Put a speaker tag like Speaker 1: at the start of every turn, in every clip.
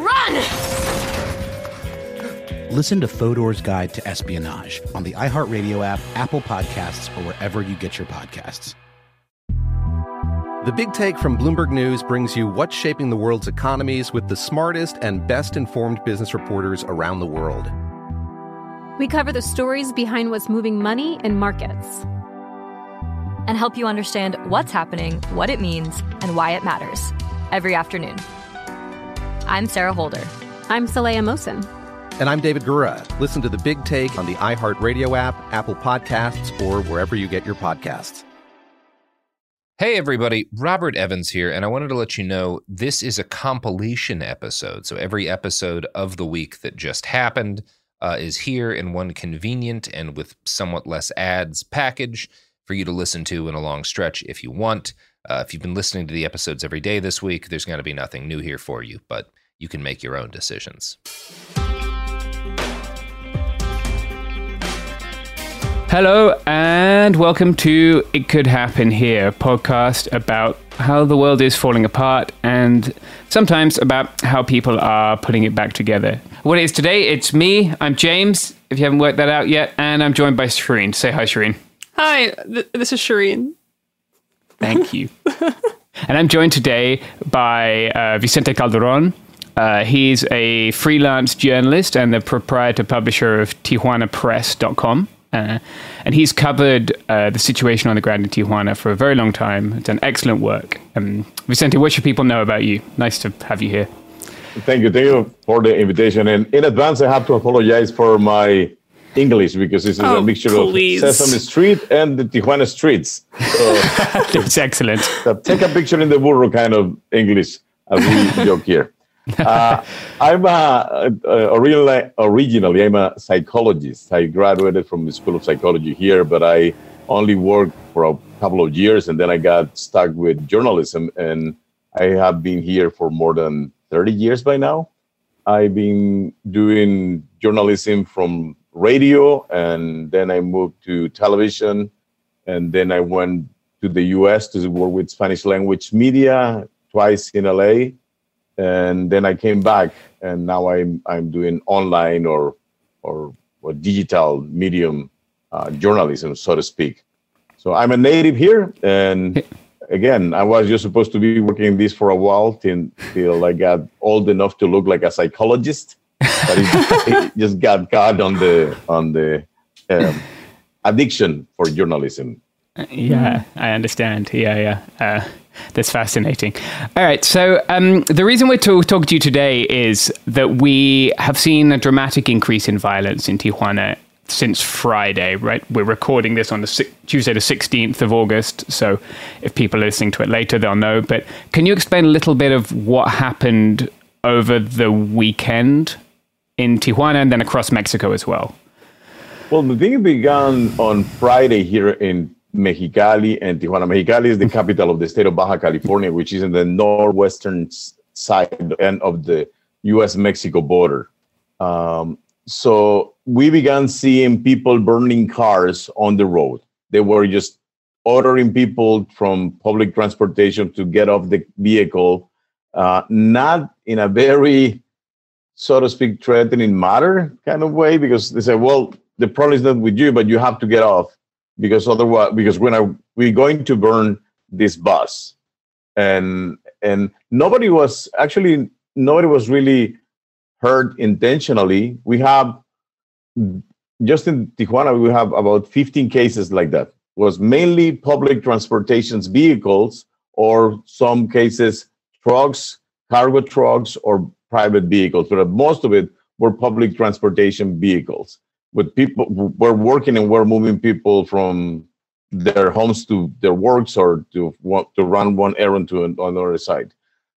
Speaker 1: Run!
Speaker 2: Listen to Fodor's Guide to Espionage on the iHeartRadio app, Apple Podcasts, or wherever you get your podcasts.
Speaker 3: The Big Take from Bloomberg News brings you what's shaping the world's economies with the smartest and best informed business reporters around the world.
Speaker 4: We cover the stories behind what's moving money and markets
Speaker 5: and help you understand what's happening, what it means, and why it matters every afternoon. I'm Sarah Holder.
Speaker 4: I'm Saleha Mohsin.
Speaker 3: And I'm David Gura. Listen to The Big Take on the iHeartRadio app, Apple Podcasts, or wherever you get your podcasts.
Speaker 6: Hey, everybody. Robert Evans here, and I wanted to let you know this is a compilation episode. So every episode of the week that just happened uh, is here in one convenient and with somewhat less ads package for you to listen to in a long stretch if you want. Uh, if you've been listening to the episodes every day this week, there's going to be nothing new here for you, but you can make your own decisions.
Speaker 7: Hello, and welcome to It Could Happen Here, a podcast about how the world is falling apart and sometimes about how people are putting it back together. What it is today, it's me, I'm James, if you haven't worked that out yet, and I'm joined by Shireen. Say hi, Shireen.
Speaker 8: Hi, th- this is Shireen.
Speaker 7: Thank you. and I'm joined today by uh, Vicente Calderon. Uh, he's a freelance journalist and the proprietor publisher of TijuanaPress.com. Uh, and he's covered uh, the situation on the ground in Tijuana for a very long time. Done excellent work. Um, Vicente, what should people know about you? Nice to have you here.
Speaker 9: Thank you. Thank you for the invitation. And in advance, I have to apologize for my English because this is
Speaker 8: Oh,
Speaker 9: a mixture
Speaker 8: please.
Speaker 9: of Sesame Street and the Tijuana streets. So
Speaker 7: That's excellent.
Speaker 9: so take a picture in the burro kind of English as we joke here. Uh, I'm a, uh, originally, originally I'm a psychologist. I graduated from the School of Psychology here, but I only worked for a couple of years, and then I got stuck with journalism, and I have been here for more than 30 years by now. I've been doing journalism from radio, and then I moved to television, and then I went to the U.S. to work with Spanish language media twice in LA, and then I came back, and now I'm I'm doing online or or, or digital medium uh, journalism, so to speak. So I'm a native here, and again, I was just supposed to be working this for a while till, till I got old enough to look like a psychologist, but it, it just got caught on the on the um, addiction for journalism.
Speaker 7: Yeah, I understand. Yeah, yeah. Uh, that's fascinating. All right. So, um, the reason we're to- talking to you today is that we have seen a dramatic increase in violence in Tijuana since Friday, right? We're recording this on the si- Tuesday, the 16th of August. So, if people are listening to it later, they'll know. But can you explain a little bit of what happened over the weekend in Tijuana and then across Mexico as well?
Speaker 9: Well, the thing began on Friday here in Mexicali and Tijuana. Mexicali is the capital of the state of Baja California, which is in the northwestern side end of the U.S. Mexico border. Um, so we began seeing people burning cars on the road. They were just ordering people from public transportation to get off the vehicle, uh, not in a very, so to speak, threatening matter kind of way, because they say, well, the problem is not with you, but you have to get off because otherwise, because when I, we're going to burn this bus, and and nobody was actually nobody was really hurt intentionally. We have just in Tijuana, we have about 15 cases like that. It was mainly public transportations vehicles, or some cases trucks, cargo trucks, or private vehicles. But most of it were public transportation vehicles. With people we're working and we're moving people from their homes to their works or to to run one errand to another side.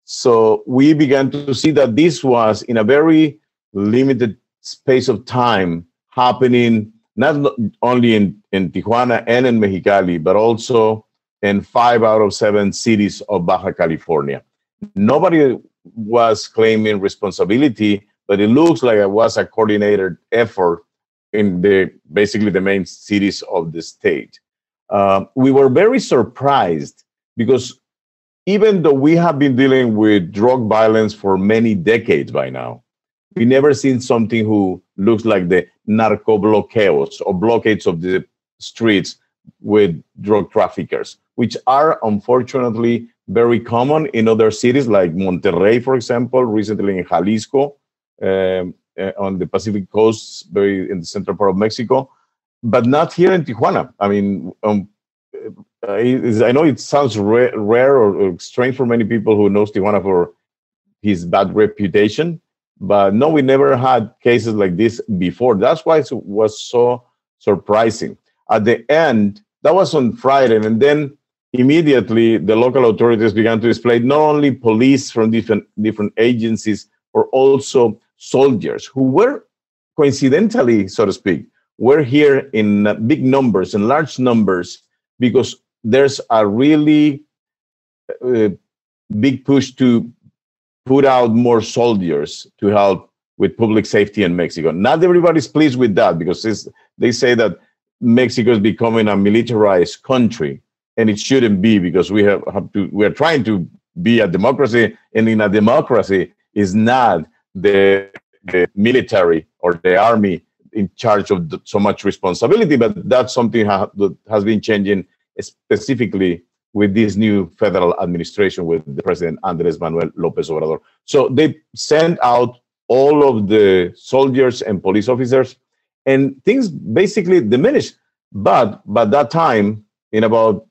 Speaker 9: So we began to see that this was in a very limited space of time happening not only in, in Tijuana and in Mexicali, but also in five out of seven cities of Baja California. Nobody was claiming responsibility, but it looks like it was a coordinated effort in the basically the main cities of the state. Uh, we were very surprised because even though we have been dealing with drug violence for many decades by now, we never seen something who looks like the narco bloqueos or blockades of the streets with drug traffickers, which are unfortunately very common in other cities like Monterrey, for example, recently in Jalisco, um, uh, on the Pacific coast, very in the central part of Mexico, but not here in Tijuana. I mean, um, uh, I know it sounds rare, rare or, or, strange for many people who knows Tijuana for his bad reputation, but no, we never had cases like this before. That's why it was so surprising. At the end, that was on Friday, and then immediately the local authorities began to display not only police from different different agencies, but also soldiers who were coincidentally, so to speak, were here in big numbers and large numbers because there's a really uh, big push to put out more soldiers to help with public safety in Mexico. Not everybody's pleased with that because they say that Mexico is becoming a militarized country, and it shouldn't be because we have, have to. We are trying to be a democracy, and in a democracy, is not the, the military or the army in charge of the, so much responsibility. But that's something ha- that has been changing specifically with this new federal administration with the president Andres Manuel Lopez Obrador. So they sent out all of the soldiers and police officers, and things basically diminished. But by that time, in about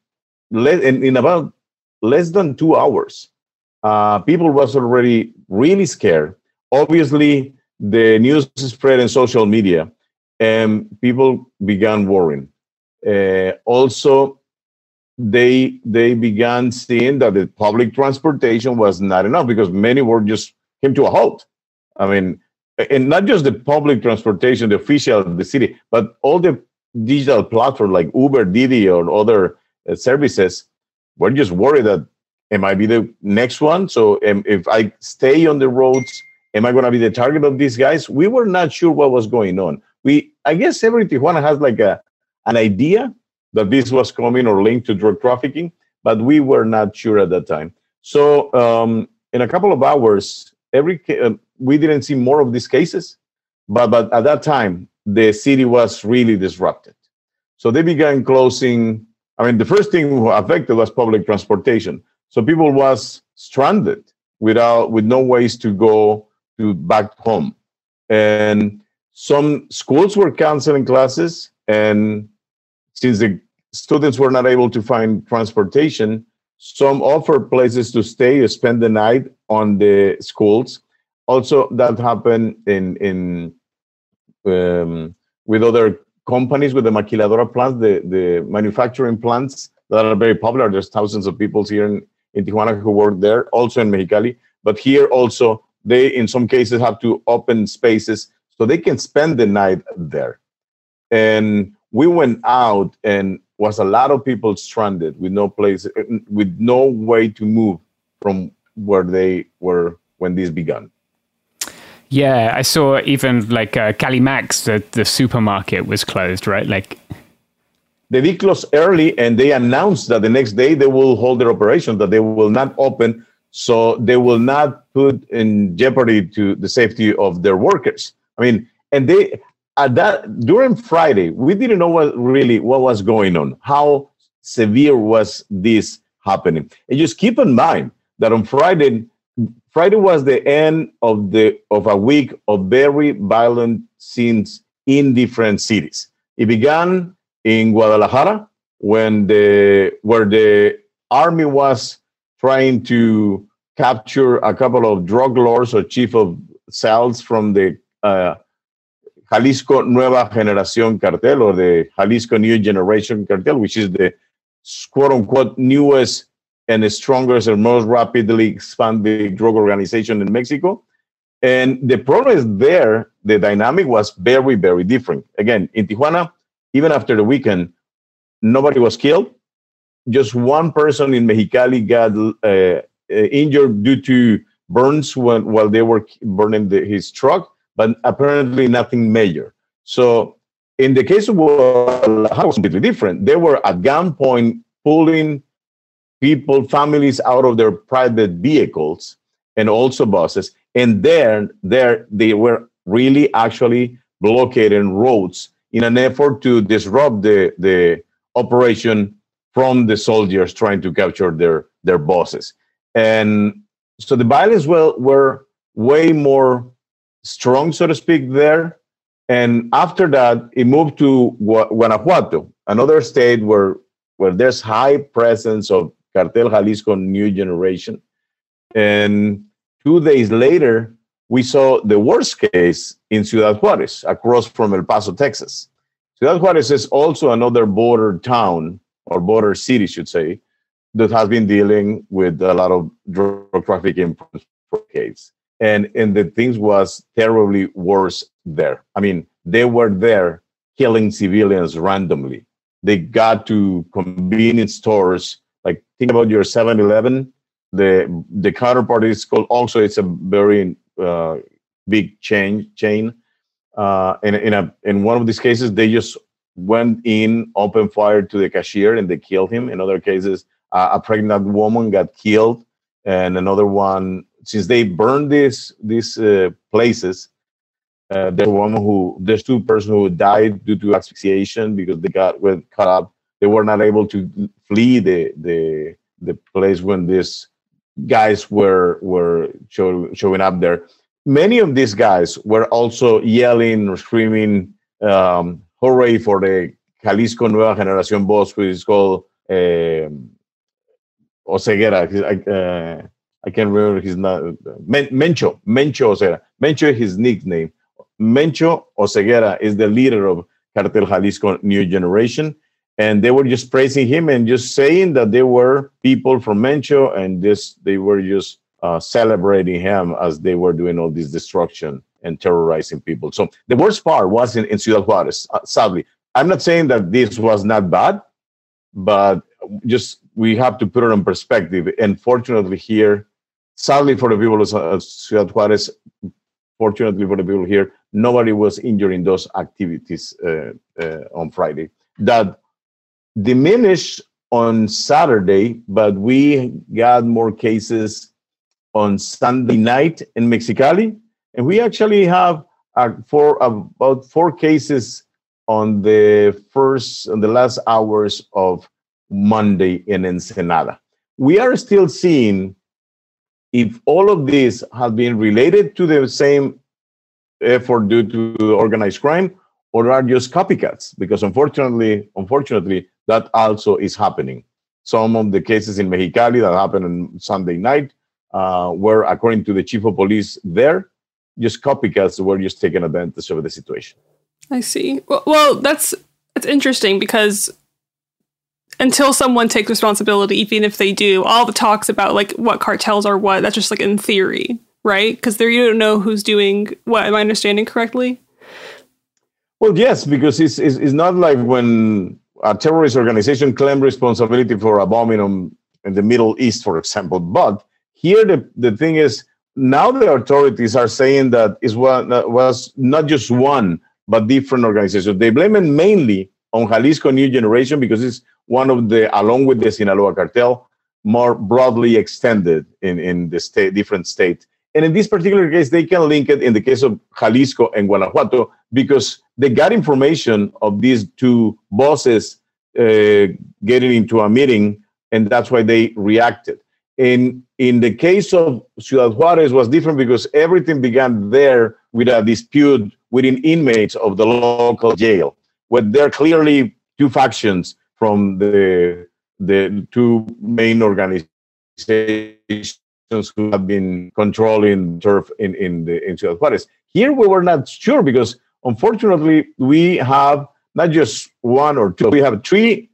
Speaker 9: in, in about less than two hours, uh, people was already really scared. Obviously, the news spread in social media, and people began worrying. Uh, also, they they began seeing that the public transportation was not enough because many were just came to a halt. I mean, and not just the public transportation, the official of the city, but all the digital platforms like Uber, Didi, or other uh, services were just worried that it might be the next one? So um, if I stay on the roads, am I going to be the target of these guys? We were not sure what was going on. We, I guess, every Tijuana has like a an idea that this was coming or linked to drug trafficking, but we were not sure at that time. So um, in a couple of hours, every uh, we didn't see more of these cases, but but at that time the city was really disrupted. So they began closing. I mean, the first thing affected was public transportation. So people was stranded without with no ways to go to back home, and some schools were canceling classes and since the students were not able to find transportation, some offered places to stay, spend the night on the schools. Also, that happened in in um, with other companies with the maquiladora plants, the, the manufacturing plants that are very popular. There's thousands of people here in, in Tijuana who work there, also in Mexicali. But here also, they in some cases have to open spaces so they can spend the night there. And we went out and was a lot of people stranded with no place with no way to move from where they were when this began
Speaker 7: Yeah, I saw even like uh, Calimax, the, the supermarket was closed, right? Like
Speaker 9: they did close early and they announced that the next day they will hold their operation, that they will not open. So they will not put in jeopardy to the safety of their workers. I mean, and they at that during Friday, we didn't know what really what was going on, how severe was this happening. And just keep in mind that on Friday, Friday was the end of the of a week of very violent scenes in different cities. It began in Guadalajara when the where the army was trying to capture a couple of drug lords or chief of cells from the uh, Jalisco Nueva Generación cartel or the Jalisco New Generation cartel, which is the quote unquote newest and strongest and most rapidly expanding drug organization in Mexico. And the problem is there, the dynamic was very, very different. Again, in Tijuana, even after the weekend, nobody was killed. Just one person in Mexicali got uh, uh, injured due to burns when, while they were burning the, his truck, but apparently nothing major. So in the case of Guadalajara, was completely different. They were at gunpoint pulling people, families out of their private vehicles and also buses. And there, there they were really actually blockading roads in an effort to disrupt the, the operation from the soldiers trying to capture their, their bosses. And so the violence were, were way more strong, so to speak, there. And after that, it moved to Guanajuato, another state where, where there's high presence of Cartel Jalisco New Generation. And two days later, we saw the worst case in Ciudad Juarez, across from El Paso, Texas. Ciudad Juarez is also another border town or border city, should say, that has been dealing with a lot of drug trafficking for decades. And and the things was terribly worse there. I mean, they were there killing civilians randomly. They got to convenience stores. Like think about your 7-Eleven. The the counterpart is called OXXO. It's a very uh, big chain chain. Uh, in in a in one of these cases, they just went in, opened fire to the cashier, and they killed him. In other cases, uh, a pregnant woman got killed, and another one. Since they burned these these uh, places, uh, there's woman who there's two persons who died due to asphyxiation because they got were cut up. They were not able to flee the the the place when these guys were were show, showing up there. Many of these guys were also yelling or screaming, um, "Hooray for the Jalisco Nueva Generación boss!" who is called um, Oseguera. I, uh, I can't remember his name. Mencho, Mencho Oseguera. Mencho is his nickname. Mencho Oseguera is the leader of Cartel Jalisco New Generation. And they were just praising him and just saying that they were people from Mencho and this they were just uh, celebrating him as they were doing all this destruction and terrorizing people. So the worst part was in, in Ciudad Juarez, uh, sadly. I'm not saying that this was not bad, but just we have to put it in perspective. And fortunately, here, sadly for the people of Ciudad Juarez, fortunately for the people here, nobody was injured in those activities uh, uh, on Friday. That diminished on Saturday, but we got more cases on Sunday night in Mexicali, and we actually have uh, four about four cases on the first on the last hours of Monday in Ensenada. We are still seeing if all of this has been related to the same effort due to organized crime or are just copycats because unfortunately unfortunately that also is happening some of the cases in mexicali that happened on sunday night uh, were according to the chief of police there just copycats were just taking advantage of the situation
Speaker 8: i see well, well that's it's interesting because until someone takes responsibility even if they do all the talks about like what cartels are what that's just like in theory right? Because there you don't know who's doing what. Am I understanding correctly?
Speaker 9: Well, yes, because it's, it's, it's not like when a terrorist organization claims responsibility for a bombing on, in the Middle East, for example. But here, the, the thing is, now the authorities are saying that it was not just one, but different organizations. They blame it mainly on Jalisco New Generation because it's one of the, along with the Sinaloa cartel, more broadly extended in, in the state, different states. And in this particular case, they can link it in the case of Jalisco and Guanajuato because they got information of these two bosses uh, getting into a meeting, and that's why they reacted. In in the case of Ciudad Juarez was different because everything began there with a dispute within inmates of the local jail, where there are clearly two factions from the the two main organizations who have been controlling turf in, in the in Ciudad Juarez. Here we were not sure because unfortunately we have not just one or two, we have three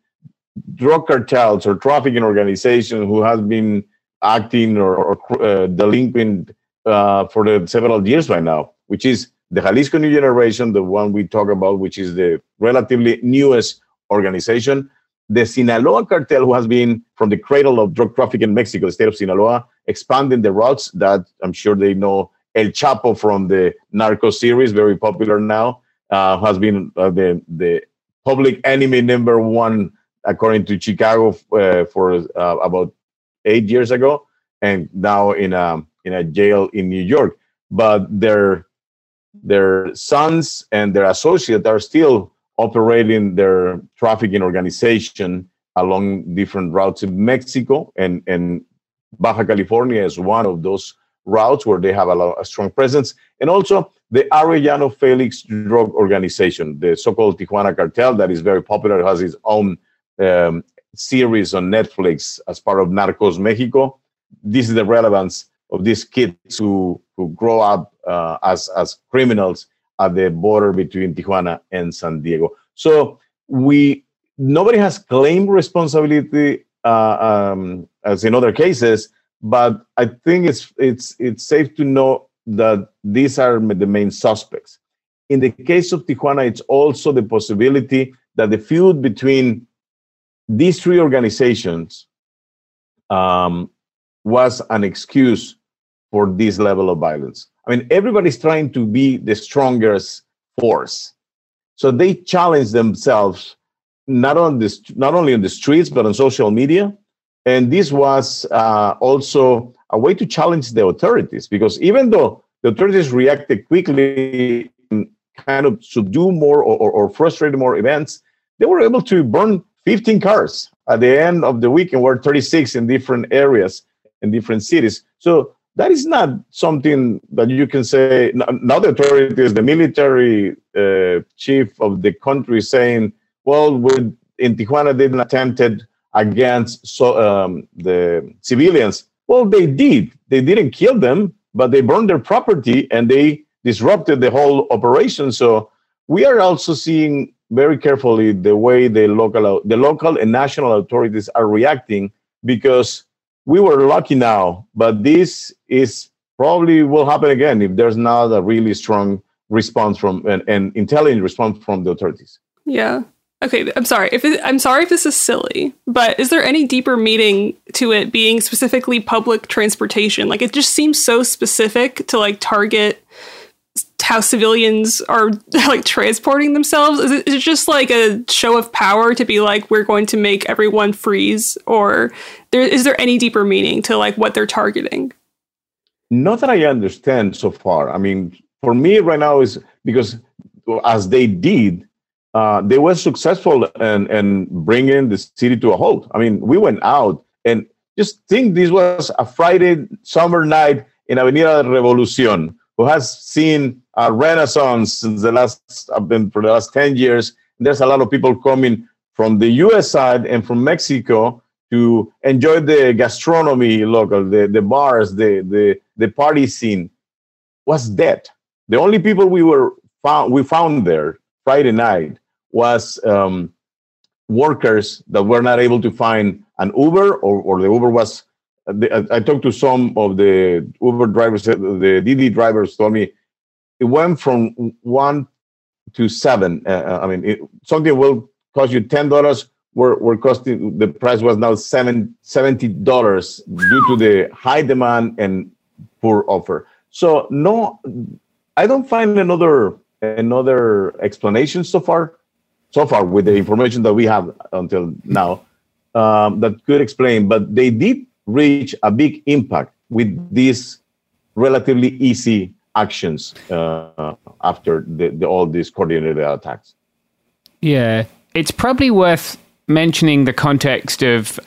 Speaker 9: drug cartels or trafficking organizations who have been acting or, or uh, delinquent uh, for the several years right now, which is the Jalisco New Generation, the one we talk about, which is the relatively newest organization. The Sinaloa cartel, who has been from the cradle of drug trafficking in Mexico, the state of Sinaloa, expanding the routes that I'm sure they know El Chapo from the Narco series, very popular now, uh, has been uh, the, the public enemy number one, according to Chicago, uh, for uh, about eight years ago, and now in a in a jail in New York. But their their sons and their associates are still operating their trafficking organization along different routes in Mexico and and Baja California is one of those routes where they have a, lot, a strong presence. And also the Arellano Felix drug organization, the so-called Tijuana cartel that is very popular, has its own um, series on Netflix as part of Narcos Mexico. This is the relevance of these kids who, who grow up uh, as, as criminals at the border between Tijuana and San Diego. So we nobody has claimed responsibility uh, um, as in other cases, but I think it's it's it's safe to know that these are the main suspects. In the case of Tijuana, it's also the possibility that the feud between these three organizations um, was an excuse for this level of violence. I mean, everybody's trying to be the strongest force. So they challenge themselves not on this, not only on the streets but on social media. And this was uh, also a way to challenge the authorities because even though the authorities reacted quickly, and kind of subdue more or, or, or frustrate more events, they were able to burn 15 cars at the end of the weekend were 36 in different areas in different cities. So that is not something that you can say now the authorities the military uh, chief of the country saying well in tijuana they didn't attempted against so um, the civilians. Well they did. They didn't kill them but they burned their property and they disrupted the whole operation. So we are also seeing very carefully the way the local the local and national authorities are reacting because we were lucky now but this is probably will happen again if there's not a really strong response from an, an intelligent response from the authorities.
Speaker 8: Yeah. Okay i'm sorry. If it, i'm sorry if this is silly but is there any deeper meaning to it being specifically public transportation? Like it just seems so specific to like target how civilians are like transporting themselves? Is it, is it just like a show of power to be like we're going to make everyone freeze, or there is there any deeper meaning to like what they're targeting?
Speaker 9: Not that I understand so far. I mean, for me right now is because as they did, uh, they were successful and and bringing the city to a halt. I mean, we went out and just think this was a Friday summer night in Avenida de Revolucion who has seen a renaissance since the last I've been for the last 10 years. There's a lot of people coming from the US side and from Mexico to enjoy the gastronomy local, the, the bars, the, the, the party scene was dead. The only people we were found we found there Friday night was um, workers that were not able to find an Uber or, or the Uber was the, I talked to some of the Uber drivers, the Didi drivers told me it went from one to seven. Uh, uh, I mean, it, something will cost you ten dollars. We're, we're costing the price was now seven seventy dollars due to the high demand and poor offer. So no, I don't find another another explanation so far. So far, with the information that we have until now, um, that could explain. But they did reach a big impact with these relatively easy actions uh, after the, the, all these coordinated attacks.
Speaker 7: Yeah, it's probably worth mentioning the context of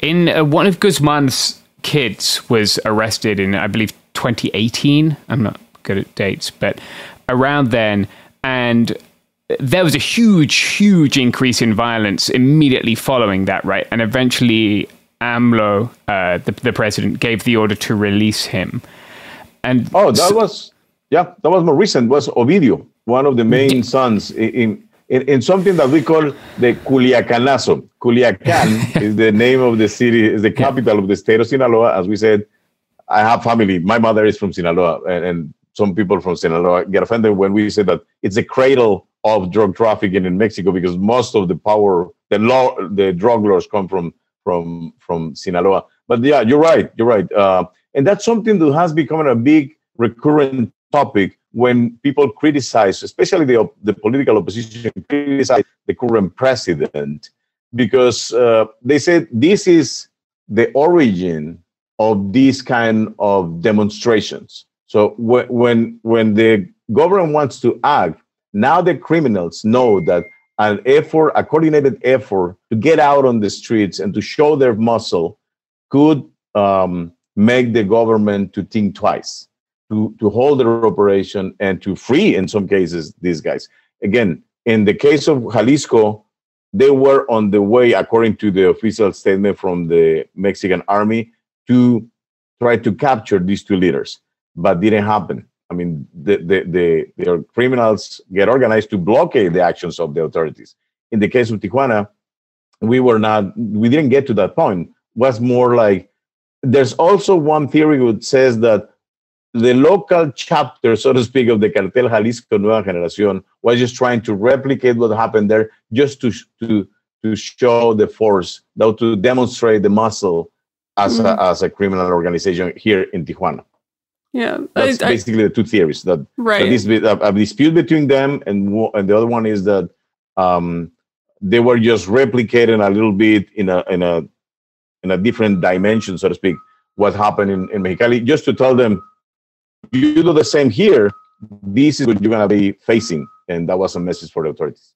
Speaker 7: in uh, one of Guzman's kids was arrested in I believe 2018. I'm not good at dates, but around then, and there was a huge, huge increase in violence immediately following that, right? And eventually, AMLO, uh, the, the president, gave the order to release him. And
Speaker 9: oh, that so, was yeah, that was more recent. Was Ovidio, one of the main sons in, in in something that we call the Culiacanazo. Culiacan is the name of the city, is the capital of the state of Sinaloa. As we said, I have family. My mother is from Sinaloa, and, and some people from Sinaloa get offended when we say that it's a cradle of drug trafficking in Mexico because most of the power, the law, the drug laws come from from from Sinaloa. But yeah, you're right. You're right. Uh, and that's something that has become a big recurrent topic when people criticize, especially the, the political opposition, criticize the current president because uh, they said this is the origin of these kind of demonstrations. So when when the government wants to act, now the criminals know that an effort, a coordinated effort to get out on the streets and to show their muscle could um, make the government to think twice, to, to hold their operation and to free, in some cases, these guys. Again, in the case of Jalisco, they were on the way, according to the official statement from the Mexican army, to try to capture these two leaders, but didn't happen. I mean, the, the, the, the criminals get organized to blockade the actions of the authorities. In the case of Tijuana, we were not, we didn't get to that point. It was more like there's also one theory which says that the local chapter, so to speak, of the Cartel Jalisco Nueva Generación was just trying to replicate what happened there, just to to to show the force, though to demonstrate the muscle as mm. a as a criminal organization here in Tijuana.
Speaker 8: Yeah,
Speaker 9: that's I, basically I, the two theories that
Speaker 8: right.
Speaker 9: That this a, a, dispute between them, and and the other one is that um, they were just replicating a little bit in a in a in a different dimension, so to speak, what happened in, in Mexicali, just to tell them, you do the same here, this is what you're going to be facing. And that was a message for the authorities.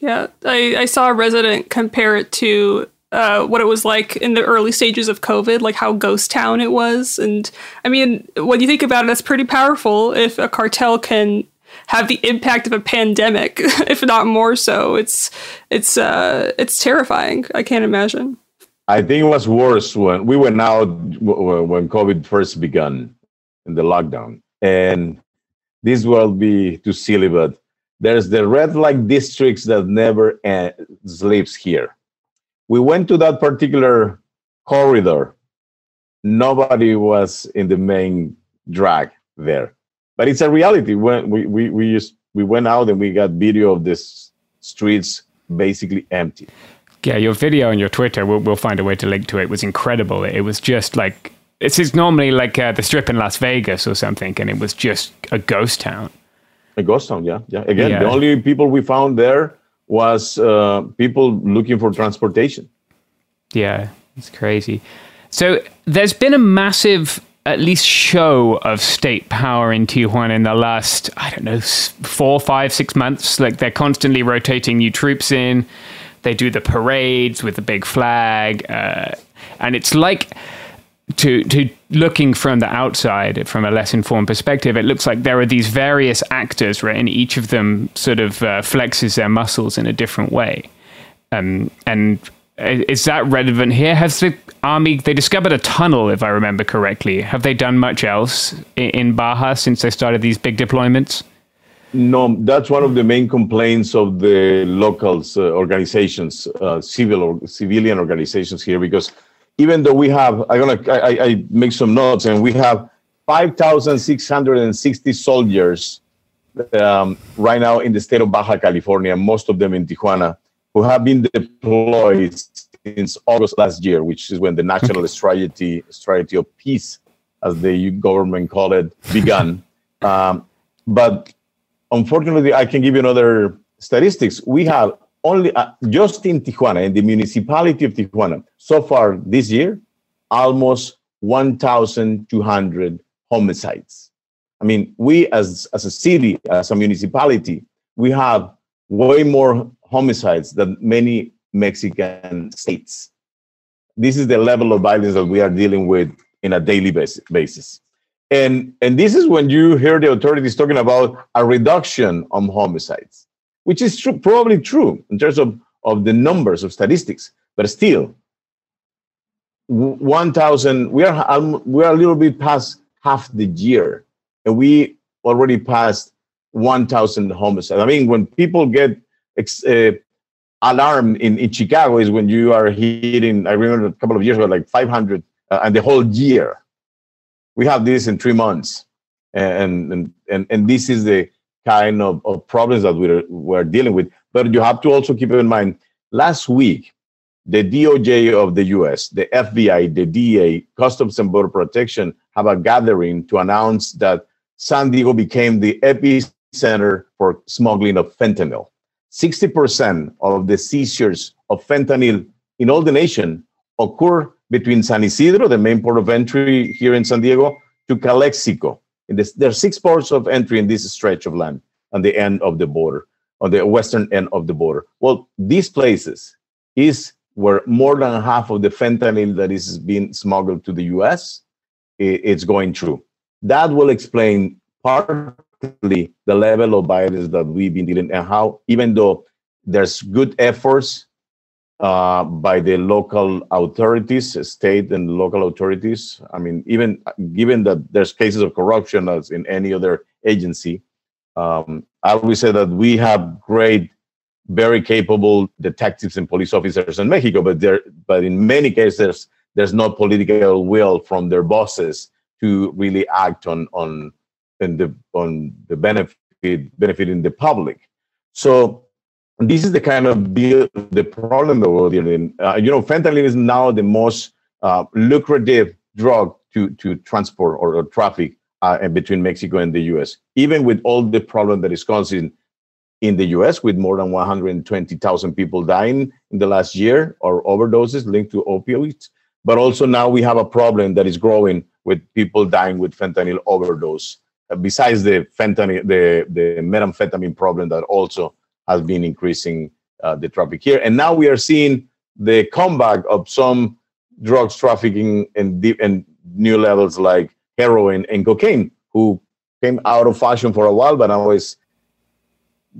Speaker 8: Yeah, I, I saw a resident compare it to uh, what it was like in the early stages of COVID, like how ghost town it was. And I mean, when you think about it, that's pretty powerful if a cartel can have the impact of a pandemic, if not more so. It's it's uh, it's terrifying. I can't imagine.
Speaker 9: I think it was worse when we went out when COVID first began in the lockdown. And this will be too silly, but there's the red light districts that never sleeps here. We went to that particular corridor. Nobody was in the main drag there, but it's a reality. When we we we just we went out and we got video of this streets basically empty
Speaker 7: yeah, your video and your Twitter, we'll, we'll find a way to link to it, was incredible. It was just like, it's, it's normally like uh, the strip in Las Vegas or something, and it was just a ghost town.
Speaker 9: A ghost town, yeah. Yeah. Again, yeah. the only people we found there was uh, people looking for transportation.
Speaker 7: Yeah, it's crazy. So there's been a massive, at least, show of state power in Tijuana in the last, I don't know, four, five, six months. Like they're constantly rotating new troops in. They do the parades with the big flag, uh, and it's like to to looking from the outside, from a less informed perspective, it looks like there are these various actors, right, and each of them sort of uh, flexes their muscles in a different way. Um, and is that relevant here? Has the army they discovered a tunnel, if I remember correctly? Have they done much else in, Baja since they started these big deployments?
Speaker 9: No, that's one of the main complaints of the locals uh, organizations, uh, civil or civilian organizations here, because even though we have, I'm gonna, I, I make some notes, and we have 5,660 soldiers um, right now in the state of Baja California, most of them in Tijuana, who have been deployed since August last year, which is when the national strategy strategy of peace as the government called it, began. um, but unfortunately, I can give you another statistics. We have only uh, just in Tijuana, in the municipality of Tijuana, so far this year, almost 1,200 homicides. I mean, we as, as a city, as a municipality, we have way more homicides than many Mexican states. This is the level of violence that we are dealing with in a daily basis. And, and this is when you hear the authorities talking about a reduction on homicides, which is true, probably true in terms of, of the numbers of statistics, but still, 1,000, we are, um, we are a little bit past half the year, and we already passed 1,000 homicides. I mean, when people get uh, alarmed in, in Chicago is when you are hitting, I remember a couple of years ago, like 500, uh, and the whole year. We have this in three months. And, and, and, and this is the kind of, of problems that we're, we're dealing with. But you have to also keep in mind, last week, the DOJ of the US, the FBI, the DA, Customs and Border Protection have a gathering to announce that San Diego became the epicenter for smuggling of fentanyl. 60% of the seizures of fentanyl in all the nation occur between San Ysidro, the main port of entry here in San Diego, to Calexico. This, there are six ports of entry in this stretch of land on the end of the border, on the western end of the border. Well, these places is where more than half of the fentanyl that is being smuggled to the US it's going through. That will explain partly the level of violence that we've been dealing and how even though there's good efforts uh, by the local authorities, state and local authorities. I mean, even given that there's cases of corruption as in any other agency, um, I always say that we have great very capable detectives and police officers in Mexico, but there, but in many cases, there's no political will from their bosses to really act on on the on the benefit benefiting the public. So this is the kind of deal, the problem that we're dealing. Uh, you know, fentanyl is now the most uh, lucrative drug to to transport or, or traffic uh, between Mexico and the U.S. Even with all the problem that is causing in the US with more than 120,000 people dying in the last year or overdoses linked to opioids. But also now we have a problem that is growing with people dying with fentanyl overdose. Uh, besides the fentanyl, the, the methamphetamine problem that also has been increasing uh, the traffic here. And now we are seeing the comeback of some drugs trafficking and, in new levels like heroin and cocaine, who came out of fashion for a while, but now is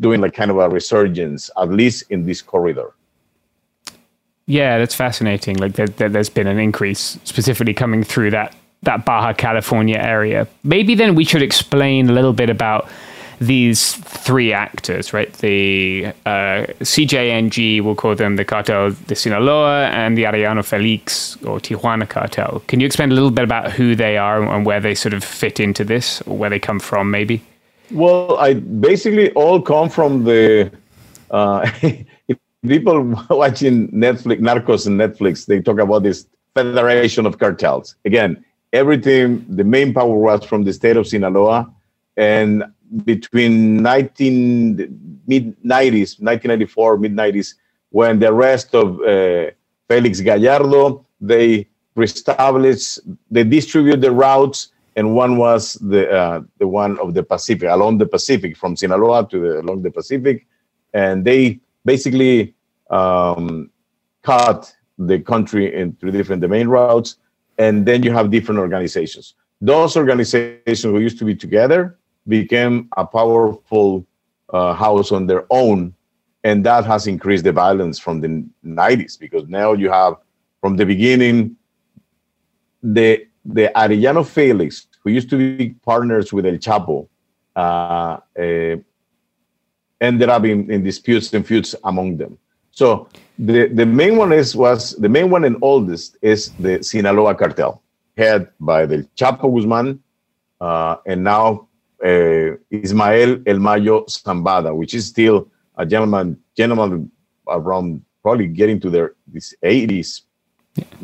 Speaker 9: doing like kind of a resurgence, at least in this corridor.
Speaker 7: Yeah, that's fascinating. Like there, there, there's been an increase specifically coming through that that Baja California area. Maybe then we should explain a little bit about these three actors, right? The uh, CJNG, we'll call them the Cartel de Sinaloa and the Arellano Felix or Tijuana Cartel. Can you explain a little bit about who they are and where they sort of fit into this, or where they come from, maybe?
Speaker 9: Well, I basically all come from the uh, people watching Netflix, Narcos and Netflix. They talk about this federation of cartels. Again, everything. The main power was from the state of Sinaloa, and between 19 mid 90s, 1994 mid 90s, when the rest of uh, Felix Gallardo they reestablished, they distribute the routes and one was the uh, the one of the Pacific along the Pacific from Sinaloa to the, along the Pacific, and they basically um, cut the country into different the main routes, and then you have different organizations. Those organizations who used to be together became a powerful uh, house on their own, and that has increased the violence from the 90s because now you have from the beginning the the Arellano Felix, who used to be partners with El Chapo, uh, uh, ended up in, in, disputes and feuds among them. So the, the main one is was the main one and oldest is the Sinaloa cartel, head by the Chapo Guzman, uh, and now uh, Ismael El Mayo Zambada, which is still a gentleman gentleman around probably getting to their these 80s.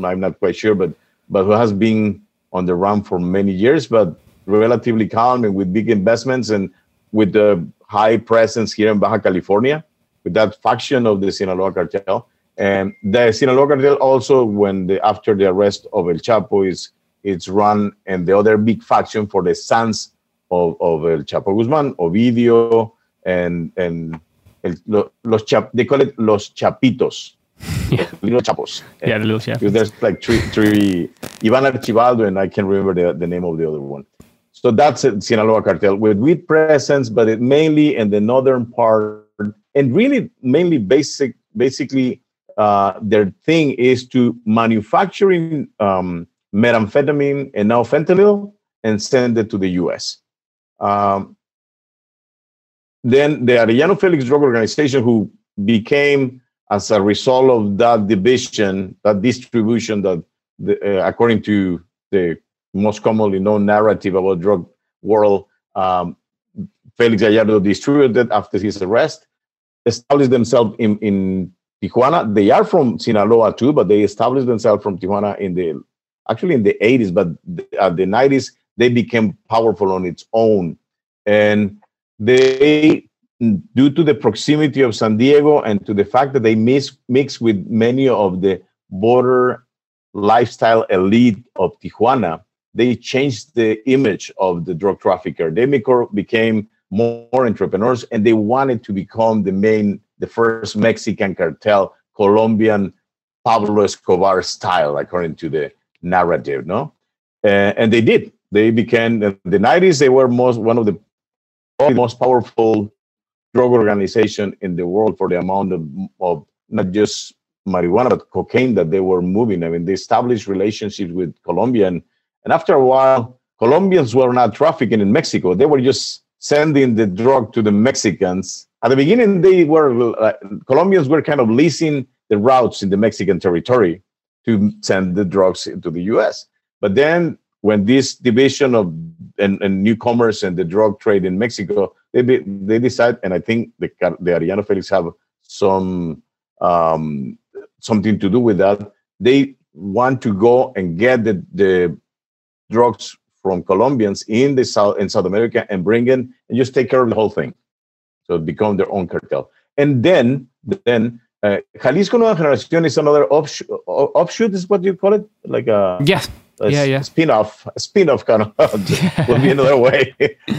Speaker 9: I'm not quite sure, but but who has been on the run for many years, but relatively calm and with big investments and with the high presence here in Baja California, with that faction of the Sinaloa cartel. And the Sinaloa cartel also, when the, after the arrest of El Chapo, is it's run and the other big faction for the sons of, of El Chapo Guzman, Ovidio, and and el, los chap, they call it los chapitos,
Speaker 7: yeah.
Speaker 9: little chapos.
Speaker 7: Yeah, the little chapos.
Speaker 9: There's like three, three, Ivan Archibaldo, and I can't remember the, the name of the other one. So that's a Sinaloa cartel with with presence, but it mainly in the northern part, and really mainly basic, basically uh, their thing is to manufacturing um, methamphetamine and now fentanyl and send it to the U.S. Um, then the Arellano Felix Drug Organization, who became as a result of that division, that distribution, that the, uh, according to the most commonly known narrative about drug world, um, Felix Gallardo distributed after his arrest, established themselves in, in Tijuana. They are from Sinaloa too, but they established themselves from Tijuana in the actually in the 80s, but the 90s they became powerful on its own, and they due to the proximity of San Diego and to the fact that they mix, mix with many of the border lifestyle elite of Tijuana, they changed the image of the drug trafficker. They became more, more entrepreneurs and they wanted to become the main, the first Mexican cartel, Colombian Pablo Escobar style, according to the narrative, no? Uh, and they did. They became in the 90s. They were most one of the most powerful drug organization in the world for the amount of, of not just marijuana but cocaine that they were moving. I mean, they established relationships with Colombia, and, and after a while, Colombians were not trafficking in Mexico. They were just sending the drug to the Mexicans. At the beginning, they were uh, Colombians were kind of leasing the routes in the Mexican territory to send the drugs into the U.S. But then, when this division of and, and new commerce and the drug trade in Mexico, they they decide, and I think the the Arellano Felix have some um, something to do with that. They want to go and get the, the drugs from Colombians in the South in South America and bring in and just take care of the whole thing. So become their own cartel. And then then uh, Jalisco Nueva Generación is another offshoot, offshoot is what you call it, like a
Speaker 7: yes,
Speaker 9: a
Speaker 7: yeah, yeah.
Speaker 9: spin-off, a spin-off kind of would be another way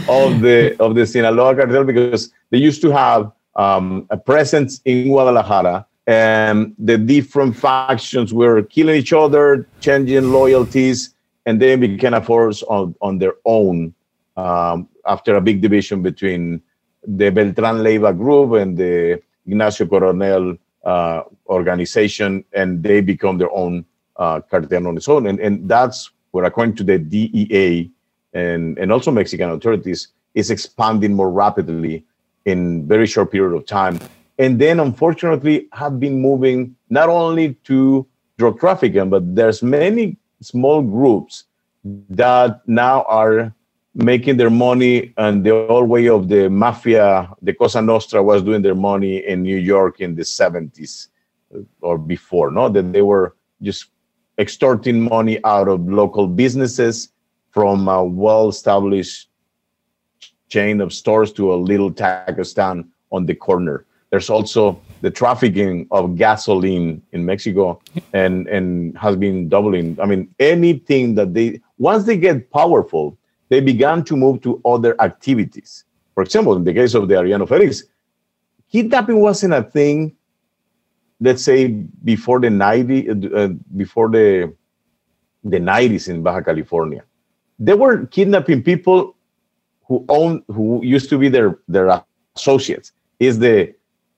Speaker 9: of the of the Sinaloa cartel because they used to have um, a presence in Guadalajara, and the different factions were killing each other, changing loyalties, and then became a force on on their own um, after a big division between the Beltran Leyva group and the Ignacio Coronel uh, organization, and they become their own uh, cartel on its own. And, and that's where, according to the DEA and, and also Mexican authorities, is expanding more rapidly in very short period of time. And then, unfortunately, have been moving not only to drug trafficking, but there's many small groups that now are making their money and the old way of the mafia, the Cosa Nostra was doing their money in New York in the 70s or before, no? That they were just extorting money out of local businesses from a well-established chain of stores to a little taco stand on the corner. There's also the trafficking of gasoline in Mexico and, and has been doubling. I mean, anything that they, once they get powerful, they began to move to other activities. For example, in the case of the Arellano Felix, kidnapping wasn't a thing let's say before the 90 uh, before the the 90s in Baja California. They were kidnapping people who own who used to be their their associates. Is the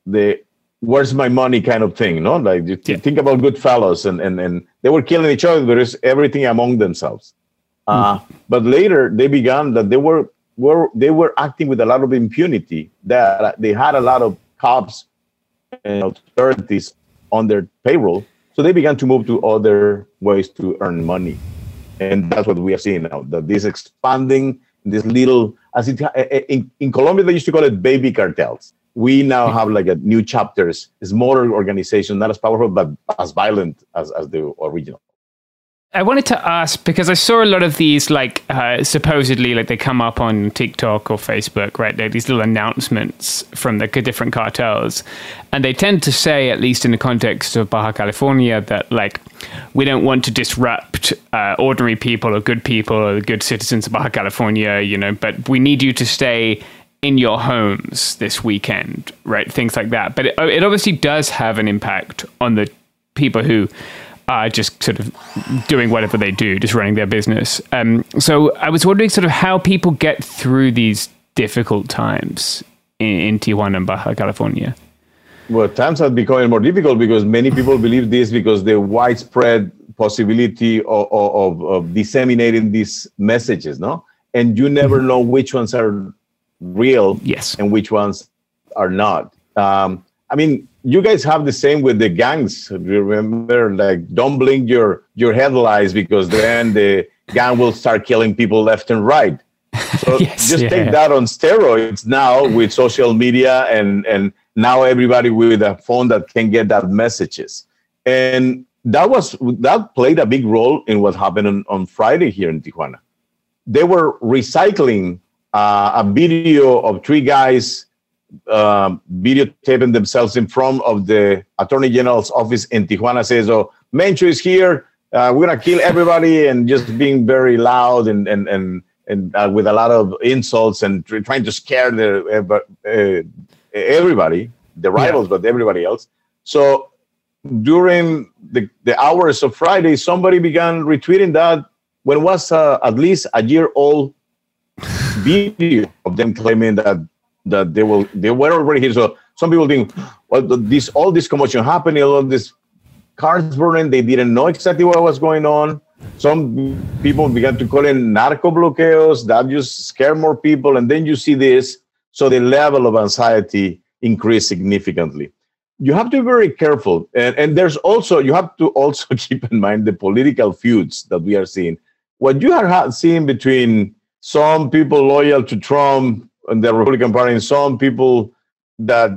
Speaker 9: the where's my money kind of thing, no? Like you yeah. think about Goodfellas and and and they were killing each other. There is everything among themselves. Uh, mm. But later they began that they were were they were acting with a lot of impunity. That they had a lot of cops authorities on their payroll. So they began to move to other ways to earn money. And that's what we are seeing now, that this expanding, this little, as it, eh, eh, in, in Colombia, they used to call it baby cartels. We now have like a new chapters, smaller organization, not as powerful, but as violent as, as the original.
Speaker 7: I wanted to ask because I saw a lot of these, like uh, supposedly, like they come up on TikTok or Facebook, right? They're these little announcements from the different cartels, and they tend to say, at least in the context of Baja California, that like we don't want to disrupt uh, ordinary people or good people or good citizens of Baja California, you know, but we need you to stay in your homes this weekend, right? Things like that. But it, it obviously does have an impact on the people who are just sort of doing whatever they do, just running their business. Um, so I was wondering sort of how people get through these difficult times in, in Tijuana and Baja California.
Speaker 9: Well, times are becoming more difficult because many people believe this because the widespread possibility of, of, of disseminating these messages, no? And you never mm-hmm. know which ones are real
Speaker 7: yes.
Speaker 9: and which ones are not. Um, I mean, you guys have the same with the gangs. Remember, like, don't blink your your headlights because then the gang will start killing people left and right. So yes, just yeah. take that on steroids now with social media and and now everybody with a phone that can get that messages. And that was that played a big role in what happened on, on Friday here in Tijuana. They were recycling uh, a video of three guys um, videotaping themselves in front of the attorney general's office in Tijuana says, "Oh, Mencho is here. Uh, we're gonna kill everybody," and just being very loud and and and and uh, with a lot of insults and trying to scare the uh, uh, everybody, the rivals, yeah. but everybody else. So during the, the hours of Friday, somebody began retweeting that when it was uh, at least a year old video of them claiming that that they will they were already here. So some people think, well, this all this commotion happening, all this cars burning, they didn't know exactly what was going on. Some people began to call in narco bloqueos that just scare more people, and then you see this, so the level of anxiety increased significantly. You have to be very careful, and, and there's also you have to also keep in mind the political feuds that we are seeing. What you are seeing between some people loyal to Trump in the Republican Party and some people that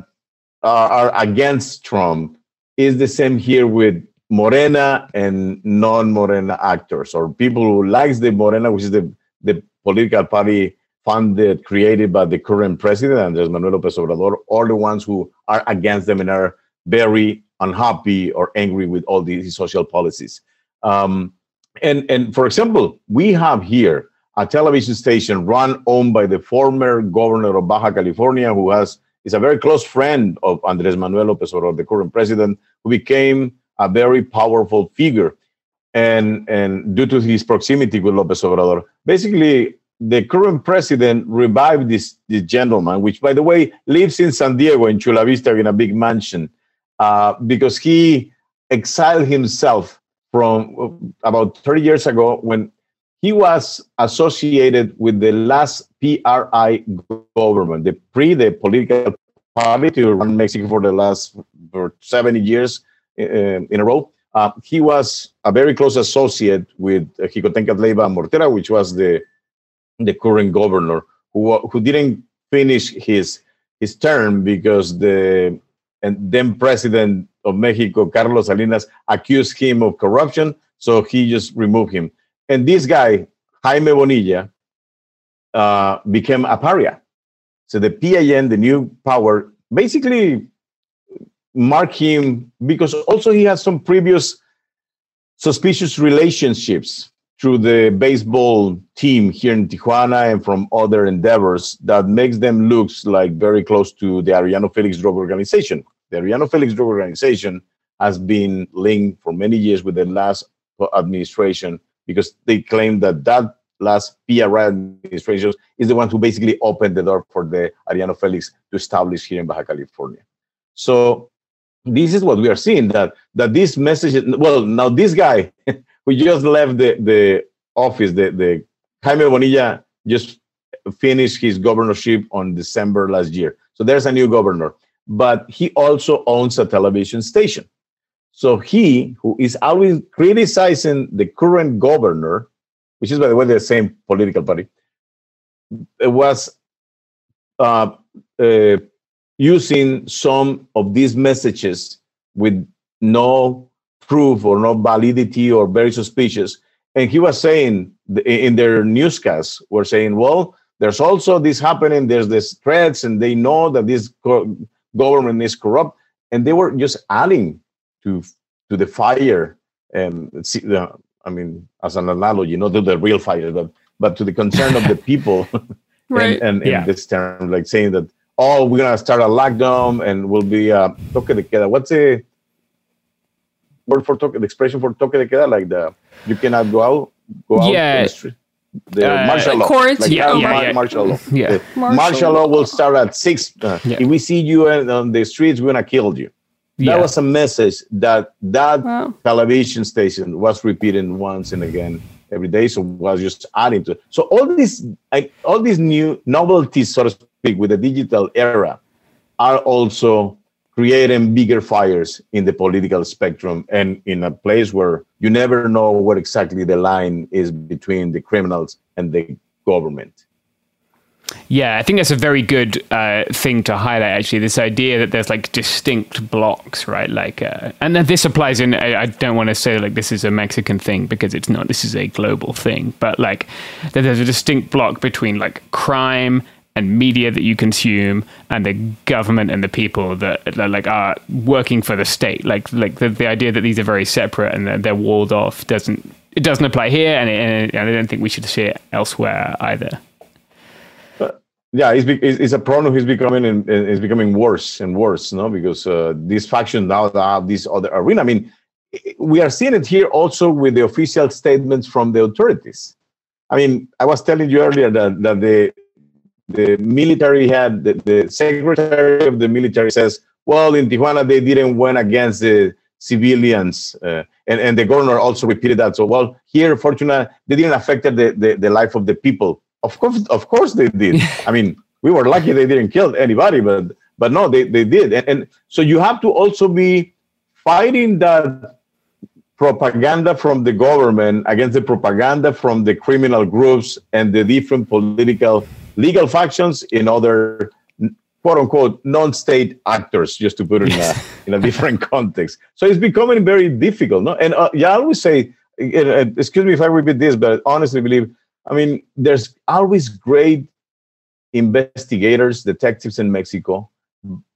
Speaker 9: are, are against Trump is the same here with Morena and non-Morena actors or people who likes the Morena, which is the, the political party funded, created by the current president, Andres Manuel López Obrador, or the ones who are against them and are very unhappy or angry with all these social policies. Um, and, and for example, we have here a television station run owned by the former governor of Baja California, who has is a very close friend of Andres Manuel López Obrador, the current president, who became a very powerful figure. And, and due to his proximity with López Obrador, basically the current president revived this, this gentleman, which, by the way, lives in San Diego in Chula Vista in a big mansion, uh, because he exiled himself from about 30 years ago when he was associated with the last PRI government, the pre the political party to run Mexico for the last for 70 years uh, in a row. Uh, he was a very close associate with uh, Leyva Mortera, which was the the current governor, who who didn't finish his his term because the and then president of Mexico, Carlos Salinas, accused him of corruption, so he just removed him. And this guy, Jaime Bonilla, uh, became a pariah. So the PAN, the new power, basically mark him because also he has some previous suspicious relationships through the baseball team here in Tijuana and from other endeavors that makes them look like very close to the Arellano Felix drug organization. The Arellano Felix drug organization has been linked for many years with the last administration because they claim that that last PRI administration is the one who basically opened the door for the Arellano Felix to establish here in Baja California. So this is what we are seeing that that this message. Well, now this guy who just left the the office, the the Jaime Bonilla just finished his governorship on December last year. So there's a new governor, but he also owns a television station. So he, who is always criticizing the current governor, which is, by the way, the same political party, was uh, uh, using some of these messages with no proof or no validity or very suspicious and he was saying in their newscasts, were saying, well, there's also this happening. There's this threats, and they know that this government is corrupt, and they were just adding to to the fire. And see. the I mean, as an analogy, not to the real fire, but but to the concern of the people.
Speaker 8: right.
Speaker 9: And, and
Speaker 7: Yeah.
Speaker 9: in this term, like saying that, oh, we're gonna start a lockdown and we'll be uh, toque de queda. What's the word for toque? The expression for toque de queda, like the you cannot go out, go out.
Speaker 7: Yeah.
Speaker 9: the street. The
Speaker 7: Uh,
Speaker 9: martial law.
Speaker 8: quarantine-
Speaker 9: Like,
Speaker 7: Yeah, yeah,
Speaker 9: mar-
Speaker 7: yeah.
Speaker 9: martial law.
Speaker 7: Yeah.
Speaker 9: The
Speaker 8: Martial
Speaker 9: martial law will start at six. Uh,
Speaker 7: Yeah.
Speaker 9: If we see you on the streets, we're gonna kill you. That was a message that that
Speaker 8: Wow.
Speaker 9: television station was repeating once and again every day. So was just adding to. It. So all these, like, all these new novelties, so to speak, with the digital era, are also creating bigger fires in the political spectrum and in a place where you never know what exactly the line is between the criminals and the government.
Speaker 7: Yeah, I think that's a very good uh, thing to highlight. Actually, this idea that there's like distinct blocks, right? Like, uh, and then this applies in. I, I don't want to say like this is a Mexican thing because it's not. This is a global thing, but like that there's a distinct block between like crime and media that you consume and the government and the people that, that like are working for the state. Like, like the, the idea that these are very separate and they're, they're walled off doesn't. It doesn't apply here, and, it, and I don't think we should see it elsewhere either.
Speaker 9: Yeah, it's, it's, a problem. It's becoming and it's becoming worse and worse, no? Because uh, these factions now have this other arena. I mean, we are seeing it here also with the official statements from the authorities. I mean, I was telling you earlier that, that the the military had the, the secretary of the military says, well, in Tijuana they didn't went against the civilians, uh, and and the governor also repeated that. So, well, here, fortunately, they didn't affect the, the the life of the people. Of course, of course they did. I mean, we were lucky they didn't kill anybody, but but no, they, they did. And, and so you have to also be fighting that propaganda from the government against the propaganda from the criminal groups and the different political legal factions in other quote unquote non-state actors just to put it in a, in a different context so it's becoming very difficult no and uh, yeah i always say uh, excuse me if i repeat this but I honestly believe I mean, there's always great investigators, detectives in Mexico,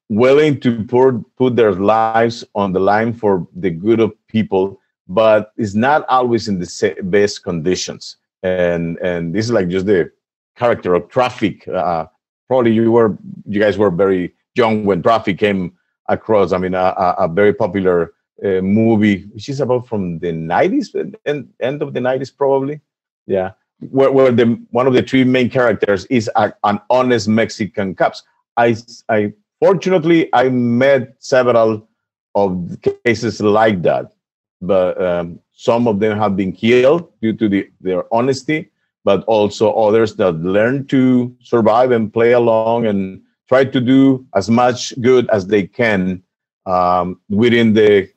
Speaker 9: willing to put, put their lives on the line for the good of people, but it's not always in the best conditions. And and this is like just the character of traffic. Uh, probably you were you guys were very young when traffic came across. I mean, a, a, a very popular uh, movie, which is about from the 90s and end of the 90s, probably. Yeah where, where the one of the three main characters is a, an honest Mexican cops. I, I fortunately I met several of cases like that, but um, some of them have been killed due to the, their honesty, but also others that learn to survive and play along and try to do as much good as they can um, within the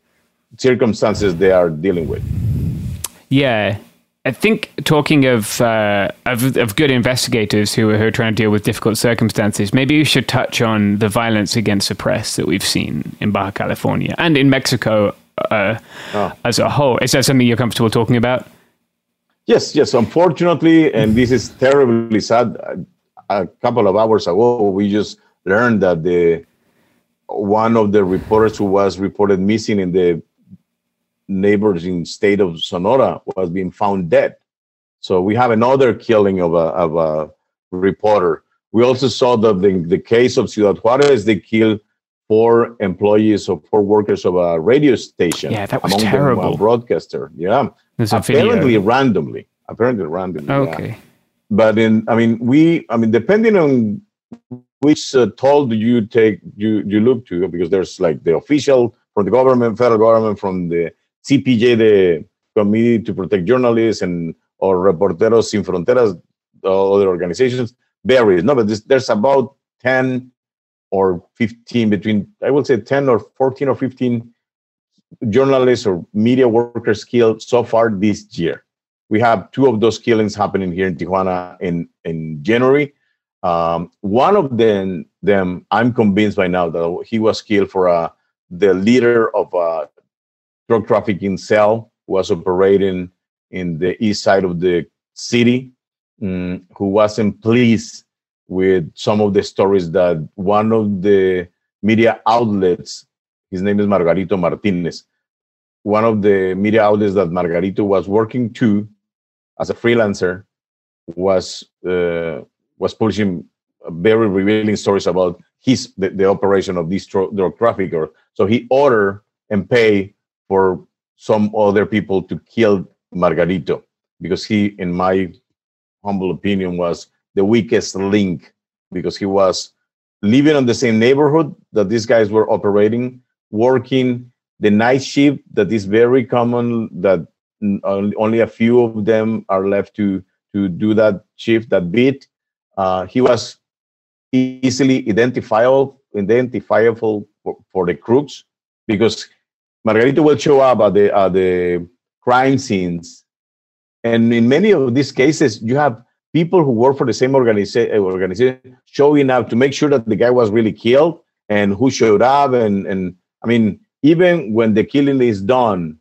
Speaker 9: circumstances they are dealing with.
Speaker 7: Yeah, I think talking of, uh, of of good investigators who are, who are trying to deal with difficult circumstances, maybe you should touch on the violence against the press that we've seen in Baja California and in Mexico uh,
Speaker 9: Oh.
Speaker 7: as a whole. Is that something you're comfortable talking about?
Speaker 9: Yes, yes. Unfortunately, and this is terribly sad. A, a couple of hours ago, we just learned that the one of the reporters who was reported missing in the neighboring state of Sonora was being found dead. So we have another killing of a of a reporter. We also saw that the, the case of Ciudad Juarez, they killed four employees or four workers of a radio station.
Speaker 7: Yeah, that was
Speaker 9: among them
Speaker 7: terrible.
Speaker 9: a broadcaster. Yeah,
Speaker 7: There's a video.
Speaker 9: apparently randomly. Apparently randomly. yeah
Speaker 7: Okay.
Speaker 9: but in i mean we i mean depending on which uh, toll do you take you you look to because there's like the official from the government federal government from the cpj the committee to protect journalists and or reporteros sin fronteras uh, other organizations varies no but this, there's about 10 or 15 between i would say 10 or 14 or 15 journalists or media workers killed so far this year we have two of those killings happening here in Tijuana in in January. Um, one of them, them, I'm convinced by now that he was killed for uh, the leader of a drug trafficking cell was operating in the east side of the city mm, who wasn't pleased with some of the stories that one of the media outlets, his name is Margarito Martinez, one of the media outlets that Margarito was working to as a freelancer was uh, was publishing very revealing stories about his the, the operation of this drug trafficker. So he ordered and pay for some other people to kill Margarito because he, in my humble opinion, was the weakest link because he was living in the same neighborhood that these guys were operating, working the night shift that is very common that only a few of them are left to to do that shift that beat. Uh, he was easily identifiable identifiable for, for, the crooks because margarito will show up at the at the crime scenes and in many of these cases you have people who work for the same organiza- organization showing up to make sure that the guy was really killed and who showed up and and i mean even when the killing is done,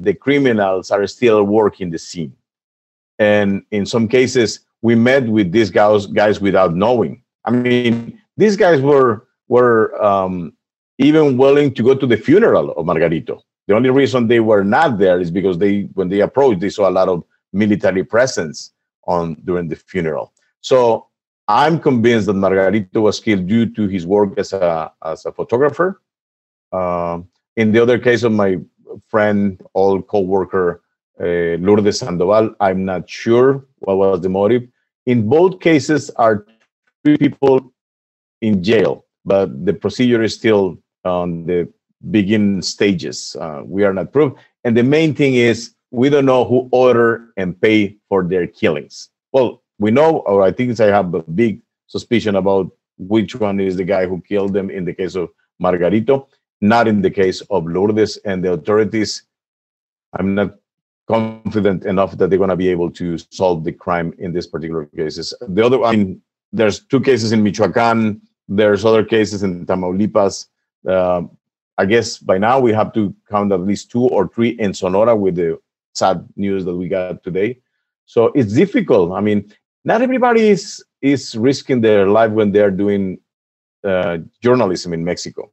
Speaker 9: the criminals are still working the scene. And in some cases, we met with these guys, guys without knowing. I mean, these guys were were um, even willing to go to the funeral of Margarito. The only reason they were not there is because they, when they approached, they saw a lot of military presence on during the funeral. So I'm convinced that Margarito was killed due to his work as a as a photographer uh, in the other case of my friend, old co-worker, uh, Lourdes Sandoval, I'm not sure what was the motive. In both cases, are three people in jail, but the procedure is still on the begin stages. Uh, we are not proof, and the main thing is we don't know who ordered and pay for their killings. Well, we know, or I think I have a big suspicion about which one is the guy who killed them in the case of Margarito not in the case of Lourdes and the authorities. I'm not confident enough that they're going to be able to solve the crime in these particular cases. The other, I mean, there's two cases in Michoacan. There's other cases in Tamaulipas. Uh, I guess by now we have to count at least two or three in Sonora with the sad news that we got today. So it's difficult. I mean, not everybody is is risking their life when they're doing uh, journalism in Mexico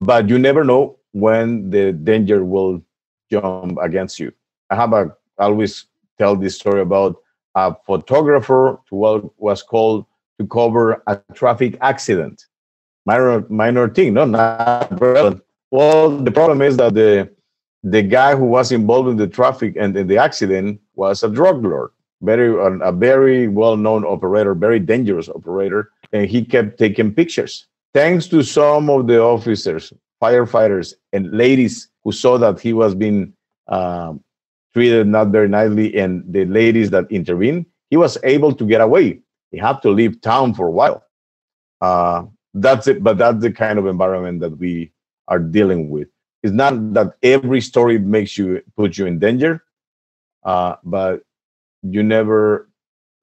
Speaker 9: but you never know when the danger will jump against you. I have a I always tell this story about a photographer who was called to cover a traffic accident. Minor minor thing, no, not relevant. Well, the problem is that the the guy who was involved in the traffic and in the accident was a drug lord, very a very well known operator, very dangerous operator, and he kept taking pictures thanks to some of the officers, firefighters, and ladies who saw that he was being um, treated not very nicely, and the ladies that intervened, he was able to get away. He had to leave town for a while. Uh, that's it, but that's the kind of environment that we are dealing with. It's not that every story makes you put you in danger, uh, but you never.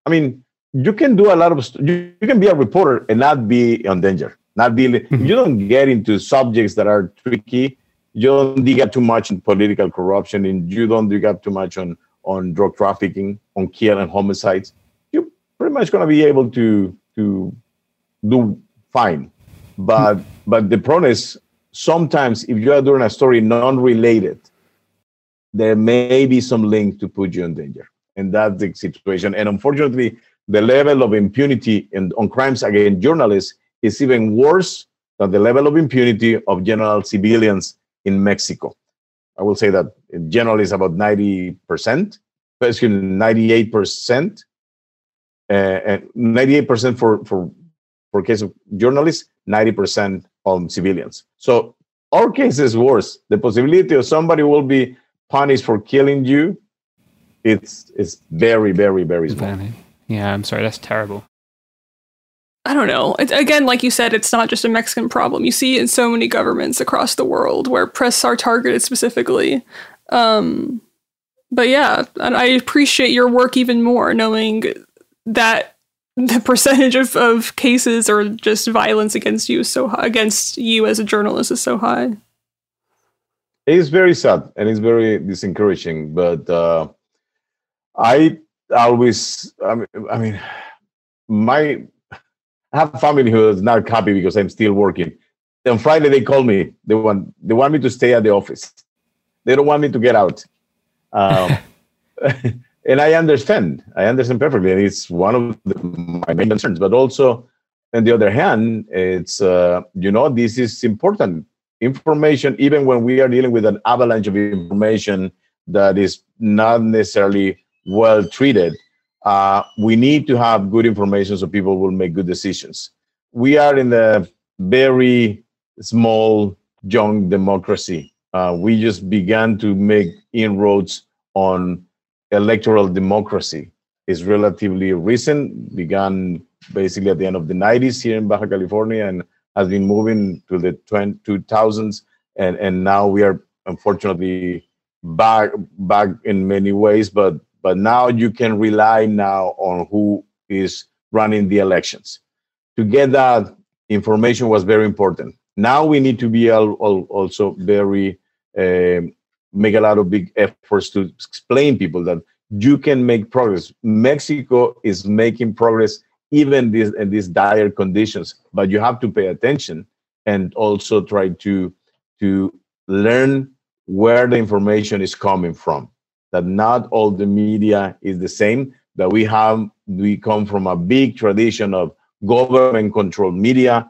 Speaker 9: I mean, you can do a lot of. You, you can be a reporter and not be in danger not dealing. Mm-hmm. you don't get into subjects that are tricky. You don't dig up too much in political corruption, and you don't dig up too much on on drug trafficking, on kill and homicides. You're pretty much going to be able to to do fine. But but the problem is sometimes if you are doing a story non-related, there may be some link to put you in danger, and that's the situation. And unfortunately, the level of impunity in, on crimes against journalists is even worse than the level of impunity of general civilians in Mexico. I will say that in general is about 90%, excuse me, 98%, uh, and 98% for, for, for case of journalists, 90% on civilians. So our case is worse. The possibility of somebody will be punished for killing you, it's, it's very, very, very small.
Speaker 7: Yeah, I'm sorry, that's terrible.
Speaker 8: I don't know. It, again, like you said, it's not just a Mexican problem. You see it in so many governments across the world where press are targeted specifically. Um, but yeah, I appreciate your work even more, knowing that the percentage of, of cases or just violence against you so high, against you as a journalist is so high.
Speaker 9: It's very sad and it's very discouraging. But uh, I always, I mean, I mean, my I have a family who is not happy because I'm still working. On Friday they call me. They want they want me to stay at the office. They don't want me to get out. Um, and I understand. I understand perfectly, and it's one of the, my main concerns. But also, on the other hand, it's uh, you know this is important information. Even when we are dealing with an avalanche of information that is not necessarily well treated, uh, we need to have good information so people will make good decisions. We are in a very small, young democracy. Uh, we just began to make inroads on electoral democracy. is relatively recent, began basically at the end of the 90s here in Baja California and has been moving to the 2000s. And, and now we are unfortunately back back in many ways, but but now you can rely now on who is running the elections. To get that information was very important. Now we need to be also very uh, make a lot of big efforts to explain people that you can make progress. Mexico is making progress even this, in these dire conditions, but you have to pay attention and also try to to learn where the information is coming from that not all the media is the same that we have we come from a big tradition of government controlled media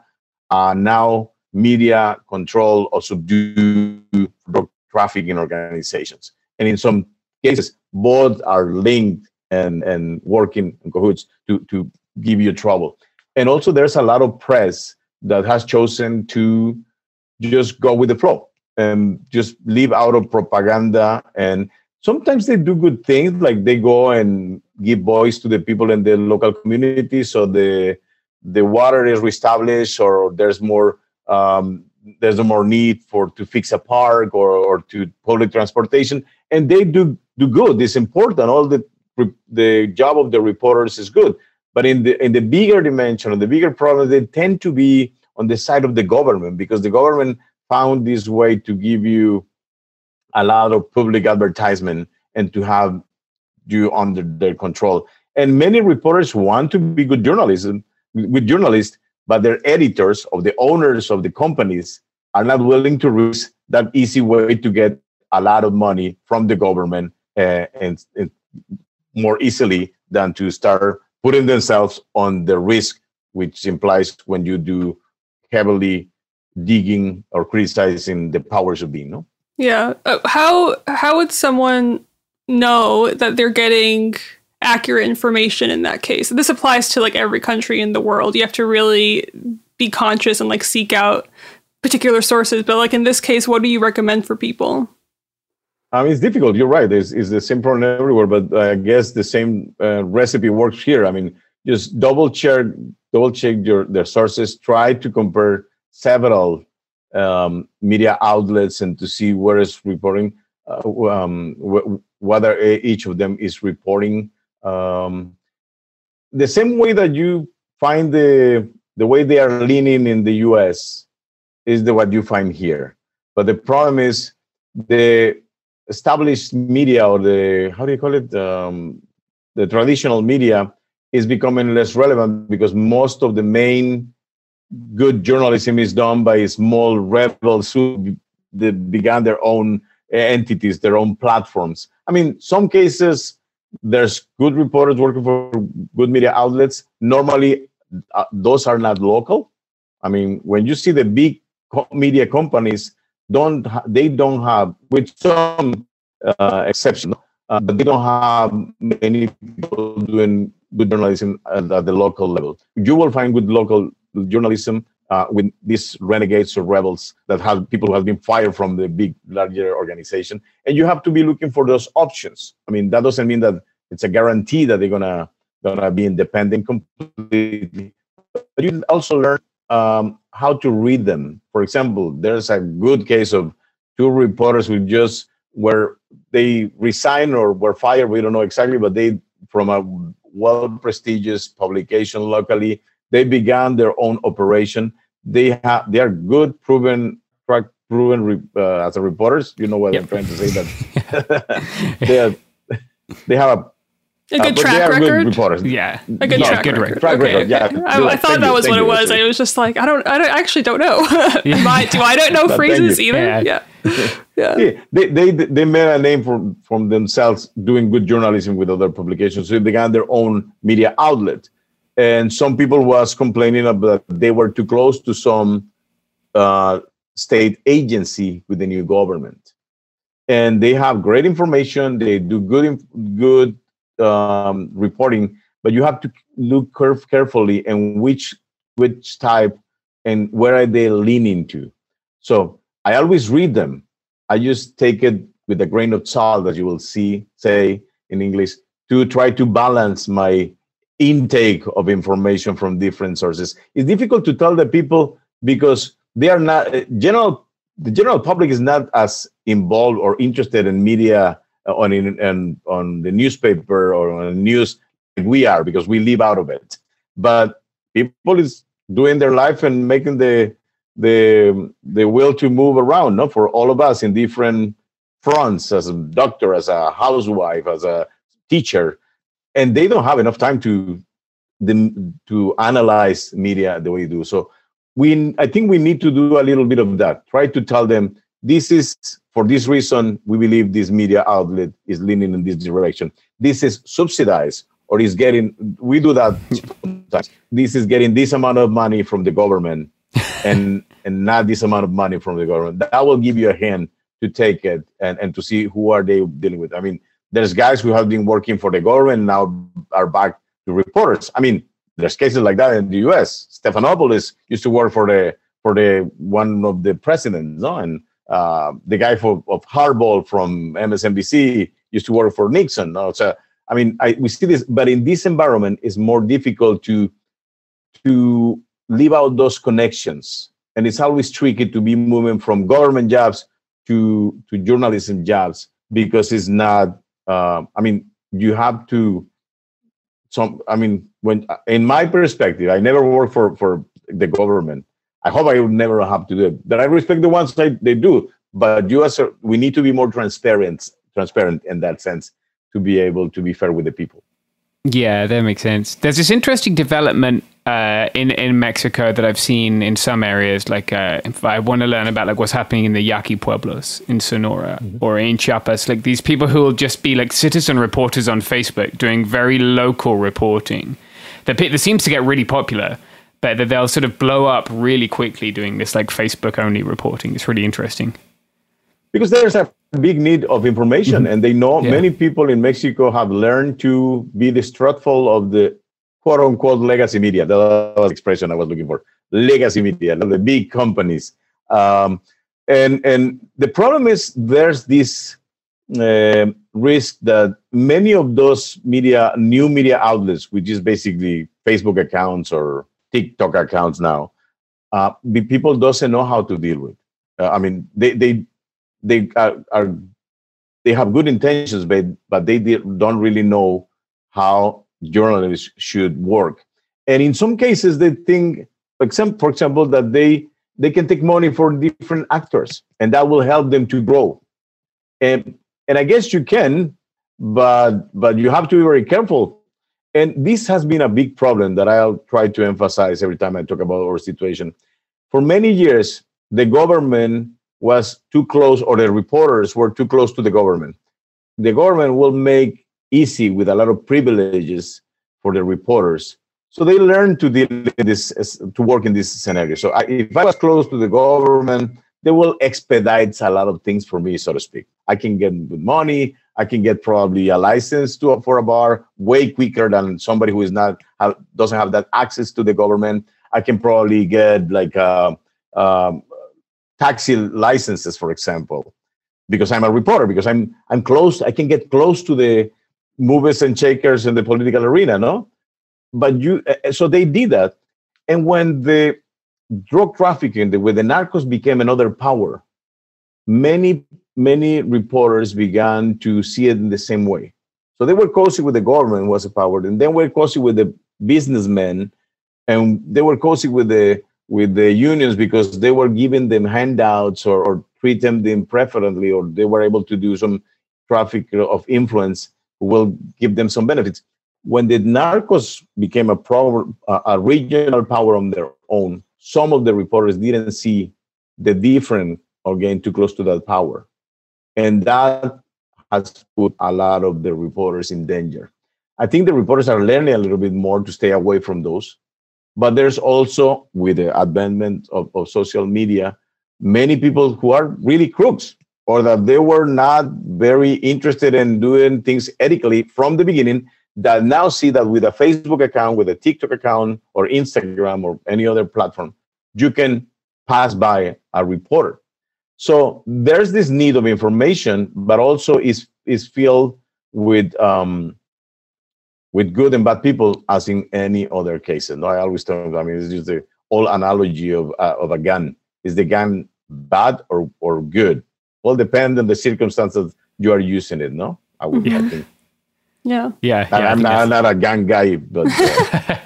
Speaker 9: uh, now media control or subdue trafficking organizations. And in some cases both are linked and and working in cahoots to to give you trouble. And also there's a lot of press that has chosen to just go with the flow and just leave out of propaganda. And sometimes they do good things like they go and give voice to the people in the local community. So the the water is reestablished or there's more um, there's more need for to fix a park or, or to public transportation and they do do good. It's important. All the the job of the reporters is good. But in the in the bigger dimension of the bigger problem they tend to be on the side of the government because the government found this way to give you a lot of public advertisement and to have you under their control. And many reporters want to be good journalism with journalists, but their editors or the owners of the companies are not willing to risk that easy way to get a lot of money from the government uh, and, and more easily than to start putting themselves on the risk, which implies when you do heavily digging or criticizing the powers of being. No.
Speaker 8: Yeah. Uh, how how would someone know that they're getting accurate information in that case? This applies to like every country in the world. You have to really be conscious and like seek out particular sources. But like in this case, what do you recommend for people?
Speaker 9: I mean, it's difficult. You're right. It's, the same problem everywhere, but I guess the same uh, recipe works here. I mean, just double check, double check your their sources. Try to compare several um, media outlets and to see where is reporting, uh, um, wh- whether each of them is reporting. Um, the same way that you find the the way they are leaning in the U.S. is the what you find here. But the problem is the established media or the how do you call it um, the traditional media is becoming less relevant because most of the main good journalism is done by small rebels who began their own entities, their own platforms. I mean, some cases there's good reporters working for good media outlets. Normally, uh, those are not local. I mean, when you see the big media companies, don't they don't have, with some uh, exception, uh, but they don't have many people doing good journalism at, at the local level. You will find good local journalism uh, with these renegades or rebels that have people who have been fired from the big larger organization. And you have to be looking for those options. I mean that doesn't mean that it's a guarantee that they're gonna gonna be independent completely. But you also learn um, how to read them. For example there's a good case of two reporters who just were they resigned or were fired. We don't know exactly but they from a well prestigious publication locally they began their own operation. They have they are good, proven track proven re, uh, as a reporters. You know what yep. I'm trying to say that they are, they have a
Speaker 8: a good uh, track record.
Speaker 9: reporters.
Speaker 7: Yeah,
Speaker 8: a good track, good record.
Speaker 9: Track
Speaker 8: okay,
Speaker 9: record.
Speaker 8: Okay.
Speaker 9: Yeah,
Speaker 8: I, I thought that was what it was. I was just like, I don't, I, don't, I actually don't know. do, I, do I don't know phrases either? Yeah. yeah.
Speaker 9: yeah. yeah. They, they they made a name for from themselves doing good journalism with other publications. So they began their own media outlet, and some people was complaining about they were too close to some uh, state agency with the new government, and they have great information. They do good good um, reporting, but you have to look carefully and which which type and where are they leaning to. So I always read them. I just take it with a grain of salt, as you will see, say in English, to try to balance my intake of information from different sources. It's difficult to tell the people because they are not eh, general. The general public is not as involved or interested in media eh, on in, on on the newspaper or on news like we are because we live out of it. But people is doing their life and making the the the will to move around, no, for all of us in different fronts, as a doctor, as a housewife, as a teacher, and they don't have enough time to the, to analyze media the way you do. So we, I think we need to do a little bit of that. Try to tell them this is for this reason, we believe this media outlet is leaning in this direction. This is subsidized or is getting, we do that sometimes. This is getting this amount of money from the government and, and not this amount of money from the government. That will give you a hint to take it and, and to see who are they dealing with. I mean, there's guys who have been working for the government now are back to reporters. I mean, there's cases like that in the U.S. Stephanopoulos used to work for the for the one of the presidents, no? and uh, the guy for, of Hardball from MSNBC used to work for Nixon. No? So, I mean, I, we see this, but in this environment, it's more difficult to to leave out those connections, and it's always tricky to be moving from government jobs to to journalism jobs because it's not. Uh, I mean, you have to. Some, I mean, when in my perspective, I never worked for for the government, I hope I will never have to do it. But I respect the ones that they do. But you as a, we need to be more transparent, transparent in that sense to be able to be fair with the people.
Speaker 7: Yeah, that makes sense. There's this interesting development uh, in in Mexico that I've seen in some areas. Like, uh, if I want to learn about like what's happening in the Yaqui pueblos in Sonora mm-hmm. or in Chiapas, like these people who will just be like citizen reporters on Facebook doing very local reporting. That that seems to get really popular but that they'll sort of blow up really quickly doing this like Facebook only reporting. It's really interesting.
Speaker 9: Because there's a big need of information, mm-hmm. and they know yeah. many people in Mexico have learned to be distrustful of the quote unquote legacy media. That was the expression I was looking for. Legacy media, the big companies. Um, and and the problem is there's this uh, risk that many of those media, new media outlets, which is basically Facebook accounts or TikTok accounts now, uh, people doesn't know how to deal with. Uh, I mean, they they they are, are, they have good intentions, but but they don't really know how journalists should work. And in some cases, they think, for example, that they they can take money for different actors, and that will help them to grow. And and I guess you can, but but you have to be very careful and this has been a big problem that I'll try to emphasize every time I talk about our situation. For many years, the government was too close, or the reporters were too close to the government. The government will make easy with a lot of privileges for the reporters. So they learn to deal this, to work in this scenario. So I, if I was close to the government, they will expedite a lot of things for me, so to speak. I can get money. I can get probably a license to for a bar way quicker than somebody who is not doesn't have that access to the government. I can probably get like uh, um, taxi licenses, for example, because I'm a reporter. Because I'm I'm close. I can get close to the movers and shakers in the political arena. No, but you. Uh, so they did that, and when the drug trafficking, the, when the narcos became another power, many many reporters began to see it in the same way. So they were cozy with the government was a power, and then were cozy with the businessmen, and they were cozy with the with the unions because they were giving them handouts or, or treating them preferentially, or they were able to do some traffic of influence will give them some benefits. When the narcos became a, pro, a regional power on their own, some of the reporters didn't see the difference or getting too close to that power. And that has put a lot of the reporters in danger. I think the reporters are learning a little bit more to stay away from those. But there's also, with the advancement of, of social media, many people who are really crooks or that they were not very interested in doing things ethically from the beginning that now see that with a Facebook account, with a TikTok account, or Instagram, or any other platform, you can pass by a reporter. So there's this need of information, but also is is filled with um, with good and bad people, as in any other cases. No, I always talk. I mean, it's just the old analogy of uh, of a gun. Is the gun bad or or good? Well, depend on the circumstances you are using it. No, I would
Speaker 8: yeah.
Speaker 9: I think.
Speaker 8: Yeah.
Speaker 7: Yeah.
Speaker 9: yeah I'm, not, I'm not a gun guy, but uh,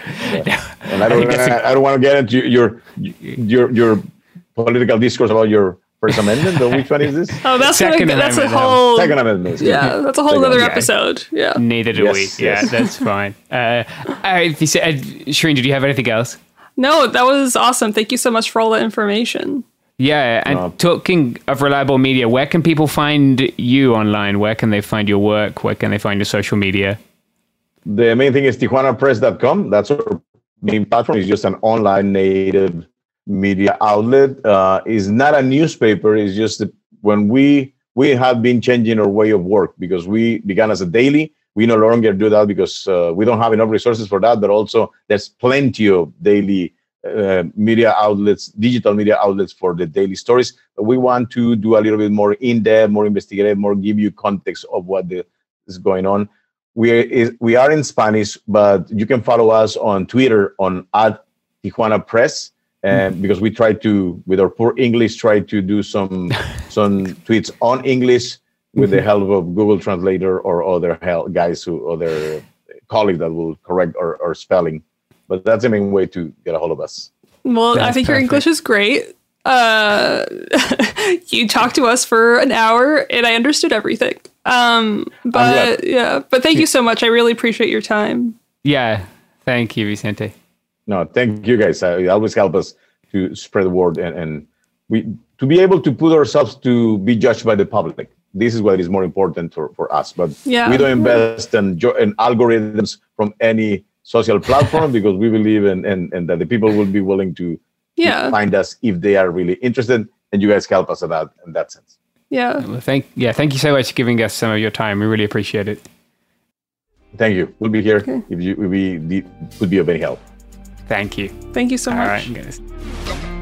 Speaker 9: yeah. and I don't I, I don't want to get into your your your political discourse about your First Amendment, or which one is this?
Speaker 8: Oh, that's Second gonna, that's a whole
Speaker 9: Second Amendment.
Speaker 8: Yeah, that's a whole
Speaker 9: Second
Speaker 8: other
Speaker 9: Amendment.
Speaker 8: episode. Yeah.
Speaker 7: Neither do
Speaker 9: Yes,
Speaker 7: we.
Speaker 9: yes.
Speaker 7: Yeah, that's fine. Uh, uh, if you said, Shireen, did you have anything else?
Speaker 8: No, that was awesome. Thank you so much for all the information.
Speaker 7: Yeah, and talking of reliable media, where can people find you online? Where can they find your work? Where can they find your social media?
Speaker 9: The main thing is TijuanaPress.com. That's our main platform. It's just an online native media outlet. Uh, it's not a newspaper. It's just when we we have been changing our way of work because we began as a daily. We no longer do that because uh, we don't have enough resources for that. But also, there's plenty of daily uh, media outlets, digital media outlets for the daily stories. But we want to do a little bit more in depth, more investigative, more give you context of what the, is going on. We is, we are in Spanish, but you can follow us on Twitter on at Tijuana Press. And because we try to, with our poor English, try to do some some tweets on English with the mm-hmm. help of Google Translator or other help guys who other colleagues that will correct our, our spelling. But that's the main way to get a hold of us.
Speaker 8: Well, I
Speaker 9: That's
Speaker 8: think your. English is great. Uh, you talked to us for an hour, and I understood everything. Um, but yeah, but thank you so much. I really appreciate your time.
Speaker 7: Yeah, thank you, Vicente.
Speaker 9: No, thank you guys. Uh, it always help us to spread the word and, and we to be able to put ourselves to be judged by the public. This is what is more important for, for us. But
Speaker 8: Yeah.
Speaker 9: we don't invest in, in algorithms from any social platform because we believe in, and in that the people will be willing to
Speaker 8: Yeah,
Speaker 9: find us if they are really interested. And you guys help us in that in that sense.
Speaker 8: yeah.
Speaker 7: Well, thank yeah, thank you so much for giving us some of your time. We really appreciate it.
Speaker 9: Thank you. We'll be here okay. if you if we de- could be of any help.
Speaker 7: Thank you.
Speaker 8: Thank you so
Speaker 7: All
Speaker 8: much.
Speaker 7: right,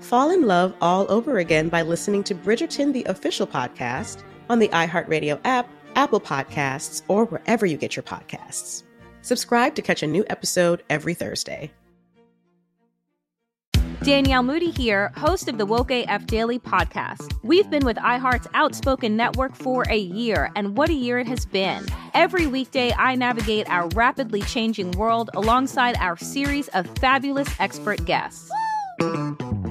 Speaker 10: fall in love all over again by listening to Bridgerton, the official podcast, on the iHeartRadio app, Apple Podcasts, or wherever you get your podcasts. Subscribe to catch a new episode every Thursday.
Speaker 11: Danielle Moody here, host of the Woke AF Daily podcast. We've been with iHeart's Outspoken Network for a year, and what a year it has been. Every weekday, I navigate our rapidly changing world alongside our series of fabulous expert guests.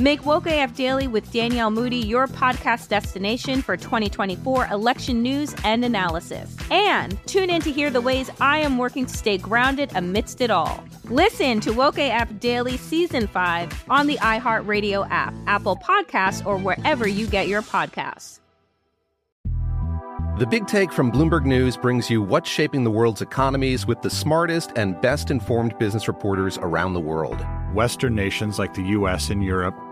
Speaker 11: Make Woke AF Daily with Danielle Moody your podcast destination for 2024 election news and analysis. And tune in to hear the ways I am working to stay grounded amidst it all. Listen to Woke AF Daily Season 5 on the iHeartRadio app, Apple Podcasts, or wherever you get your podcasts.
Speaker 3: The Big Take from Bloomberg News brings you what's shaping the world's economies with the smartest and best informed business reporters around the world.
Speaker 12: Western nations like the US and Europe.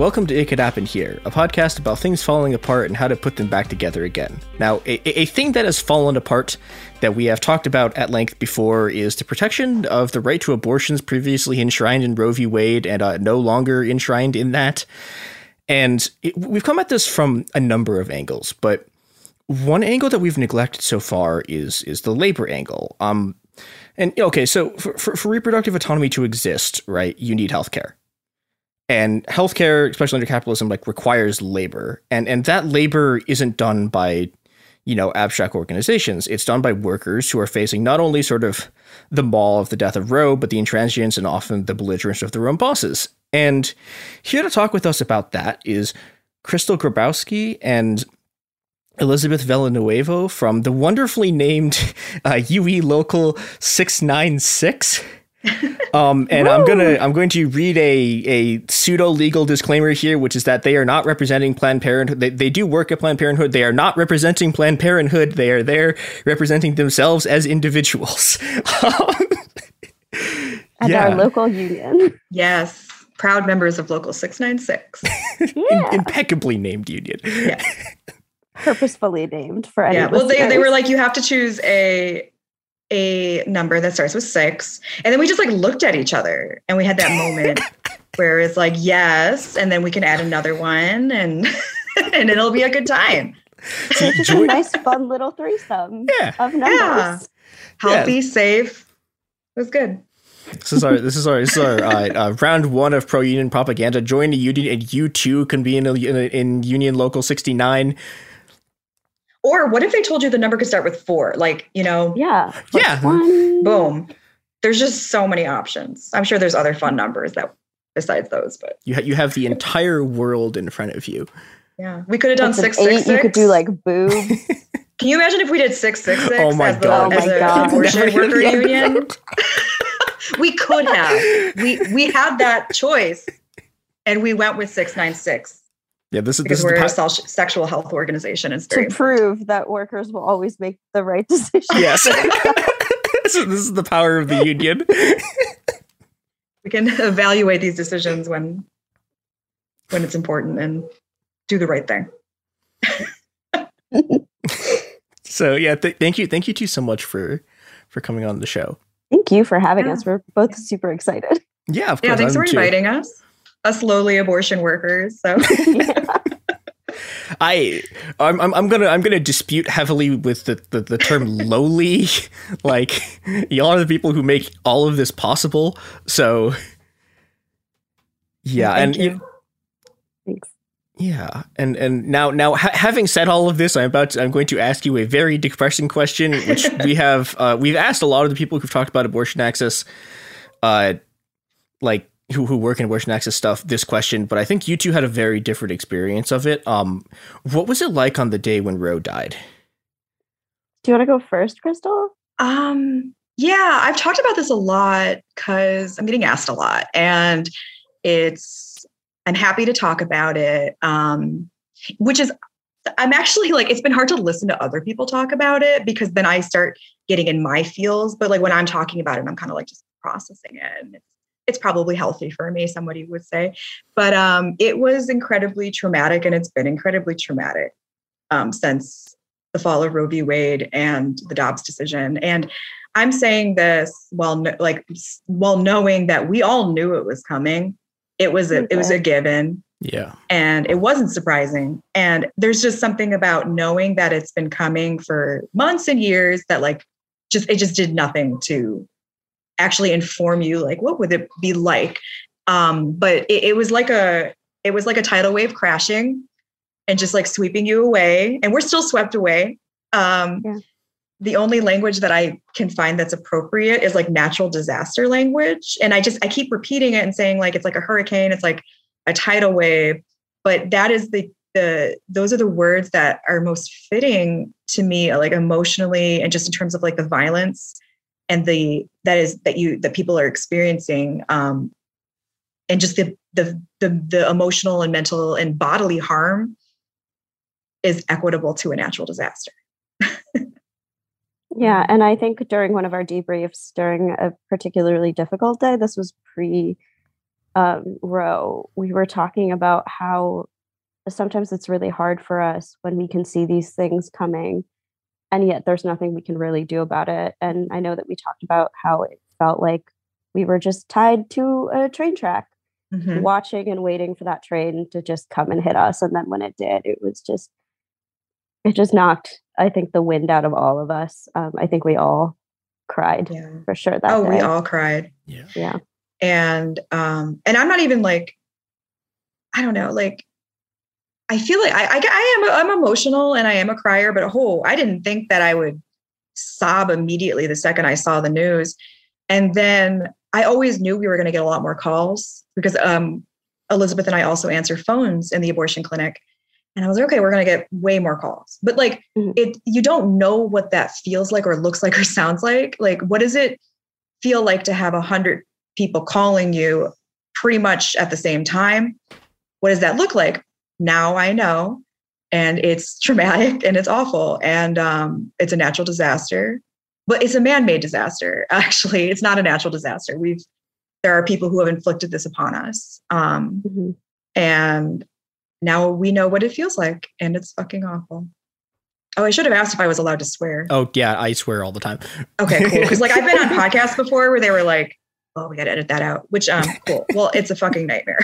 Speaker 13: Welcome to It Could Happen Here, a podcast about things falling apart and how to put them back together again. Now, a, a, thing that has fallen apart that we have talked about at length before is the protection of the right to abortions previously enshrined in Roe v. Wade and uh, no longer enshrined in that. And it, we've come at this from a number of angles, but one angle that we've neglected so far is is the labor angle. Um, and okay, so for, for, for reproductive autonomy to exist, right, you need healthcare and healthcare, especially under capitalism, like requires labor, and and that labor isn't done by you know abstract organizations. It's done by workers who are facing not only sort of the maul of the death of Roe, but the intransigence and often the belligerence of their own bosses. And here to talk with us about that is Crystal Grabowski and Elizabeth Villanueva from the wonderfully named uh, UE Local 696. Um, and I'm gonna I'm going to read a a pseudo legal disclaimer here, which is that they are not representing Planned Parenthood. They, they do work at Planned Parenthood. They are not representing Planned Parenthood. They are there representing themselves as individuals.
Speaker 14: At yeah. our local union.
Speaker 15: Yes, proud members of Local Six Nine Six.
Speaker 13: Impeccably named union.
Speaker 15: Yeah.
Speaker 14: Purposefully named for any.
Speaker 15: Yeah. Well, they they were like, you have to choose a a number that starts with six. And then we just like looked at each other and we had that moment where it's like, yes, and then we can add another one and and it'll be a good time.
Speaker 14: So just a nice fun little threesome yeah. of numbers. Yeah.
Speaker 15: Healthy, yeah. safe. It was good.
Speaker 13: This is our this is our this is our uh, uh, round one of pro union propaganda. Join the union, and you too can be in a, in, a, in Union Local sixty nine.
Speaker 15: Or what if they told you the number could start with four? Like, you know,
Speaker 14: yeah,
Speaker 13: yeah, one.
Speaker 15: boom. There's just so many options. I'm sure there's other fun numbers that besides those, but
Speaker 13: you ha- you have the entire world in front of you.
Speaker 15: Yeah, we could have done six, six, six.
Speaker 14: You could do like boobs.
Speaker 15: Can you imagine if we did six six six?
Speaker 13: Oh my
Speaker 15: as
Speaker 13: god!
Speaker 15: The, as
Speaker 14: oh my
Speaker 15: a
Speaker 14: god!
Speaker 15: Abortion worker union. we could have. We we had that choice, and we went with six nine six.
Speaker 13: Yeah, this is
Speaker 15: because
Speaker 13: this
Speaker 15: we're
Speaker 13: is
Speaker 15: a sexual health organization. It's
Speaker 14: to prove that workers will always make the right decision.
Speaker 13: Yes. this, is, this is the power of the union.
Speaker 15: we can evaluate these decisions when when it's important and do the right thing.
Speaker 13: so yeah, th- thank you, thank you two so much for for coming on the show.
Speaker 14: Thank you for having yeah. us. We're both super excited.
Speaker 13: Yeah, of
Speaker 15: course.
Speaker 13: Yeah,
Speaker 15: thanks I'm for inviting too. us. Us lowly abortion workers. So
Speaker 13: I I'm, I'm gonna I'm gonna dispute heavily with the, the, the term lowly. like y'all are the people who make all of this possible. So yeah,
Speaker 14: Thank
Speaker 13: and
Speaker 14: you. Thanks.
Speaker 13: Yeah, and and now now ha- having said all of this, I'm about to, I'm going to ask you a very depressing question, which we have uh, we've asked a lot of the people who've talked about abortion access, uh, like who who work in abortion access stuff, this question. But I think you two had a very different experience of it. Um, what was it like on the day when Roe died?
Speaker 14: Do you want to go first, Crystal?
Speaker 15: Um, yeah, I've talked about this a lot because I'm getting asked a lot, and it's I'm happy to talk about it. Um, which is, I'm actually like, it's been hard to listen to other people talk about it because then I start getting in my feels. But like when I'm talking about it, I'm kind of like just processing it. And it's, it's probably healthy for me, somebody would say. But um, it was incredibly traumatic and it's been incredibly traumatic um, since the fall of Roe v. Wade and the Dobbs decision. And I'm saying this while like while knowing that we all knew it was coming it was a okay. it was a given.
Speaker 13: Yeah.
Speaker 15: And it wasn't surprising. And there's just something about knowing that it's been coming for months and years that like just it just did nothing to actually inform you like what would it be like. Um, but it, it was like a it was like a tidal wave crashing and just like sweeping you away. And we're still swept away. Um, yeah the only language that I can find that's appropriate is like natural disaster language. And I just I keep repeating it and saying like it's like a hurricane, it's like a tidal wave. But that is the the those are the words that are most fitting to me, like emotionally and just in terms of like the violence and the that is that you that people are experiencing. Um and just the the the, the emotional and mental and bodily harm is equitable to a natural disaster.
Speaker 14: Yeah, and I think during one of our debriefs during a particularly difficult day, this was pre um, Roe, we were talking about how sometimes it's really hard for us when we can see these things coming, and yet there's nothing we can really do about it. And I know that we talked about how it felt like we were just tied to a train track, mm-hmm. watching and waiting for that train to just come and hit us. And then when it did, it was just it just knocked i think the wind out of all of us um, i think we all cried yeah. for sure that
Speaker 15: oh
Speaker 14: day.
Speaker 15: we all cried
Speaker 13: yeah
Speaker 14: yeah
Speaker 15: and um and i'm not even like i don't know like i feel like i i, I am i'm emotional and i am a crier but oh i didn't think that i would sob immediately the second i saw the news and then i always knew we were going to get a lot more calls because um elizabeth and i also answer phones in the abortion clinic and I was like, okay, we're going to get way more calls. But like mm-hmm. it you don't know what that feels like or looks like or sounds like. Like what does it feel like to have a hundred people calling you pretty much at the same time? What does that look like? Now I know. And it's traumatic and it's awful. And um, it's a natural disaster. But it's a man-made disaster, actually. It's not a natural disaster. We've there are people who have inflicted this upon us. Um, mm-hmm. and now we know what it feels like and it's fucking awful. Oh, I should have asked if I was allowed to swear.
Speaker 13: Oh, yeah, I swear all the time.
Speaker 15: Okay, cool. Because like I've been on podcasts before where they were like, "Oh, we got to edit that out," which um, cool. Well, it's a fucking nightmare.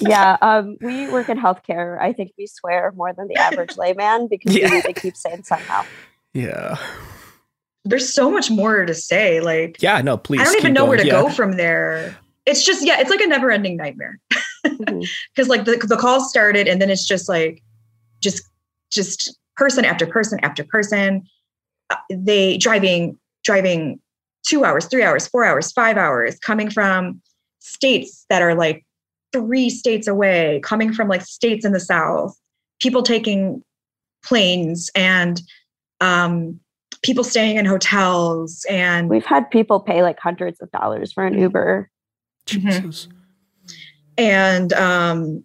Speaker 14: Yeah, um, we work in healthcare. I think we swear more than the average layman because yeah. we need to keep saying somehow.
Speaker 13: Yeah.
Speaker 15: There's so much more to say. Like,
Speaker 13: yeah, no, please.
Speaker 15: I don't even know going. where to yeah. go from there. It's just, yeah, it's like a never-ending nightmare because mm-hmm. like the, the calls started and then it's just like just just person after person after person uh, they driving driving two hours three hours four hours five hours coming from states that are like three states away coming from like states in the south people taking planes and um, people staying in hotels and
Speaker 14: we've had people pay like hundreds of dollars for an uber.
Speaker 13: Jesus. Mm-hmm
Speaker 15: and um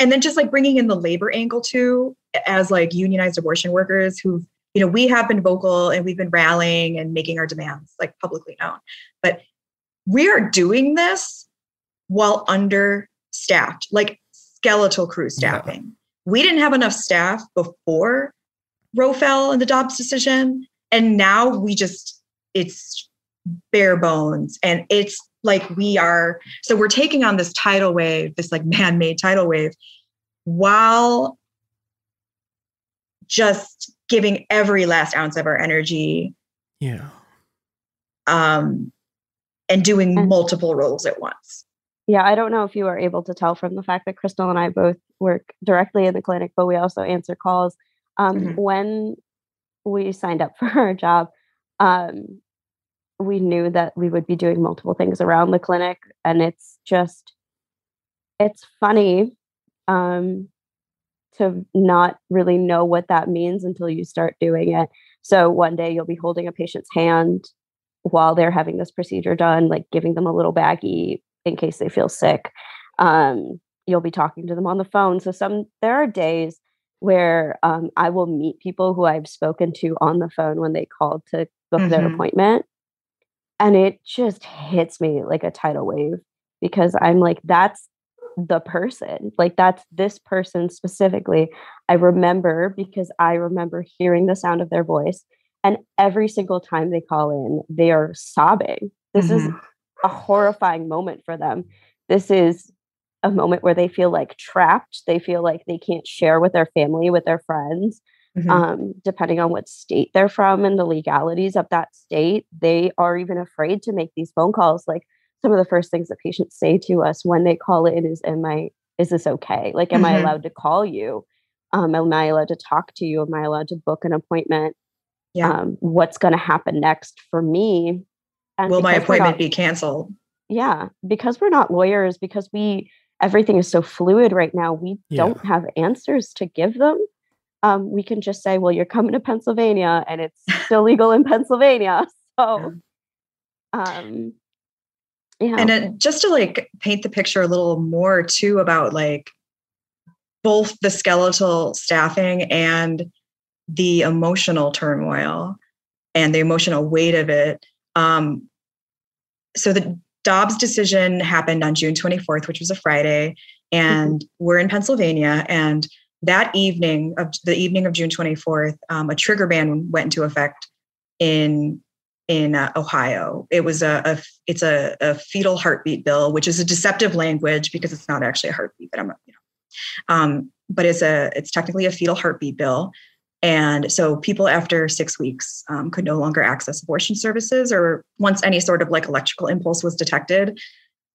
Speaker 15: and then just like bringing in the labor angle too as like unionized abortion workers who've you know, we have been vocal and we've been rallying and making our demands like publicly known. But we are doing this while understaffed, like skeletal crew staffing. Yeah. We didn't have enough staff before Roe fell and the Dobbs decision. And now we just, it's bare bones. And it's like we are, so we're taking on this tidal wave, this like man made tidal wave, while just giving every last ounce of our energy.
Speaker 13: Yeah.
Speaker 15: Um, and doing multiple roles at once.
Speaker 14: Yeah, I don't know if you are able to tell from the fact that Crystal and I both work directly in the clinic, but we also answer calls. Um, mm-hmm. When we signed up for our job, um, we knew that we would be doing multiple things around the clinic, and it's just, it's funny um, to not really know what that means until you start doing it. So one day you'll be holding a patient's hand while they're having this procedure done, like giving them a little baggie in case they feel sick. Um, you'll be talking to them on the phone. So some there are days where um, I will meet people who I've spoken to on the phone when they called to book mm-hmm. their appointment. And it just hits me like a tidal wave because I'm like, that's the person. Like, that's this person specifically. I remember because I remember hearing the sound of their voice. And every single time they call in, they are sobbing. This mm-hmm. is a horrifying moment for them. This is a moment where they feel like trapped. They feel like they can't share with their family, with their friends. Mm-hmm. Um, depending on what state they're from and the legalities of that state, they are even afraid to make these phone calls. Like some of the first things that patients say to us when they call in is, "Am I? Is this okay? Like, am mm-hmm. I allowed to call you? Um, am I allowed to talk to you? Am I allowed to book an appointment? Yeah. Um, what's going to happen next for me?
Speaker 15: And Will my appointment not, be canceled?
Speaker 14: Yeah, because we're not lawyers, because we everything is so fluid right now, we yeah. don't have answers to give them. Um, we can just say, well, you're coming to Pennsylvania and it's still legal in Pennsylvania. So, um,
Speaker 15: yeah. And it, just to like paint the picture a little more too about like both the skeletal staffing and the emotional turmoil and the emotional weight of it. Um, so the Dobbs decision happened on June 24th, which was a Friday, and mm-hmm. we're in Pennsylvania. And that evening of the evening of June 24th, um, a trigger ban went into effect in in uh, Ohio. It was a, a it's a, a, fetal heartbeat bill, which is a deceptive language because it's not actually a heartbeat, but I'm you know, um, but it's a it's technically a fetal heartbeat bill, and so people after six weeks um, could no longer access abortion services or once any sort of like electrical impulse was detected.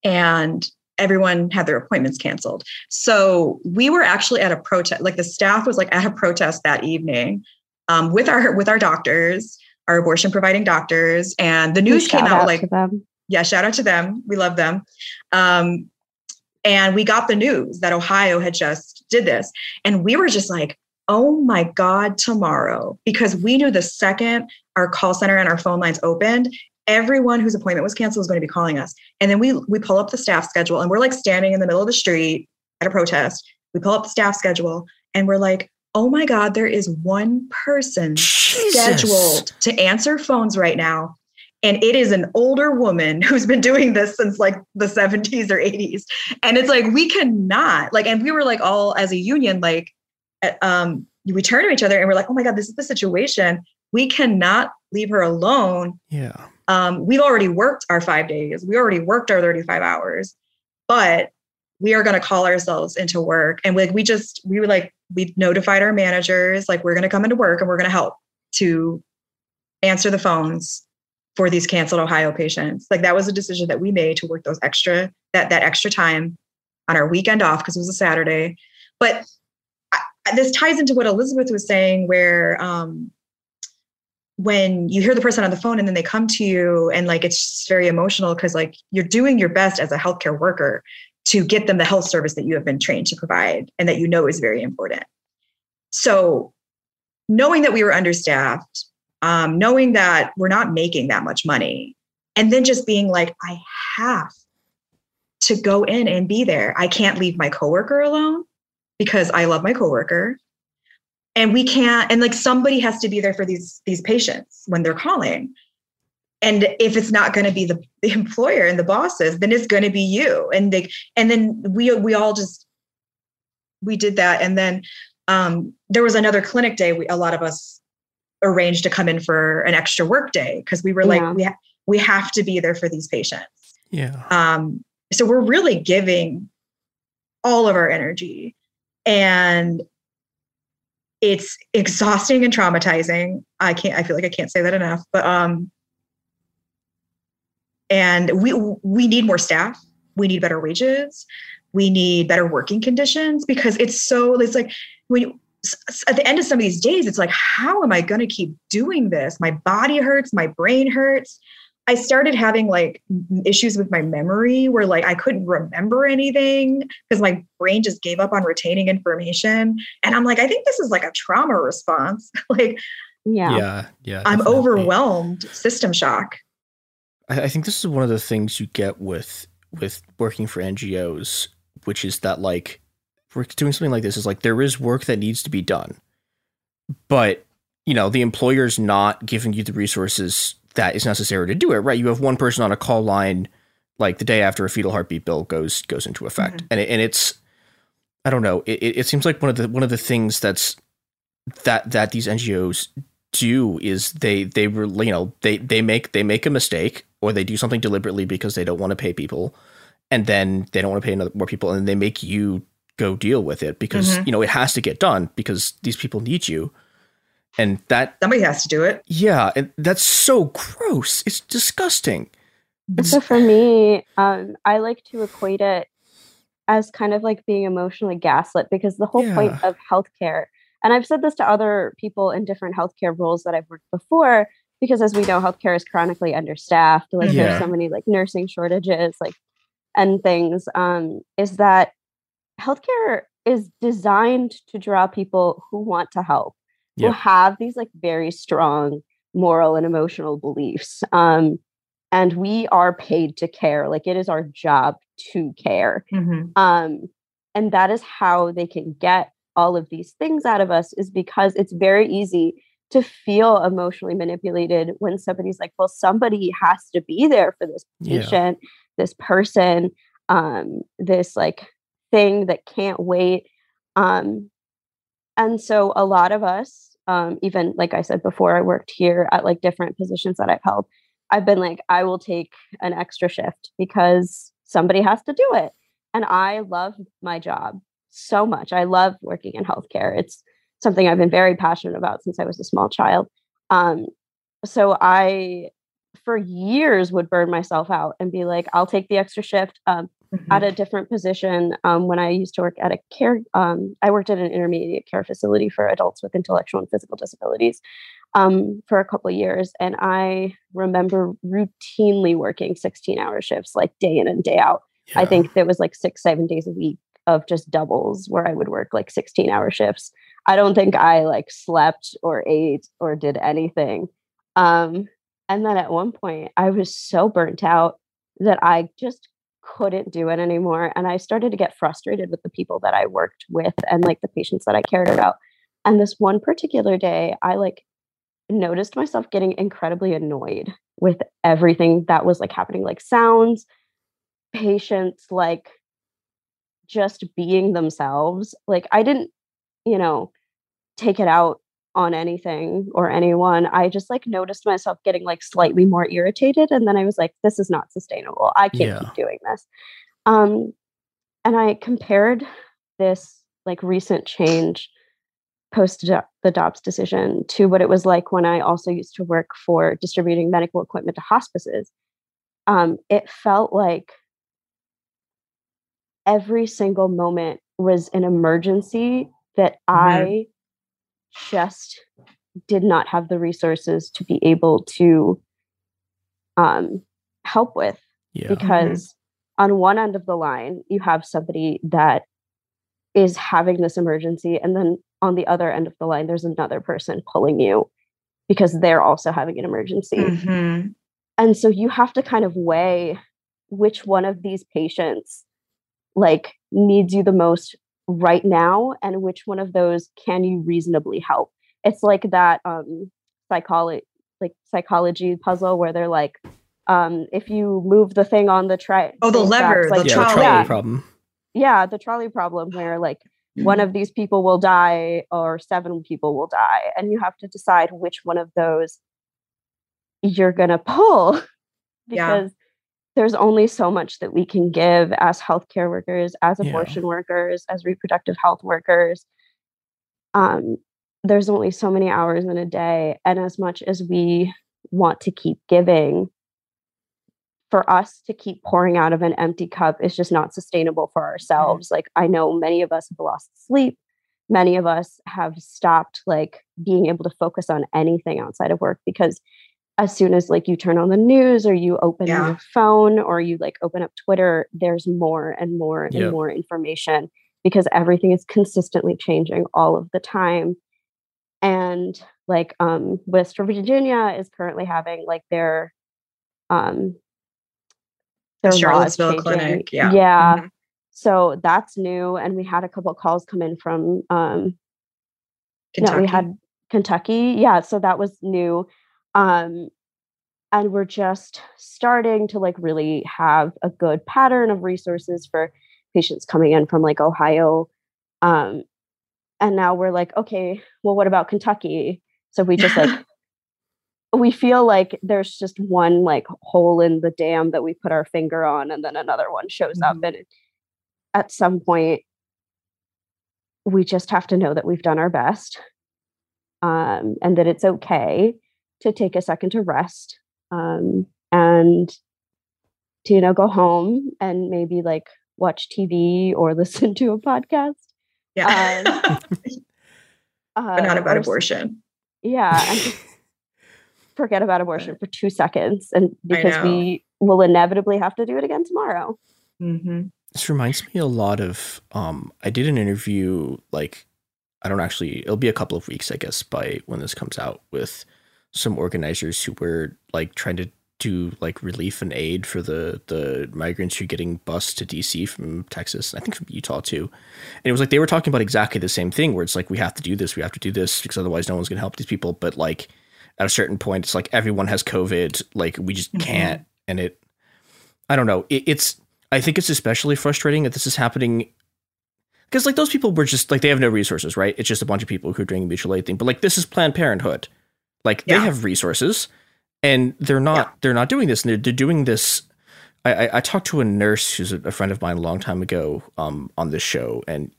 Speaker 15: And everyone had their appointments canceled. So we were actually at a protest, like the staff was like at a protest that evening um, with our with our doctors, our abortion providing doctors, and the news came out, out like yeah, shout out to them. We love them. Um, and we got the news that Ohio had just did this, and we were just like, oh my God, tomorrow. Because we knew the second our call center and our phone lines opened, everyone whose appointment was canceled was going to be calling us. And then we we pull up the staff schedule and we're like standing in the middle of the street at a protest. We pull up the staff schedule and we're like, oh my God, there is one person Jesus. scheduled to answer phones right now. And it is an older woman who's been doing this since like the 70s or 80s. And it's like, we cannot, like, and we were like all as a union, like, um, we turn to each other and we're like, oh my God, this is the situation. We cannot leave her alone.
Speaker 13: Yeah.
Speaker 15: Um, we've already worked our five days. We already worked our 35 hours, but we are going to call ourselves into work. And like, we just, we were like, we notified our managers, like, we're going to come into work and we're going to help to answer the phones for these canceled Ohio patients. Like that was a decision that we made to work those extra, that, that extra time on our weekend off because it was a Saturday. But this ties into what Elizabeth was saying, where um, when you hear the person on the phone and then they come to you and like it's very emotional because like you're doing your best as a healthcare worker to get them the health service that you have been trained to provide and that you know is very important. So, knowing that we were understaffed, um, knowing that we're not making that much money, and then just being like, I have to go in and be there. I can't leave my coworker alone because I love my coworker. and we can't and like somebody has to be there for these these patients when they're calling and if it's not going to be the, the employer and the bosses then it's going to be you and they and then we we all just we did that and then um, there was another clinic day we, a lot of us arranged to come in for an extra work day because we were like
Speaker 14: Yeah.
Speaker 15: we, ha- we have to be there for these patients
Speaker 13: Yeah.
Speaker 15: um, so we're really giving all of our energy and it's exhausting and traumatizing. I can't i feel like i can't say that enough but um and we we need more staff. We need better wages. We need better working conditions because it's so it's like when you at the end of some of these days it's like how am i going to keep doing this? My body hurts. My brain hurts i started having like issues with my memory where like i couldn't remember anything because my brain just gave up on retaining information and i'm like i think this is like a trauma response like
Speaker 14: yeah
Speaker 13: Yeah. Yeah.
Speaker 15: i'm
Speaker 13: definitely.
Speaker 15: overwhelmed system shock
Speaker 13: I, I think this is one of the things you get with with working for NGOs, which is that like we're doing something like this is like there is work that needs to be done, but you know the employer's not giving you the resources that is necessary to do it. Right? You have one person on a call line like the day after a fetal heartbeat bill goes goes into effect, and it, and it's I don't know. It, it seems like one of the one of the things that's that that these NGOs do is they they re- you know they they make they make a mistake or they do something deliberately because they don't want to pay people and then they don't want to pay another, more people and they make you go deal with it because
Speaker 15: Mhm.
Speaker 13: you know it has to get done because these people need you and that
Speaker 15: somebody has to do it
Speaker 13: yeah and that's so gross it's disgusting
Speaker 14: So for me, um, I like to equate it as kind of like being emotionally gaslit because the whole point of healthcare, and I've said this to other people in different healthcare roles that I've worked before, because as we know, healthcare is chronically understaffed. Like
Speaker 16: Yeah.
Speaker 14: there's so many like nursing shortages, like and things. Um, is that healthcare is designed to draw people who want to help,
Speaker 16: Yeah.
Speaker 14: who have these like very strong moral and emotional beliefs. Um, and we are paid to care. Like it is our job to care. Um, and that is how they can get all of these things out of us, is because it's very easy to feel emotionally manipulated when somebody's like, well, somebody has to be there for this
Speaker 16: Yeah.
Speaker 14: patient, this person, um, this like thing that can't wait. Um, and so a lot of us, um, even like I said before, I worked here at like different positions that I've held. I've been like, I will take an extra shift because somebody has to do it. And I love my job so much. I love working in healthcare. It's something I've been very passionate about since I was a small child. Um, so I, for years, would burn myself out and be like, I'll take the extra shift. Um, At a different position, um, when I used to work at a care, um, I worked at an intermediate care facility for adults with intellectual and physical disabilities um, for a couple of years. And I remember routinely working 16 hour shifts, like day in and day out. I think there was like six, seven days a week of just doubles where I would work like 16 hour shifts. I don't think I like slept or ate or did anything. Um, and then at one point, I was so burnt out that I just couldn't do it anymore. And I started to get frustrated with the people that I worked with and like the patients that I cared about. And this one particular day, I like noticed myself getting incredibly annoyed with everything that was like happening, like sounds, patients, like just being themselves. Like I didn't, you know, take it out on anything or anyone. I just like noticed myself getting like slightly more irritated. And then I was like, this is not sustainable. I can't
Speaker 16: Yeah.
Speaker 14: keep doing this. Um, and I compared this like recent change post the Dobbs decision to what it was like when I also used to work for distributing medical equipment to hospices. Um, it felt like every single moment was an emergency that I just did not have the resources to be able to um, help with.
Speaker 13: Yeah.
Speaker 14: Because on one end of the line, you have somebody that is having this emergency, and then on the other end of the line, there's another person pulling you because they're also having an emergency. And so you have to kind of weigh which one of these patients like needs you the most right now and which one of those can you reasonably help it's like that um psychology like psychology puzzle where they're like um if you move the thing on the tray
Speaker 15: Oh, the lever, the
Speaker 13: yeah, the
Speaker 15: trolley.
Speaker 13: trolley
Speaker 14: Yeah.
Speaker 13: problem.
Speaker 14: yeah the trolley problem where like one of these people will die or seven people will die and you have to decide which one of those you're going to pull
Speaker 15: Yeah.
Speaker 14: There's only so much that we can give as healthcare workers as
Speaker 13: Yeah.
Speaker 14: abortion workers as reproductive health workers um there's only so many hours in a day and as much as we want to keep giving for us to keep pouring out of an empty cup is just not sustainable for ourselves. Like I know many of us have lost sleep. Many of us have stopped like being able to focus on anything outside of work because as soon as like you turn on the news or you open
Speaker 15: Yeah.
Speaker 14: your phone or you like open up Twitter, there's more and more and
Speaker 13: Yep.
Speaker 14: more information because everything is consistently changing all of the time. And like um West Virginia is currently having like their um their laws
Speaker 15: Charlottesville clinic, yeah.
Speaker 14: Yeah.
Speaker 15: Mhm.
Speaker 14: So that's new. And we had a couple calls come in from um no, we had Kentucky. Yeah, so that was new. Um and we're just starting to like really have a good pattern of resources for patients coming in from like Ohio. Um and now we're like, okay, well what about Kentucky? So we just like we feel like there's just one like hole in the dam that we put our finger on and then another one shows up and at some point we just have to know that we've done our best um, and that it's okay to take a second to rest um, and to you know go home and maybe like watch tv or listen to a podcast
Speaker 15: Yeah.
Speaker 14: um,
Speaker 15: but not
Speaker 14: uh,
Speaker 15: about
Speaker 14: or
Speaker 15: abortion.
Speaker 14: yeah and just forget about abortion for two seconds and because we will inevitably have to do it again tomorrow
Speaker 15: Mm-hmm.
Speaker 13: This reminds me a lot of um I did an interview like I don't actually it'll be a couple of weeks I guess by when this comes out with some organizers who were like trying to do like relief and aid for the the migrants who are getting bused to DC from Texas, I think from Utah too. And it was like they were talking about exactly the same thing where it's like we have to do this, we have to do this because otherwise no one's going to help these people, but like at a certain point it's like everyone has covid, like we just
Speaker 15: Mhm.
Speaker 13: can't and it I don't know. It, it's I think it's especially frustrating that this is happening because like those people were just like they have no resources, right? It's just a bunch of people who are doing mutual aid thing. But like this is Planned Parenthood, like they have resources, and they're not they're not doing this, and they're, they're doing this. I, I I talked to a nurse who's a, friend of mine a long time ago um on this show, and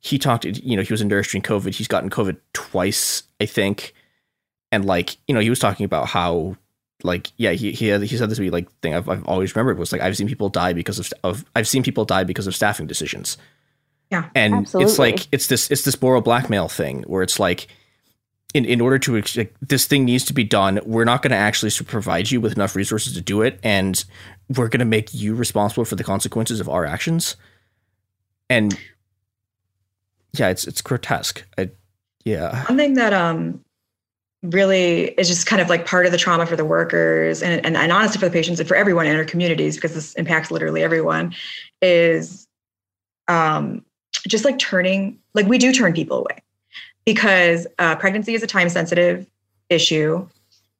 Speaker 13: he talked. You know, he was a nurse during COVID. He's gotten COVID twice, I think, and like you know, he was talking about how like yeah he he had, he said this to me like thing I've, I've always remembered was like I've seen people die because of of I've seen people die because of staffing decisions.
Speaker 15: Yeah.
Speaker 13: And it's like it's this it's this moral blackmail thing where it's like in in order to like, this thing needs to be done, we're not going to actually provide you with enough resources to do it and we're going to make you responsible for the consequences of our actions. And yeah, it's it's grotesque. I, yeah.
Speaker 15: One thing that um really is just kind of like part of the trauma for the workers and, and, and honestly for the patients and for everyone in our communities because this impacts literally everyone is um just like turning like we do turn people away because uh, pregnancy is a time sensitive issue.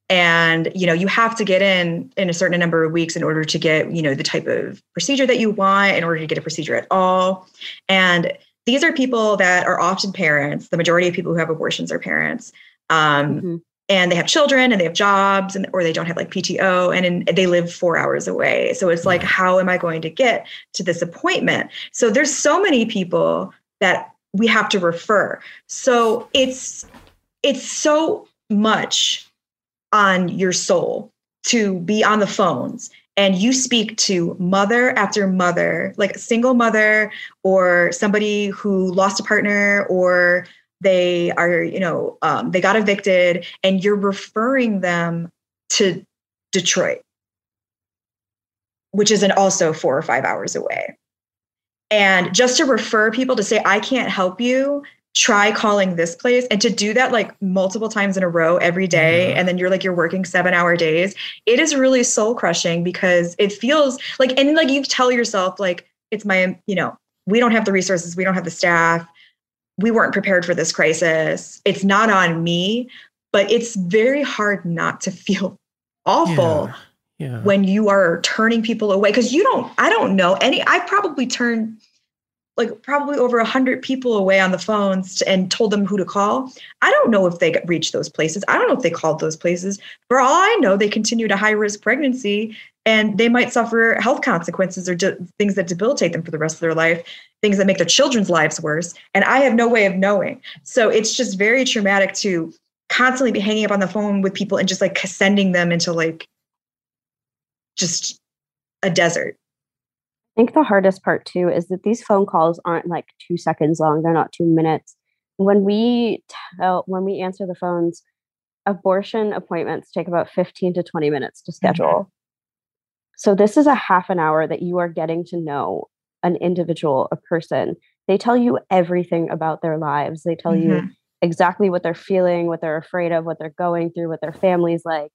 Speaker 15: And you know you have to get in in a certain number of weeks in order to get you know the type of procedure that you want in order to get a procedure at all. And these are people that are often parents the majority of people who have abortions are parents um, and they have children and they have jobs and or they don't have like pto and in, they live four hours away. So it's like how am i going to get to this appointment? So there's so many people that we have to refer so it's it's so much on your soul to be on the phones and you speak to mother after mother, like a single mother or somebody who lost a partner or they are, you know, um, they got evicted, and you're referring them to Detroit, which is also four or five hours away. And just to refer people to say, I can't help you, try calling this place. And to do that like multiple times in a row every day, mm-hmm. And then you're like, you're working seven hour days. It is really soul crushing because it feels like, and like you tell yourself, like, it's my, you know, we don't have the resources, we don't have the staff, we weren't prepared for this crisis. It's not on me, but it's very hard not to feel awful
Speaker 13: Yeah. Yeah.
Speaker 15: when you are turning people away because you don't i don't know any i probably turned like probably over a hundred people away on the phones and told them who to call. I don't know if they reached those places. I don't know if they called those places. For all i know they continued a high risk pregnancy and they might suffer health consequences or de- things that debilitate them for the rest of their life things that make their children's lives worse and i have no way of knowing. So it's just very traumatic to constantly be hanging up on the phone with people and just like sending them into like just a desert.
Speaker 14: I think the hardest part too is that these phone calls aren't like two seconds long. They're not two minutes. When we tell, when we answer the phones, abortion appointments take about 15 to 20 minutes to schedule. So this is a half an hour that you are getting to know an individual, a person. They tell you everything about their lives. They tell you
Speaker 15: Mhm.
Speaker 14: exactly what they're feeling, what they're afraid of, what they're going through, what their family's like,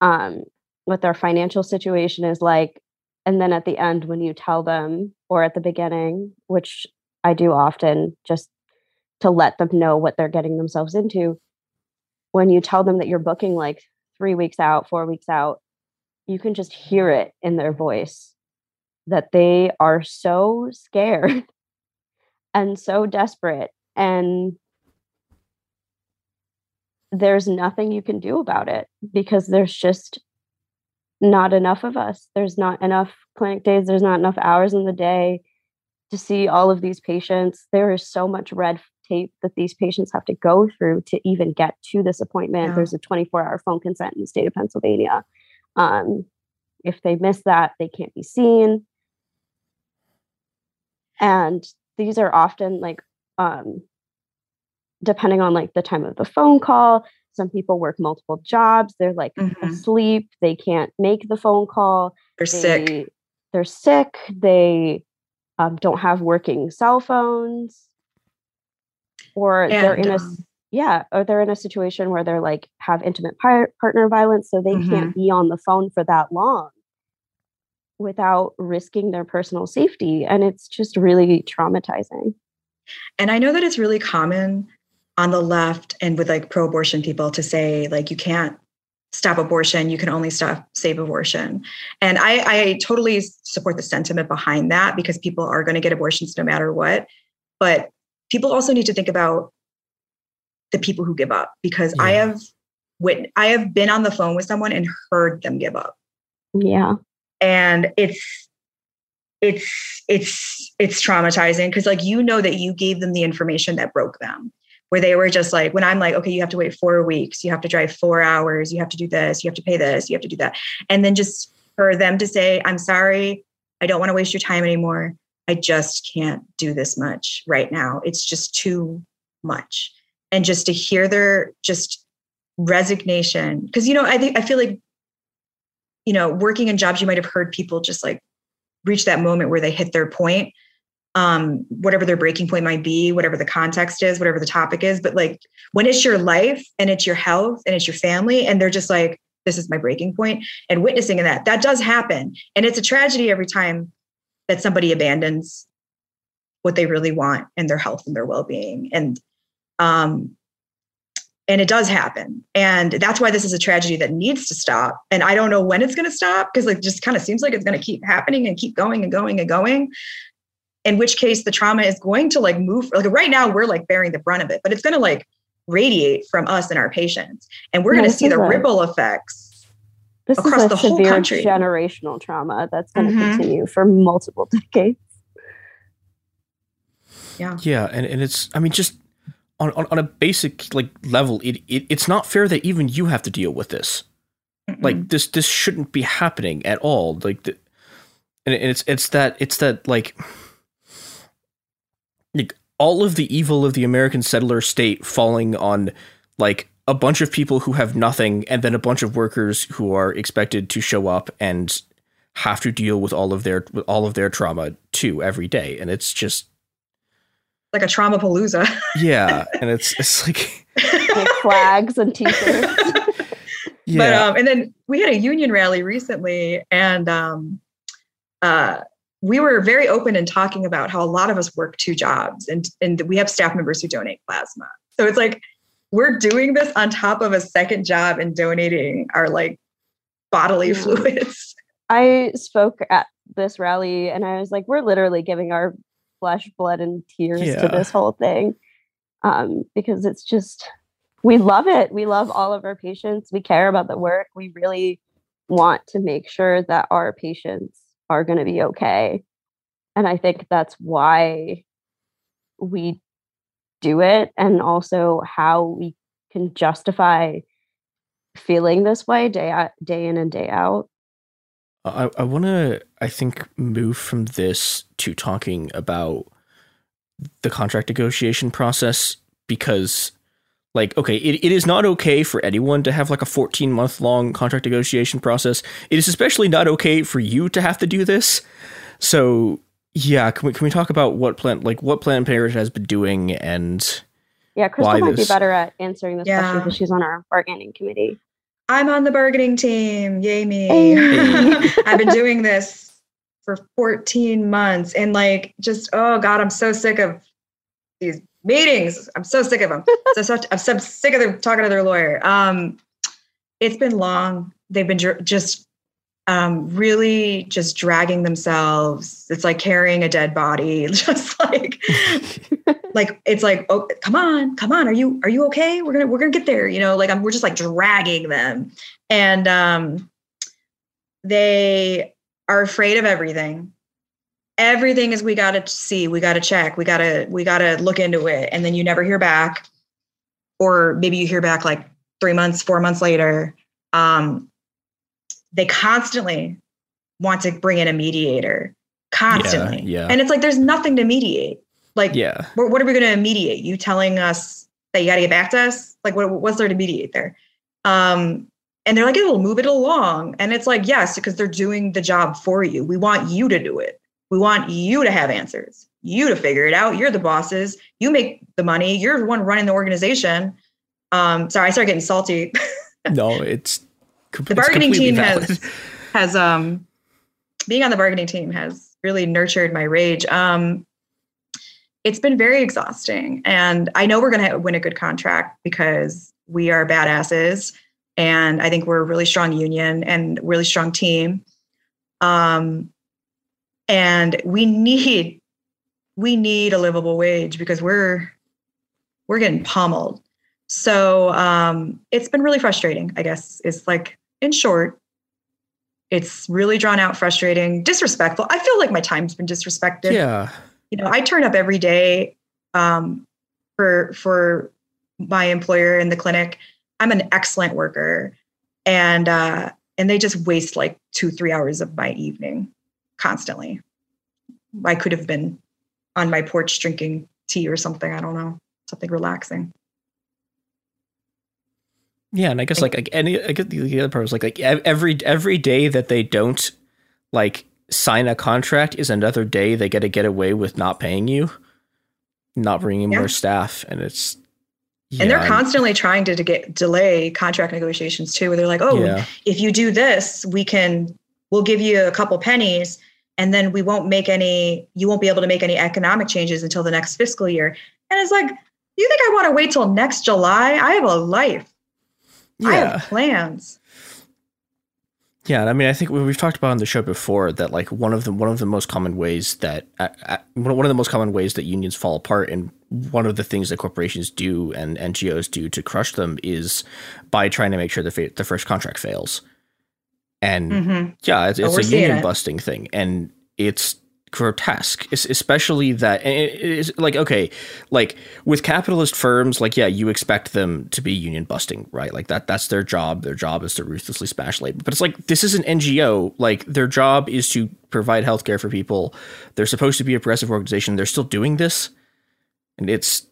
Speaker 14: um, what their financial situation is like. And then at the end, when you tell them, or at the beginning, which I do often, just to let them know what they're getting themselves into, when you tell them that you're booking like three weeks out, four weeks out, you can just hear it in their voice that they are so scared and so desperate. And there's nothing you can do about it because there's just not enough of us. There's not enough clinic days, there's not enough hours in the day to see all of these patients. There is so much red tape that these patients have to go through to even get to this appointment.
Speaker 15: Yeah.
Speaker 14: There's a 24 hour phone consent in the state of Pennsylvania. Um, if they miss that, they can't be seen. And these are often like, um, depending on like the time of the phone call, some people work multiple jobs. They're like asleep. They can't make the phone call.
Speaker 15: They're sick.
Speaker 14: They- They're sick. They um, don't have working cell phones, or they're in a
Speaker 15: um,
Speaker 14: yeah, or they're in a situation where they're like have intimate par- partner violence, so they can't be on the phone for that long without risking their personal safety, and it's just really traumatizing.
Speaker 15: And I know that it's really common on the left and with like pro abortion people to say, like, you can't stop abortion, you can only stop save abortion. And I, I totally support the sentiment behind that because people are going to get abortions no matter what. But people also need to think about the people who give up because I have wit- I have been on the phone with someone and heard them give up.
Speaker 14: Yeah.
Speaker 15: and it's it's it's it's traumatizing because like you know that you gave them the information that broke them where they were just like when i'm like okay you have to wait four weeks. You have to drive four hours. You have to do this. You have to pay this. You have to do that. And then just for them to say i'm sorry. I don't want to waste your time anymore. I just can't do this much right now. It's just too much. And just to hear their just resignation because you know i think i feel like you know, working in jobs, you might have heard people just like reach that moment where they hit their point, um, whatever their breaking point might be, whatever the context is, whatever the topic is. But like when it's your life and it's your health and it's your family, and they're just like, this is my breaking point, and witnessing that, that does happen. And it's a tragedy every time that somebody abandons what they really want and their health and their well-being. And um, and it does happen and that's why this is a tragedy that needs to stop and i don't know when it's going to stop because it just kind of seems like it's going to keep happening and keep going and going and going in which case the trauma is going to like move like right now we're like bearing the brunt of it but it's going to like radiate from us and our patients and we're
Speaker 14: Yeah,
Speaker 15: going to see the
Speaker 14: a-
Speaker 15: ripple effects
Speaker 14: This
Speaker 15: across
Speaker 14: is a
Speaker 15: the whole country
Speaker 14: generational trauma that's going to
Speaker 15: Mhm.
Speaker 14: continue for multiple decades.
Speaker 15: yeah
Speaker 13: Yeah, and, and it's I mean just on, on, on a basic like level, it, it it's not fair that even you have to deal with this. Like this this shouldn't be happening at all. Like the, and it- it's it's that it's that like like all of the evil of the American settler state falling on like a bunch of people who have nothing and then a bunch of workers who are expected to show up and have to deal with all of their with all of their trauma too every day and it's just
Speaker 15: like a trauma palooza
Speaker 13: yeah and it's it's like
Speaker 14: like flags and t-shirts.
Speaker 15: But
Speaker 13: Yeah.
Speaker 15: um, and then we had a union rally recently, and um, uh, we were very open in talking about how a lot of us work two jobs and and we have staff members who donate plasma. So it's like we're doing this on top of a second job and donating our like bodily
Speaker 14: Yeah.
Speaker 15: fluids.
Speaker 14: I spoke at this rally and I was like, we're literally giving our flesh, blood, and tears
Speaker 13: Yeah.
Speaker 14: to this whole thing. Um, because it's just, we love it. We love all of our patients. We care about the work. We really want to make sure that our patients are going to be okay. And I think that's why we do it and also how we can justify feeling this way day day in and day out.
Speaker 13: I, I want to, I think, move from this to talking about the contract negotiation process because, like, okay, it, it is not okay for anyone to have like a 14 month long contract negotiation process. It is especially not okay for you to have to do this. So, yeah, can we, can we talk about what plan, like, what Planned Parenthood has been doing and
Speaker 14: Yeah, Crystal
Speaker 13: why
Speaker 14: might be better at answering this question because she's on our bargaining committee.
Speaker 15: I'm on the bargaining team. Yay me.
Speaker 14: Hey.
Speaker 15: I've been doing this for 14 months and like just oh god, I'm so sick of these meetings. I'm so sick of them. so, so I'm so sick of them talking to their lawyer. Um it's been long. They've been dr- just um really just dragging themselves. It's like carrying a dead body. Just like like it's like oh come on come on are you are you okay we're gonna we're gonna get there you know like I'm, we're just like dragging them and um they are afraid of everything everything is we gotta see we gotta check we gotta we gotta look into it and then you never hear back. Or maybe you hear back like three months four months later. Um they constantly want to bring in a mediator constantly.
Speaker 13: Yeah.
Speaker 15: and it's like there's nothing to mediate. Like
Speaker 13: Yeah.
Speaker 15: what, what are we going to mediate? You telling us that you got to get back to us? Like what, what's there to mediate there? Um and they're like it'll move it along. And it's like yes because they're doing the job for you. We want you to do it we want you to have answers you to figure it out. You're the bosses. You make the money. You're the one running the organization. Um sorry i started getting salty.
Speaker 13: No, it's
Speaker 15: the bargaining team has has um being on the bargaining team has really nurtured my rage. Um it's been very exhausting and i know we're going to win a good contract because we are badasses and i think we're a really strong union and really strong team. Um and we need we need a livable wage because we're we're getting pummeled. So um it's been really frustrating i guess it's like in short it's really drawn out frustrating disrespectful. I feel like my time's been disrespected.
Speaker 13: Yeah.
Speaker 15: you know i turn up every day um, for for my employer in the clinic. I'm an excellent worker and uh, and they just waste like two three hours of my evening constantly i could have been on my porch drinking tea or something i don't know something relaxing
Speaker 13: Yeah, and I guess like, like any I guess the, the other part was like like every every day that they don't like sign a contract is another day they get to get away with not paying you, not bringing
Speaker 15: Yeah.
Speaker 13: more staff, and it's
Speaker 15: and they're constantly trying to, to get delay contract negotiations too where they're like oh
Speaker 13: Yeah.
Speaker 15: if you do this we can we'll give you a couple pennies and then we won't make any you won't be able to make any economic changes until the next fiscal year. And it's like you think i want to wait till next july? I have a life. I have plans.
Speaker 13: Yeah, I mean, I think we- we've talked about on the show before that like one of the one of the most common ways that uh, one of the most common ways that unions fall apart, and one of the things that corporations do and NGOs do to crush them is by trying to make sure the fa- the first contract fails. And
Speaker 15: Mhm.
Speaker 13: yeah, it's, it's a union
Speaker 15: it.
Speaker 13: busting thing, and it's grotesque, es- especially that it is like okay, like with capitalist firms, like yeah, you expect them to be union busting, right? Like that that's their job. Their job is to ruthlessly smash labor. But it's like this is an NGO. Like their job is to provide healthcare for people. They're supposed to be a progressive organization. They're still doing this, and it's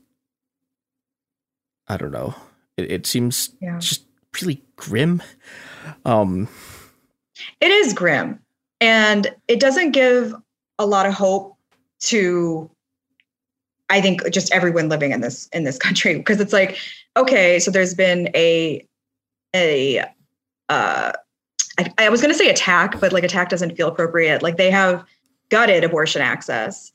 Speaker 13: I don't know. It, it seems
Speaker 15: Yeah.
Speaker 13: just really grim. Um,
Speaker 15: it is grim and it doesn't give a lot of hope to i think just everyone living in this in this country because it's like okay so there's been a a uh I, I was going to say attack but like attack doesn't feel appropriate like they have gutted abortion access,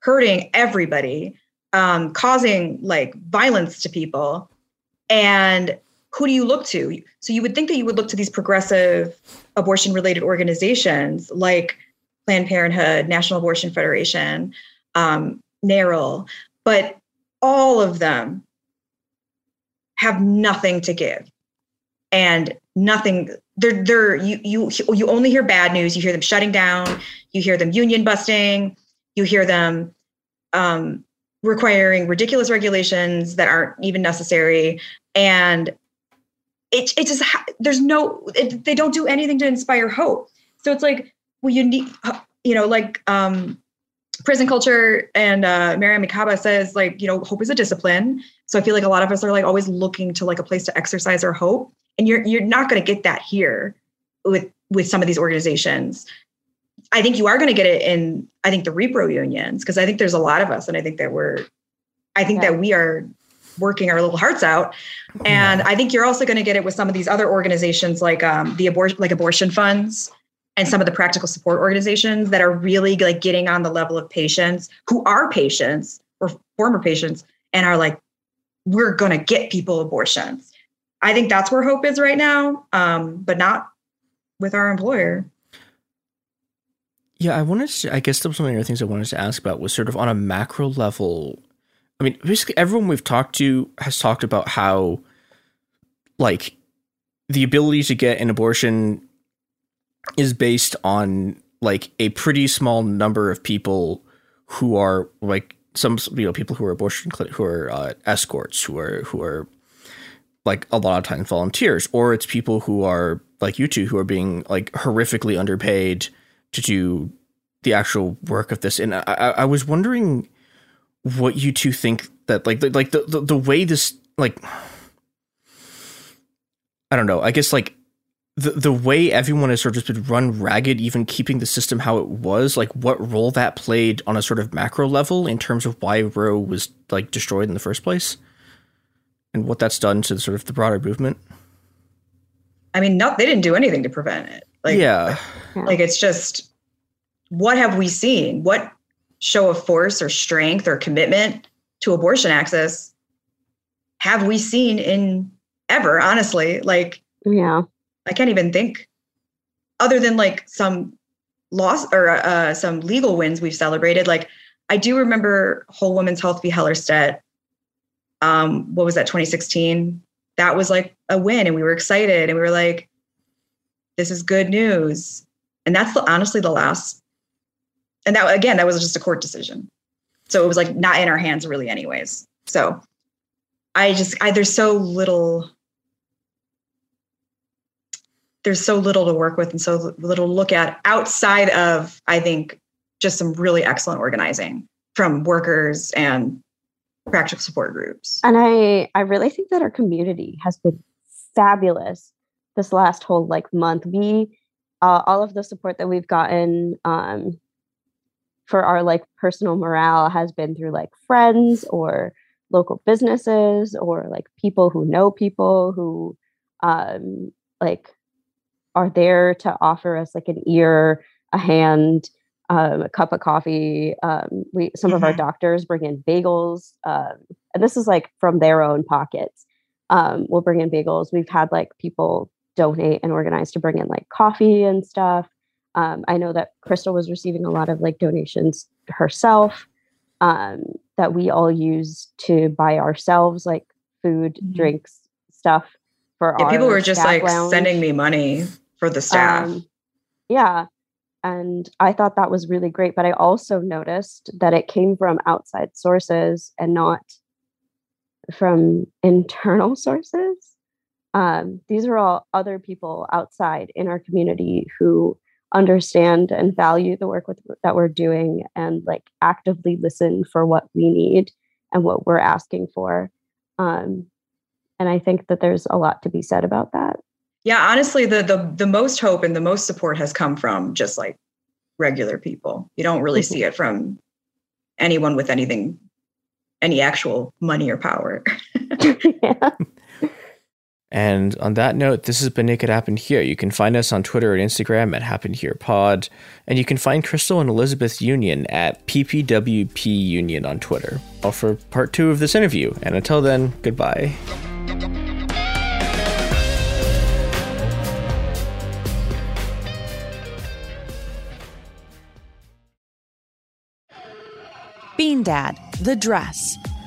Speaker 15: hurting everybody, um, causing like violence to people. And who do you look to? So you would think that you would look to these progressive abortion related organizations like Planned Parenthood, National Abortion Federation, um, NARAL, but all of them have nothing to give. And nothing they're they're you you you only hear bad news. You hear them shutting down. You hear them union busting. You hear them um, requiring ridiculous regulations that aren't even necessary. And it, it just there's no it, they don't do anything to inspire hope. So it's like well you need you know like um prison culture and uh Mariame Kaba says like you know hope is a discipline. So i feel like a lot of us are like always looking to like a place to exercise our hope. And you're you're not going to get that here with with some of these organizations. I think you are going to get it in i think the repro unions because i think there's a lot of us and i think that we're i think yeah. that we are working our little hearts out and i think you're also going to get it with some of these other organizations like um, the abortion like abortion funds and some of the practical support organizations that are really like getting on the level of patients who are patients or former patients and are like we're going to get people abortions I think that's where hope is right now, um, but not with our employer.
Speaker 13: Yeah, I wanted to. I guess that was one of the other things I wanted to ask about was sort of on a macro level. I mean, basically, everyone we've talked to has talked about how, like, the ability to get an abortion is based on like a pretty small number of people who are like some you know people who are abortion who are uh, escorts who are who are like a lot of times volunteers, or it's people who are like you two who are being like horrifically underpaid to do the actual work of this. And I, I was wondering what you two think that like the, like the, the the way this like I don't know. I guess like the the way everyone has sort of just been run ragged, even keeping the system how it was, like what role that played on a sort of macro level in terms of why Roe was like destroyed in the first place and what that's done to sort of the broader movement?
Speaker 15: I mean, not they didn't do anything to prevent it. Like,
Speaker 13: yeah,
Speaker 15: like it's just what have we seen? What show of force or strength or commitment to abortion access have we seen in ever? Honestly, like,
Speaker 14: yeah,
Speaker 15: I can't even think other than like some loss or uh, some legal wins we've celebrated. Like, I do remember Whole woman's Health v. Hellerstedt um, what was that 2016 that was like a win and we were excited and we were like this is good news and that's the, honestly the last and that again that was just a court decision so it was like not in our hands really anyways so i just I, there's so little there's so little to work with and so little to look at outside of i think just some really excellent organizing from workers and practical support groups.
Speaker 14: And I I really think that our community has been fabulous this last whole like month. We uh, all of the support that we've gotten um, for our like personal morale has been through like friends or local businesses or like people who know people who um, like are there to offer us like an ear, a hand, um, a cup of coffee. Um, we some mm-hmm. of our mm-hmm. doctors bring in bagels, um, and this is like from their own pockets. Um, we'll bring in bagels. We've had like people donate and organize to bring in like coffee and stuff. Um, I know that Crystal was receiving a lot of like donations herself um, that we all use to buy ourselves like food, mm-hmm. drinks, stuff for
Speaker 15: yeah,
Speaker 14: our.
Speaker 15: People were just like
Speaker 14: lounge.
Speaker 15: sending me money for the staff.
Speaker 14: yeah and I thought that was really great. But I also noticed that it came from outside sources and not from internal sources. Um, these are all other people outside in our community who understand and value the work with, that we're doing and like actively listen for what we need and what we're asking for. Um, and I think that there's a lot to be said about that
Speaker 15: yeah honestly the the the most hope and the most support has come from just like regular people you don't really mm-hmm. see it from anyone with anything any actual money or power
Speaker 13: and And on that note, this has been It Could Happen Here. You can find us on Twitter and Instagram at Happen Here Pod. And you can find Crystal and Elizabeth Union at PPWP Union on Twitter. All for part two of this interview. And until then, goodbye.
Speaker 17: Bean Dad, The Dress,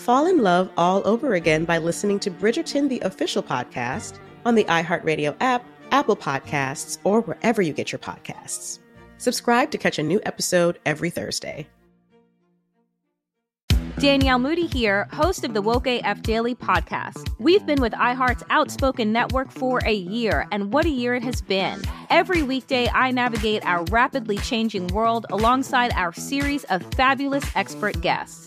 Speaker 10: fall in love all over again by listening to Bridgerton, the official podcast, on the iHeartRadio app, Apple Podcasts, or wherever you get your podcasts. Subscribe to catch a new episode every Thursday.
Speaker 11: Danielle Moody here, host of the Woke AF Daily podcast. We've been with iHeart's Outspoken Network for a year, and what a year it has been. Every weekday, I navigate our rapidly changing world alongside our series of fabulous expert guests.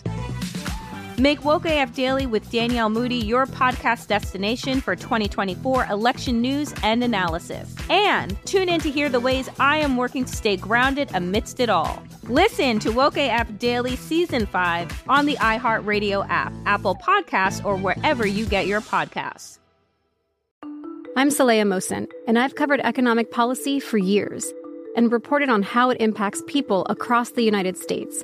Speaker 11: Make Woke AF Daily with Danielle Moody your podcast destination for 2024 election news and analysis. And tune in to hear the ways I am working to stay grounded amidst it all. Listen to Woke AF Daily Season 5 on the iHeartRadio app, Apple Podcasts, or wherever you get your podcasts.
Speaker 4: I'm Saleha Mohsin, and I've covered economic policy for years and reported on how it impacts people across the United States.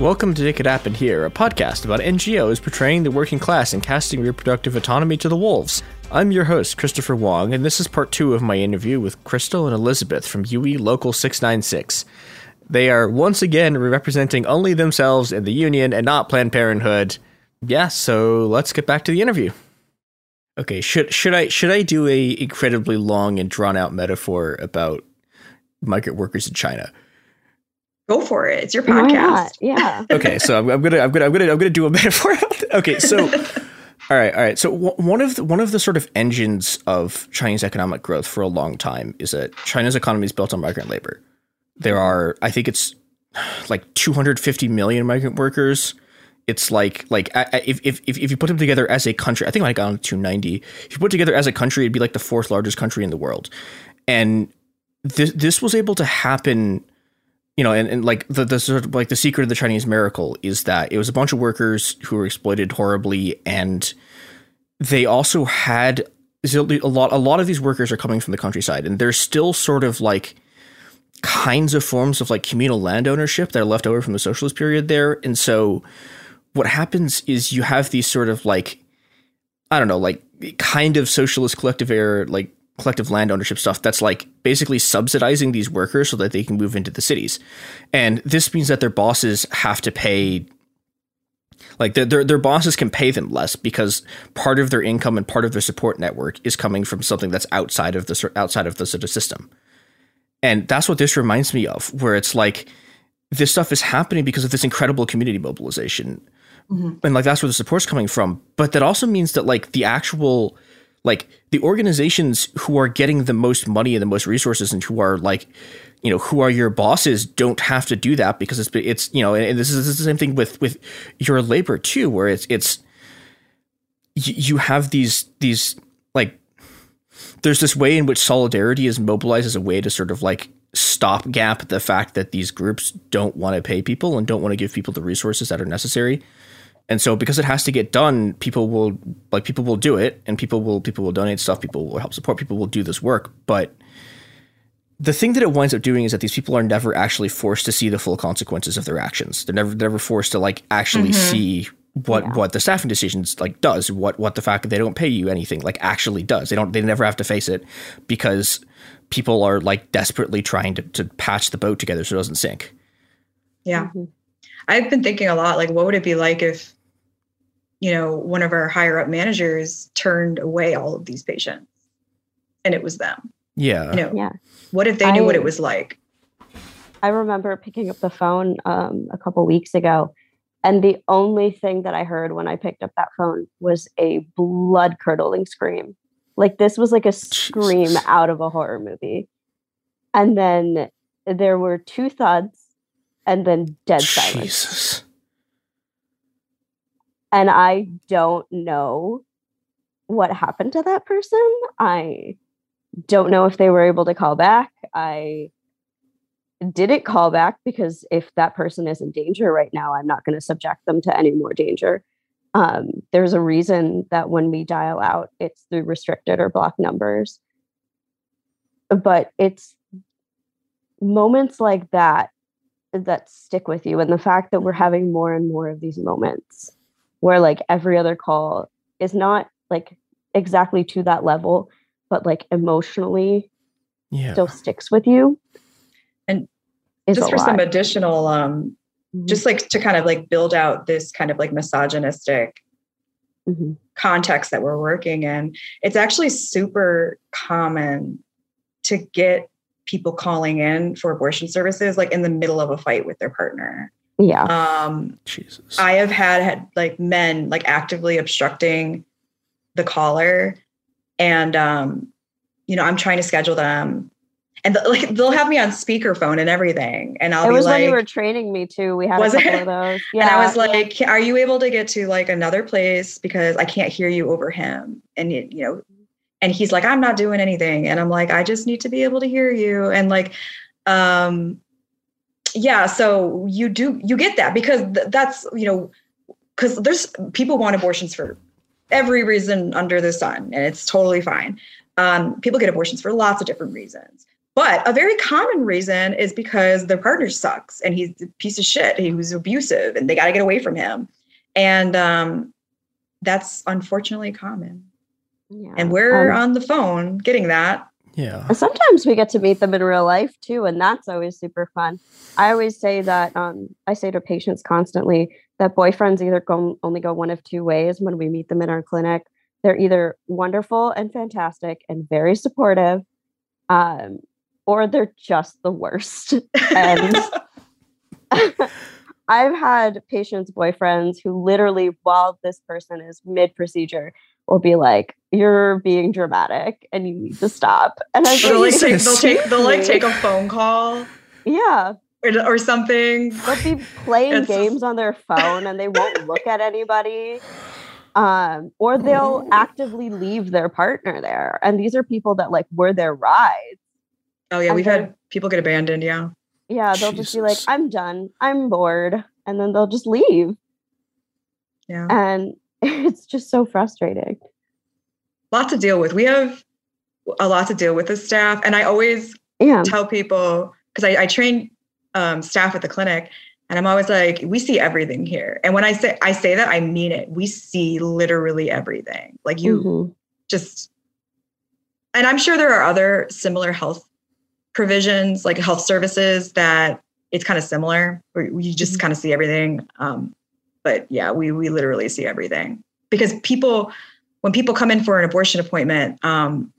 Speaker 13: Welcome to It Could Happen Here, a podcast about NGOs portraying the working class and casting reproductive autonomy to the wolves. I'm your host, Christopher Wong, and this is part two of my interview with Crystal and Elizabeth from UE Local 696. They are once again representing only themselves and the union and not Planned Parenthood. Yeah, so let's get back to the interview. Okay, should should I should I do a incredibly long and drawn out metaphor about migrant workers in China?
Speaker 15: Go for it. It's your
Speaker 14: Why
Speaker 15: podcast.
Speaker 14: not? Yeah.
Speaker 13: okay, so I'm, I'm gonna I'm gonna I'm gonna I'm gonna do a metaphor. okay, so all right, all right. So w- one of the, one of the sort of engines of Chinese economic growth for a long time is that China's economy is built on migrant labor. There are, I think it's like 250 million migrant workers. It's like like I- I- if if if if you put them together as a country, I think I got on 290. If you put together as a country, it'd be like the fourth largest country in the world, and this this was able to happen you know, and, and like the, the sort of like the secret of the Chinese miracle is that it was a bunch of workers who were exploited horribly, and they also had a lot. A lot of these workers are coming from the countryside, and there's still sort of like kinds of forms of like communal land ownership that are left over from the socialist period there, and so what happens is you have these sort of like I don't know, like kind of socialist collective air, like collective land ownership stuff that's like basically subsidizing these workers so that they can move into the cities. And this means that their bosses have to pay like their, their their bosses can pay them less because part of their income and part of their support network is coming from something that's outside of the outside of the sort of system. And that's what this reminds me of where it's like this stuff is happening because of this incredible community mobilization mm-hmm. and like that's where the support's coming from but that also means that like the actual like the organizations who are getting the most money and the most resources and who are like you know who are your bosses don't have to do that because it's it's you know and this is, the same thing with with your labor too where it's it's you, have these these like there's this way in which solidarity is mobilized as a way to sort of like stop gap the fact that these groups don't want to pay people and don't want to give people the resources that are necessary and so because it has to get done people will like people will do it and people will people will donate stuff people will help support people will do this work. But the thing that it winds up doing is that these people are never actually forced to see the full consequences of their actions. They're never never forced to like actually
Speaker 18: Mhm.
Speaker 13: see what what the staffing decisions like does what what the fact that they don't pay you anything like actually does. They don't they never have to face it because people are like desperately trying to, to patch the boat together so it doesn't sink.
Speaker 15: Yeah. I've been thinking a lot like, what would it be like if, you know, one of our higher up managers turned away all of these patients and it was them?
Speaker 13: yeah
Speaker 15: You know,
Speaker 14: Yeah.
Speaker 15: what if they knew what it was like?
Speaker 14: I remember picking up the phone um, a couple weeks ago, and the only thing that I heard when I picked up that phone was a blood curdling scream. Like this was like a scream out of a horror movie. And then there were two thuds, and then dead silence. And I don't know what happened to that person. I don't know if they were able to call back. I didn't call back because if that person is in danger right now, I'm not going to subject them to any more danger. Um, there's a reason that when we dial out, it's through restricted or blocked numbers. But it's moments like that that stick with you, and the fact that we're having more and more of these moments where like every other call is not like exactly to that level, but like emotionally
Speaker 13: yeah.
Speaker 14: still sticks with you.
Speaker 15: And
Speaker 14: is
Speaker 15: just
Speaker 14: a
Speaker 15: for some additional um just like to kind of like build out this kind of like misogynistic
Speaker 14: Mm-hmm.
Speaker 15: context that we're working in it's actually super common to get people calling in for abortion services like in the middle of a fight with their partner
Speaker 14: Yeah.
Speaker 15: um
Speaker 13: Jesus.
Speaker 15: i have had, had like men like actively obstructing the caller and um you know i'm trying to schedule them and th- like they'll have me on speakerphone and everything and i'll
Speaker 14: it
Speaker 15: be
Speaker 14: was
Speaker 15: like
Speaker 14: when you were training me too. We had
Speaker 15: Was
Speaker 14: a
Speaker 15: it?
Speaker 14: of those. Yeah.
Speaker 15: and I was like, "Are you able to get to like another place because I can't hear you over him?" And you, you know, and he's like, "I'm not doing anything," and I'm like, "I just need to be able to hear you." And like, um, yeah. So you do you get that because th- that's you know, because there's people want abortions for every reason under the sun, and it's totally fine. Um, people get abortions for lots of different reasons. But a very common reason is because their partner sucks and he's a piece of shit. He was abusive and they got to get away from him. And um, that's unfortunately common.
Speaker 14: Yeah.
Speaker 15: And we're
Speaker 14: Um,
Speaker 15: on the phone getting that.
Speaker 13: Yeah.
Speaker 14: Sometimes we get to meet them in real life too, and that's always super fun. I always say that um, I say to patients constantly that boyfriends either go only go one of two ways when we meet them in our clinic. They're either wonderful and fantastic and very supportive, um, or they're just the worst. And I've had patients' boyfriends who literally, while this person is mid procedure, will be like, "You're being dramatic, and you need to stop." And I
Speaker 15: they'll, like, take, they'll take they'll like take a phone call.
Speaker 14: Yeah.
Speaker 15: Or, or something.
Speaker 14: They'll be playing games on their phone and they won't look at anybody. Um, or they'll actively leave their partner there. And these are people that like were their rides.
Speaker 15: Oh yeah,
Speaker 14: And
Speaker 15: we've had people get abandoned. Yeah.
Speaker 14: Yeah, they'll just be like, I'm done. I'm bored. And then they'll just leave.
Speaker 15: Yeah.
Speaker 14: And it's just so frustrating.
Speaker 15: lot to deal with. We have a lot to deal with as staff, and I always
Speaker 14: Yeah.
Speaker 15: tell people because I, I train um, staff at the clinic, and I'm always like, we see everything here. And when I say I say that, I mean it. We see literally everything. Like you
Speaker 14: Mhm.
Speaker 15: just, and I'm sure there are other similar health provisions, like health services, that it's kind of similar. Where you just kind of see everything. Um, but yeah, we we literally see everything because people when people come in for an abortion appointment, um,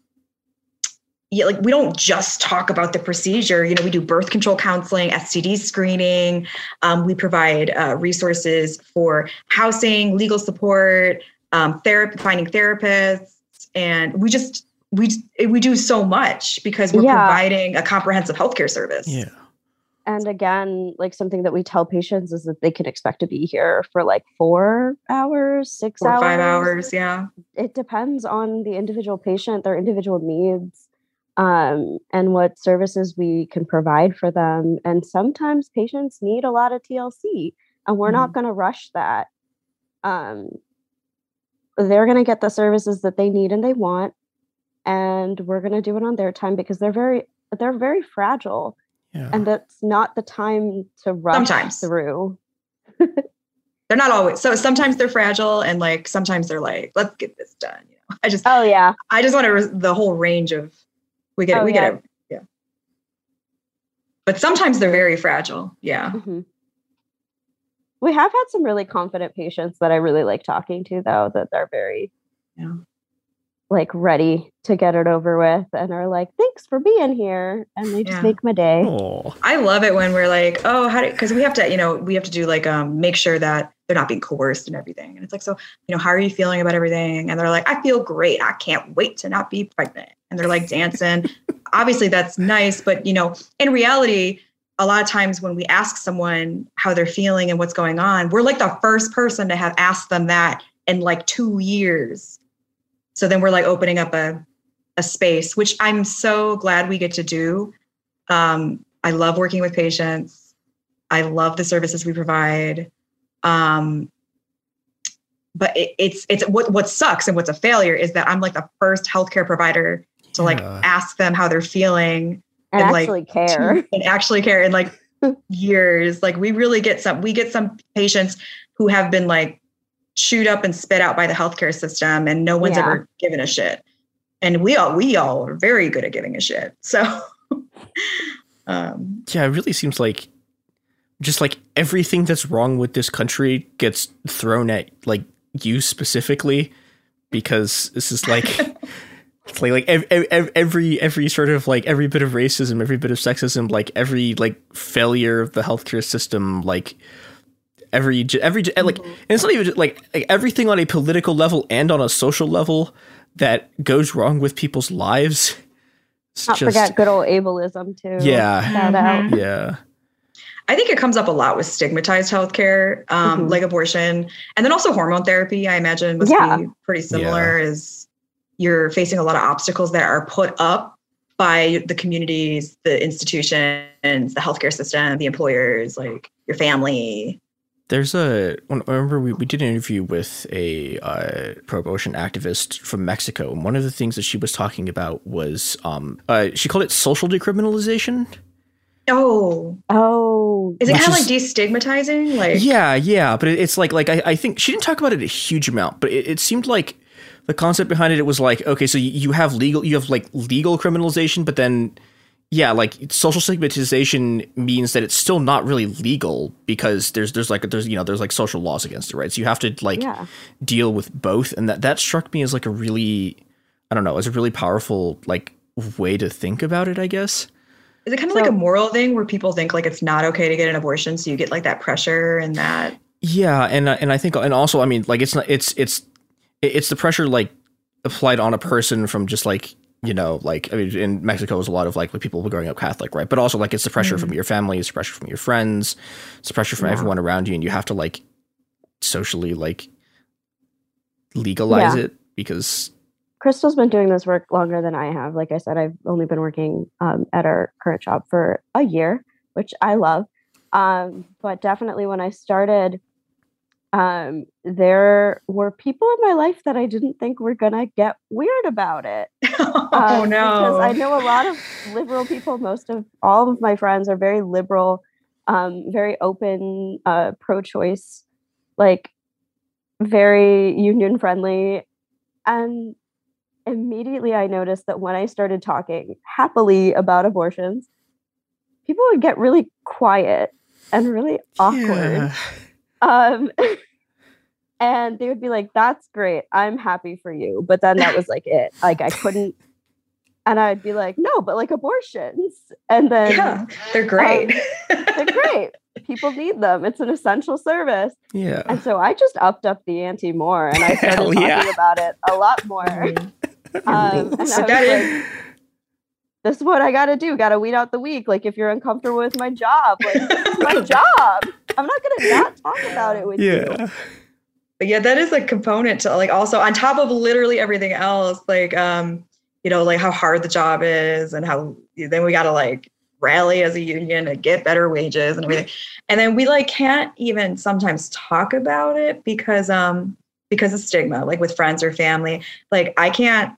Speaker 15: yeah, like we don't just talk about the procedure. You know, we do birth control counseling, STD screening. Um, we provide uh, resources for housing, legal support, um, therapy, finding therapists, and we just we we do so much because we're
Speaker 14: Yeah.
Speaker 15: providing a comprehensive healthcare service.
Speaker 13: Yeah.
Speaker 14: And again, like something that we tell patients is that they can expect to be here for like four hours, six
Speaker 15: Four
Speaker 14: hours.
Speaker 15: five hours, yeah.
Speaker 14: It depends on the individual patient, their individual needs, um, and what services we can provide for them. And sometimes patients need a lot of TLC, and we're not going to rush that. Um, they're going to get the services that they need and they want, and we're going to do it on their time because they're very they're very fragile and that's not the time to rush
Speaker 15: Sometimes.
Speaker 14: through.
Speaker 15: They're not always so. Sometimes they're fragile, and like sometimes they're like, let's get this done. You know, I just
Speaker 14: oh yeah,
Speaker 15: I just want to re- the whole range of we get it,
Speaker 14: Oh,
Speaker 15: we
Speaker 14: yeah.
Speaker 15: get it, yeah. But sometimes they're very fragile. Yeah.
Speaker 14: Mhm. We have had some really confident patients that I really like talking to, though, that they're very
Speaker 15: Yeah.
Speaker 14: Like ready to get it over with and are like, thanks for being here. And they just
Speaker 15: Yeah.
Speaker 14: make my day.
Speaker 15: I love it when we're like, oh, how do because we have to, you know, we have to do like um make sure that they're not being coerced and everything. And it's like, so, you know, how are you feeling about everything? And they're like, I feel great. I can't wait to not be pregnant. And they're like dancing. Obviously that's nice, but you know, in reality, a lot of times when we ask someone how they're feeling and what's going on, we're like the first person to have asked them that in like two years. So then we're like opening up a a space, which I'm so glad we get to do. Um, I love working with patients. I love the services we provide. Um, but it, it's it's what what sucks and what's a failure is that I'm like the first healthcare provider to like
Speaker 14: Yeah.
Speaker 15: ask them how they're feeling
Speaker 14: And
Speaker 15: in,
Speaker 14: actually care.
Speaker 15: and actually care in like years. Like we really get some we get some patients who have been like chewed up and spit out by the healthcare system and no one's
Speaker 14: Yeah.
Speaker 15: ever given a shit. And we all we all are very good at giving a shit. So um
Speaker 13: Yeah, it really seems like just like everything that's wrong with this country gets thrown at like you specifically because this is like it's like like every, every every sort of like every bit of racism, every bit of sexism, like every like failure of the healthcare system, like every j- every j- like mm-hmm. and it's not even like, like everything on a political level and on a social level that goes wrong with people's lives. It's
Speaker 14: Not forget good old ableism, too.
Speaker 13: yeah,
Speaker 14: Shout out. Mm-hmm.
Speaker 13: yeah.
Speaker 15: I think it comes up a lot with stigmatized healthcare, um, mm-hmm. like abortion, and then also hormone therapy. I imagine must
Speaker 14: Yeah.
Speaker 15: be pretty similar. Is you're facing a lot of obstacles that are put up by the communities, the institutions, the healthcare system, the employers, like your family.
Speaker 13: There's a. remember we, we did an interview with a uh, pro abortion activist from Mexico, and one of the things that she was talking about was um, uh, she called it social decriminalization.
Speaker 15: Oh,
Speaker 14: oh,
Speaker 15: is it kind of like destigmatizing? Like,
Speaker 13: yeah, yeah, but it, it's like like I, I think she didn't talk about it a huge amount, but it, it seemed like the concept behind it, it was like okay, so you, you have legal, you have like legal criminalization, but then yeah, like social stigmatization means that it's still not really legal because there's there's like there's you know there's like social laws against it, right? So you have to like
Speaker 14: Yeah.
Speaker 13: deal with both, and that that struck me as like a really I don't know as a really powerful like way to think about it, I guess.
Speaker 15: Is it kind of like a moral thing where people think like it's not okay to get an abortion, so you get like that pressure and that?
Speaker 13: Yeah, and uh, and I think and also I mean like it's not it's it's it's the pressure like applied on a person from just like you know like I mean in Mexico there's a lot of like people growing up Catholic right, but also like it's the pressure mm-hmm. from your family, it's the pressure from your friends, it's the pressure from yeah. everyone around you, and you have to like socially like legalize yeah. it because
Speaker 14: Crystal's been doing this work longer than I have. Like I said, I've only been working um, at our current job for a year, which I love. Um, but definitely when I started, um, there were people in my life that I didn't think were gonna get weird about it.
Speaker 15: oh um, no!
Speaker 14: Because I know a lot of liberal people. Most of all of my friends are very liberal, um, very open, uh, pro-choice, like very union friendly, and immediately I noticed that when I started talking happily about abortions, people would get really quiet and really awkward. Yeah. Um, and they would be like, "That's great. I'm happy for you." But then that was like it. Like I couldn't. And I'd be like, "No, but like abortions." And then
Speaker 15: yeah, they're great.
Speaker 14: Um, they're great. People need them. It's an essential service.
Speaker 13: Yeah.
Speaker 14: And so I just upped up the ante more, and I started talking yeah. about it a lot more. Mm-hmm. Um, and I was like, this is what I got to do. Got to weed out the weak. Like, if you're uncomfortable with my job, like, this is my job. I'm not going to not talk about it with
Speaker 13: yeah.
Speaker 14: you.
Speaker 15: But yeah, that is a component to like also on top of literally everything else, like, um, you know, like how hard the job is and how then we got to like rally as a union and get better wages and everything. And then we like can't even sometimes talk about it because, um, because of stigma, like with friends or family. Like I can't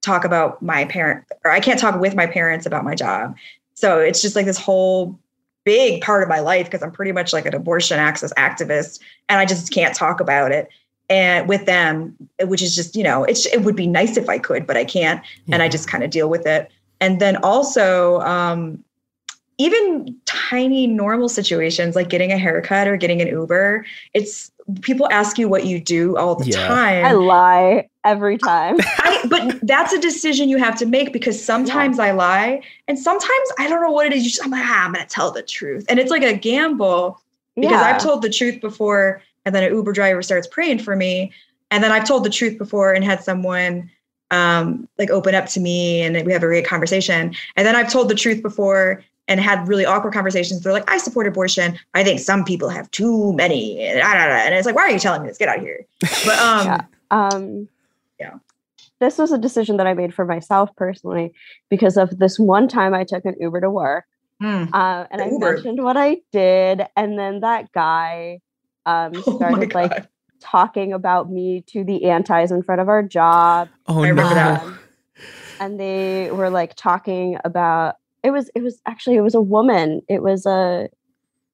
Speaker 15: talk about my parent or I can't talk with my parents about my job. So it's just like this whole big part of my life because I'm pretty much like an abortion access activist and I just can't talk about it and with them which is just you know it's it would be nice if I could but I can't yeah. and I just kind of deal with it and then also um even tiny normal situations like getting a haircut or getting an Uber it's people ask you what you do all the yeah. time.
Speaker 14: I lie every time.
Speaker 15: I, but that's a decision you have to make because sometimes yeah. I lie and sometimes I don't know what it is. You just, I'm like, ah, I'm going to tell the truth. And it's like a gamble because yeah. I've told the truth before and then an Uber driver starts praying for me. And then I've told the truth before and had someone um, like open up to me and we have a great conversation. And then I've told the truth before and had really awkward conversations. They're like, I support abortion. I think some people have too many. And, and it's like, why are you telling me this? Get out of here. But um,
Speaker 14: yeah. Um, yeah. This was a decision that I made for myself personally because of this one time I took an Uber to work. Mm, uh, and I Uber. mentioned what I did. And then that guy um, oh started oh like talking about me to the antis in front of our job.
Speaker 13: Oh, I remember no. that.
Speaker 14: And they were like talking about it was it was actually it was a woman. It was a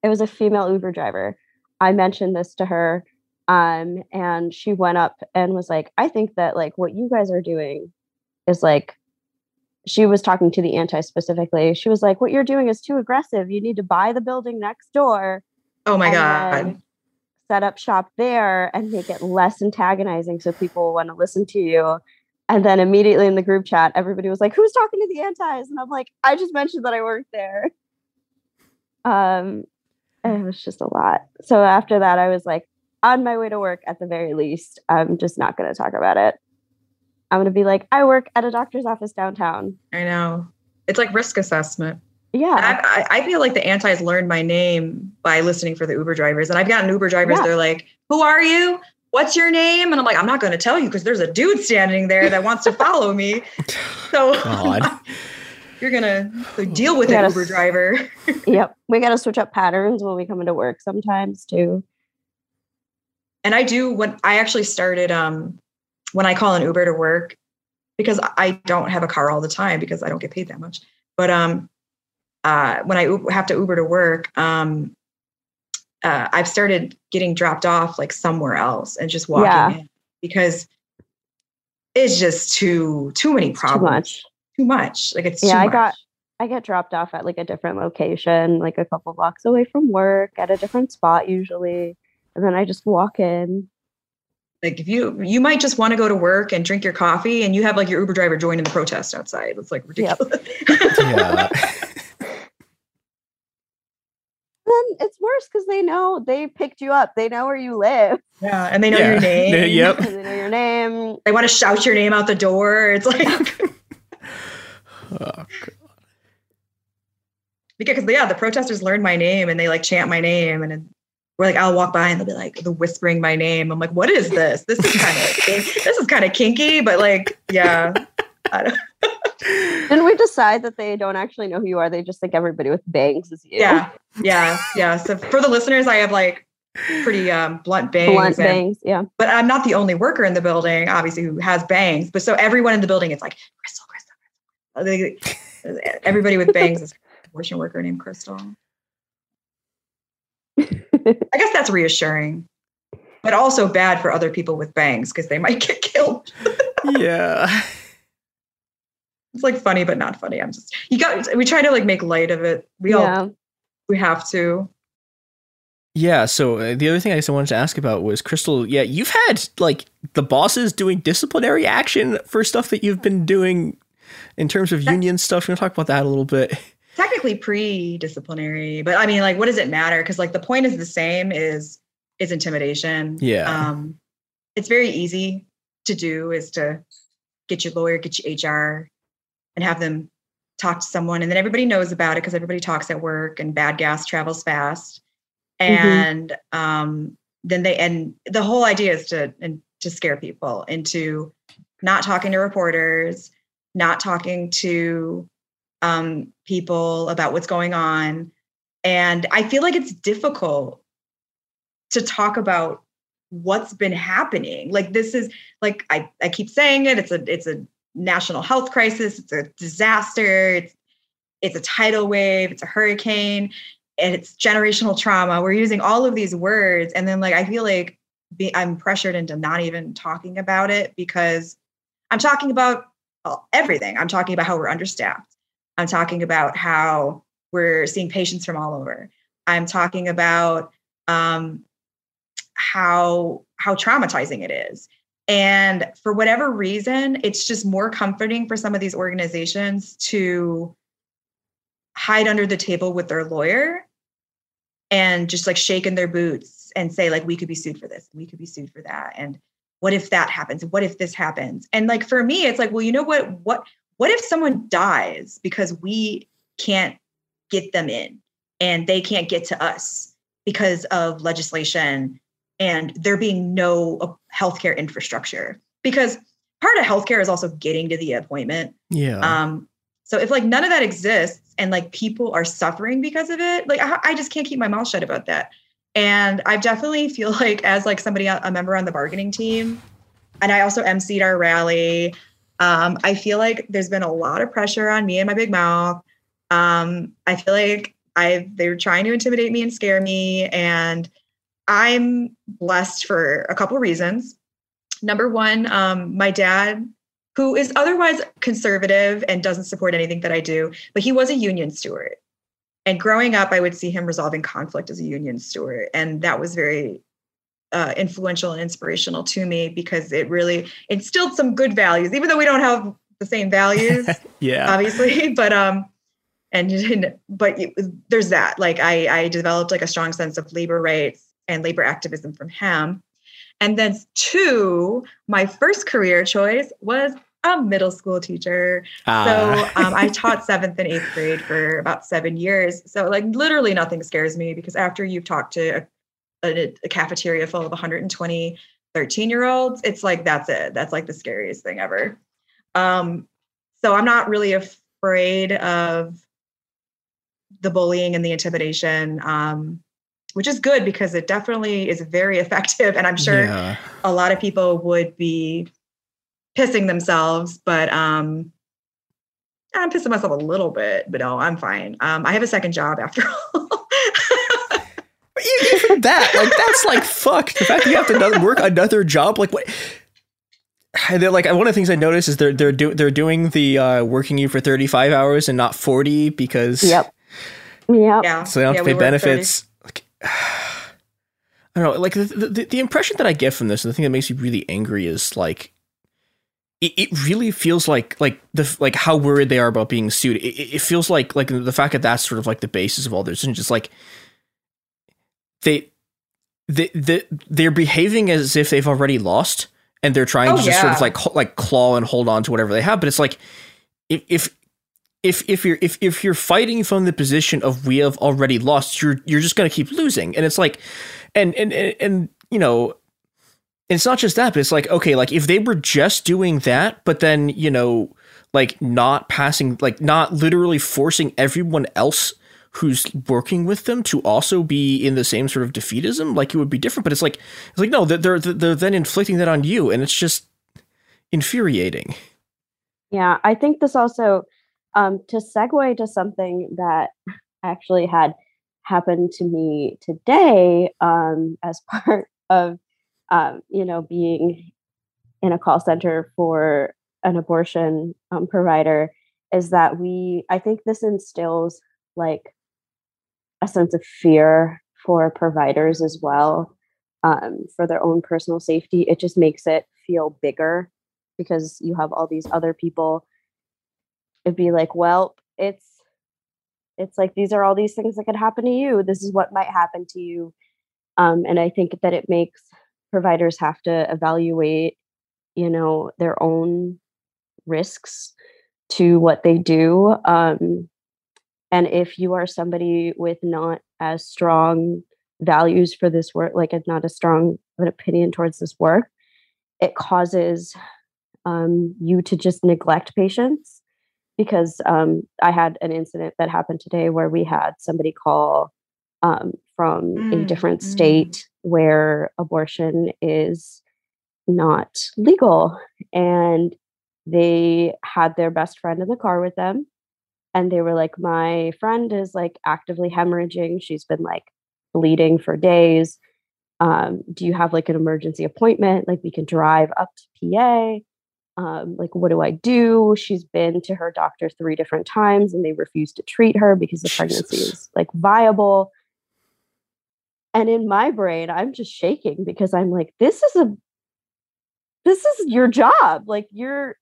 Speaker 14: it was a female uber driver. I mentioned this to her um and she went up and was like i think that like what you guys are doing is like she was talking to the anti specifically. She was like what you're doing is too aggressive. You need to buy the building next door
Speaker 15: oh my god.
Speaker 14: set up shop there and make it less antagonizing so people want to listen to you and then immediately in the group chat, everybody was like, "Who's talking to the antis?" And I'm like, "I just mentioned that I worked there." Um, it was just a lot. So after that, I was like, on my way to work at the very least. I'm just not going to talk about it. I'm going to be like, I work at a doctor's office downtown.
Speaker 15: I know. It's like risk assessment.
Speaker 14: Yeah.
Speaker 15: I, I, feel like the antis learned my name by listening for the Uber drivers. And I've gotten Uber drivers, yeah. they're like, Who are you? What's your name? And I'm like, I'm not going to tell you because there's a dude standing there that wants to follow me. So you're going to deal with it, Uber driver.
Speaker 14: yep. We got to switch up patterns when we come into work sometimes too.
Speaker 15: And I do when I actually started, um, when I call an Uber to work, because I don't have a car all the time because I don't get paid that much. But um, uh, when I have to Uber to work, um, uh, I've started getting dropped off like somewhere else and just walking yeah. in because it's just too too many problems.
Speaker 14: Too much.
Speaker 15: Too much. Like it's
Speaker 14: yeah.
Speaker 15: I
Speaker 14: much. got I get dropped off at like a different location, like a couple blocks away from work, at a different spot usually, and then I just walk in.
Speaker 15: Like if you you might just want to go to work and drink your coffee, and you have like your Uber driver joining the protest outside. It's like ridiculous.
Speaker 14: Yep. yeah. it's worse because they know they picked you up. They know where you live.
Speaker 15: Yeah, and they know
Speaker 13: Yeah.
Speaker 15: your name.
Speaker 13: Yep.
Speaker 14: they know your name.
Speaker 15: They want to shout your name out the door. It's like
Speaker 13: Oh, god.
Speaker 15: because yeah, the protesters learned my name and they like chant my name and we're like, I'll walk by and they'll be like, the whispering my name. I'm like, what is this? This is kind of this is kind of kinky, but like, yeah. I don't,
Speaker 14: Didn't we decide that they don't actually know who you are? They just think everybody with bangs is you.
Speaker 15: yeah, yeah, yeah. So for the listeners, I have like pretty um, blunt bangs.
Speaker 14: Blunt
Speaker 15: and-
Speaker 14: bangs. Yeah.
Speaker 15: But I'm not the only worker in the building, obviously, who has bangs. But so everyone in the building is like Crystal, Crystal, Crystal. Everybody with bangs is an abortion worker named Crystal. I guess that's reassuring, but also bad for other people with bangs because they might get killed.
Speaker 13: yeah.
Speaker 15: It's like funny, but not funny. I'm just you got. We try to like make light of it. We
Speaker 14: Yeah.
Speaker 15: all we have to.
Speaker 13: Yeah, so uh, the other thing I just wanted to ask about was Crystal. Yeah, you've had like the bosses doing disciplinary action for stuff that you've been doing in terms of union stuff. You want to talk about that a little bit?
Speaker 15: technically pre-disciplinary but i mean like what does it matter because like the point is the same is is intimidation
Speaker 13: Yeah.
Speaker 15: um it's very easy to do is to get your lawyer get your hr and have them talk to someone and then everybody knows about it because everybody talks at work and bad gas travels fast and um then they and the whole idea is to and to scare people into not talking to reporters not talking to um, people about what's going on. And I feel like it's difficult to talk about what's been happening. Like this is like I, I keep saying it, it's a it's a national health crisis, it's a disaster, it's it's a tidal wave, it's a hurricane, and it's generational trauma. We're using all of these words, and then like I feel like be, I'm pressured into not even talking about it because I'm talking about well, everything. I'm talking about how we're understaffed. I'm talking about how we're seeing patients from all over. I'm talking about um, how how traumatizing it is. And for whatever reason, it's just more comforting for some of these organizations to hide under the table with their lawyer and just like shake in their boots and say like we could be sued for this, we could be sued for that, and what if that happens? What if this happens? And like for me, it's like, well, you know what? What what if someone dies because we can't get them in and they can't get to us because of legislation and there being no uh, healthcare infrastructure? Because part of healthcare is also getting to the appointment.
Speaker 13: Yeah.
Speaker 15: Um, so if like none of that exists and like people are suffering because of it, like I, I just can't keep my mouth shut about that. And I definitely feel like as like somebody a member on the bargaining team, and I also emceed our rally. Um, I feel like there's been a lot of pressure on me and my big mouth. Um, I feel like I they're trying to intimidate me and scare me, and I'm blessed for a couple reasons. Number one, um, my dad, who is otherwise conservative and doesn't support anything that I do, but he was a union steward. And growing up, I would see him resolving conflict as a union steward, and that was very uh, influential and inspirational to me because it really instilled some good values, even though we don't have the same values,
Speaker 13: Yeah.
Speaker 15: obviously. But um, and but it, there's that. Like I, I developed like a strong sense of labor rights and labor activism from him. And then two, my first career choice was a middle school teacher.
Speaker 13: Ah.
Speaker 15: So um, I taught seventh and eighth grade for about seven years. So like literally nothing scares me because after you've talked to a, a, a cafeteria full of 120 13 year olds, it's like that's it. That's like the scariest thing ever. Um, so I'm not really afraid of the bullying and the intimidation, um, which is good because it definitely is very effective. And I'm sure
Speaker 13: Yeah.
Speaker 15: a lot of people would be pissing themselves, but um, I'm pissing myself a little bit, but no, I'm fine. Um, I have a second job after all.
Speaker 13: Even that, like that's like fuck. The fact that you have to another, work another job, like what? And They're like one of the things I noticed is they're they're do, they're doing the uh, working you for thirty five hours and not forty because
Speaker 14: Yep. Yep.
Speaker 15: Yeah.
Speaker 13: so they don't
Speaker 15: Yeah,
Speaker 13: have to pay
Speaker 15: work 30
Speaker 13: benefits. Like, I don't know. Like the, the the impression that I get from this, and the thing that makes me really angry is like. It, it really feels like like the like how worried they are about being sued. It, it feels like like the fact that that's sort of like the basis of all this, and just like they they, they they're behaving as if they've already lost and they're trying
Speaker 15: Oh,
Speaker 13: to just sort of like like claw and hold on to whatever they have but it's like if if if if you're if, if you're fighting from the position of we have already lost you're you're just going to keep losing. And it's like and and and, and you know it's not just that but it's like okay like if they were just doing that but then you know like not passing like not literally forcing everyone else who's working with them to also be in the same sort of defeatism like it would be different. But it's like it's like no they're, they're then inflicting that on you and it's just infuriating.
Speaker 14: Yeah, I think this also um, to segue to something that actually had happened to me today um, as part of um, you know being in a call center for an abortion um, provider is that we I think this instills like a sense of fear for providers as well um, for their own personal safety. It just makes it feel bigger because you have all these other people it'd be like well it's it's like these are all these things that could happen to you. This is what might happen to you. Um, and i think that it makes providers have to evaluate you know their own risks to what they do um, and if you are somebody with not as strong values for this work like not a strong an opinion towards this work it causes um, you to just neglect patients because um, I had an incident that happened today where we had somebody call um, from a
Speaker 15: Mm,
Speaker 14: different
Speaker 15: mm.
Speaker 14: state where abortion is not legal. And they had their best friend in the car with them. And they were like, My friend is like actively hemorrhaging. She's been like bleeding for days. Um, do you have like an emergency appointment? Like we can drive up to PA um, like what do i do? She's been to her doctor three different times and they refuse to treat her because the pregnancy is like viable. And in my brain i'm just shaking because i'm like this is a this is your job. Like your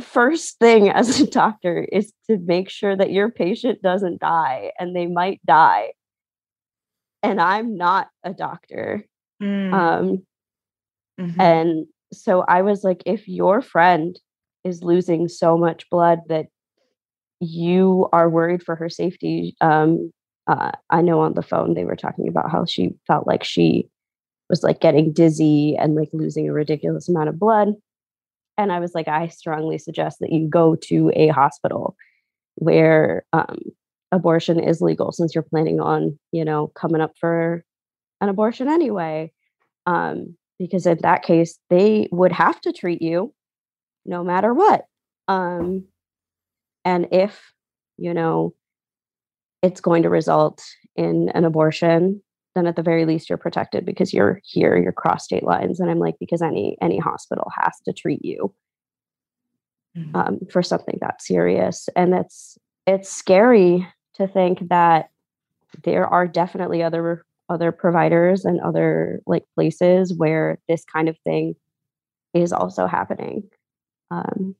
Speaker 14: first thing as a doctor is to make sure that your patient doesn't die and they might die. And i'm not a doctor.
Speaker 15: Mm.
Speaker 14: um
Speaker 15: Mhm.
Speaker 14: and so I was like, if your friend is losing so much blood that you are worried for her safety, um, uh, I know on the phone they were talking about how she felt like she was like getting dizzy and like losing a ridiculous amount of blood. And I was like, I strongly suggest that you go to a hospital where um, abortion is legal since you're planning on, you know, coming up for an abortion anyway. Um, because in that case, they would have to treat you no matter what. Um, and if, you know, it's going to result in an abortion, then at the very least you're protected because you're here, you're cross state lines. And I'm like, because any any hospital has to treat you um, for something that serious. And it's it's scary to think that there are definitely other other providers and other like places where this kind of thing is also happening. Um,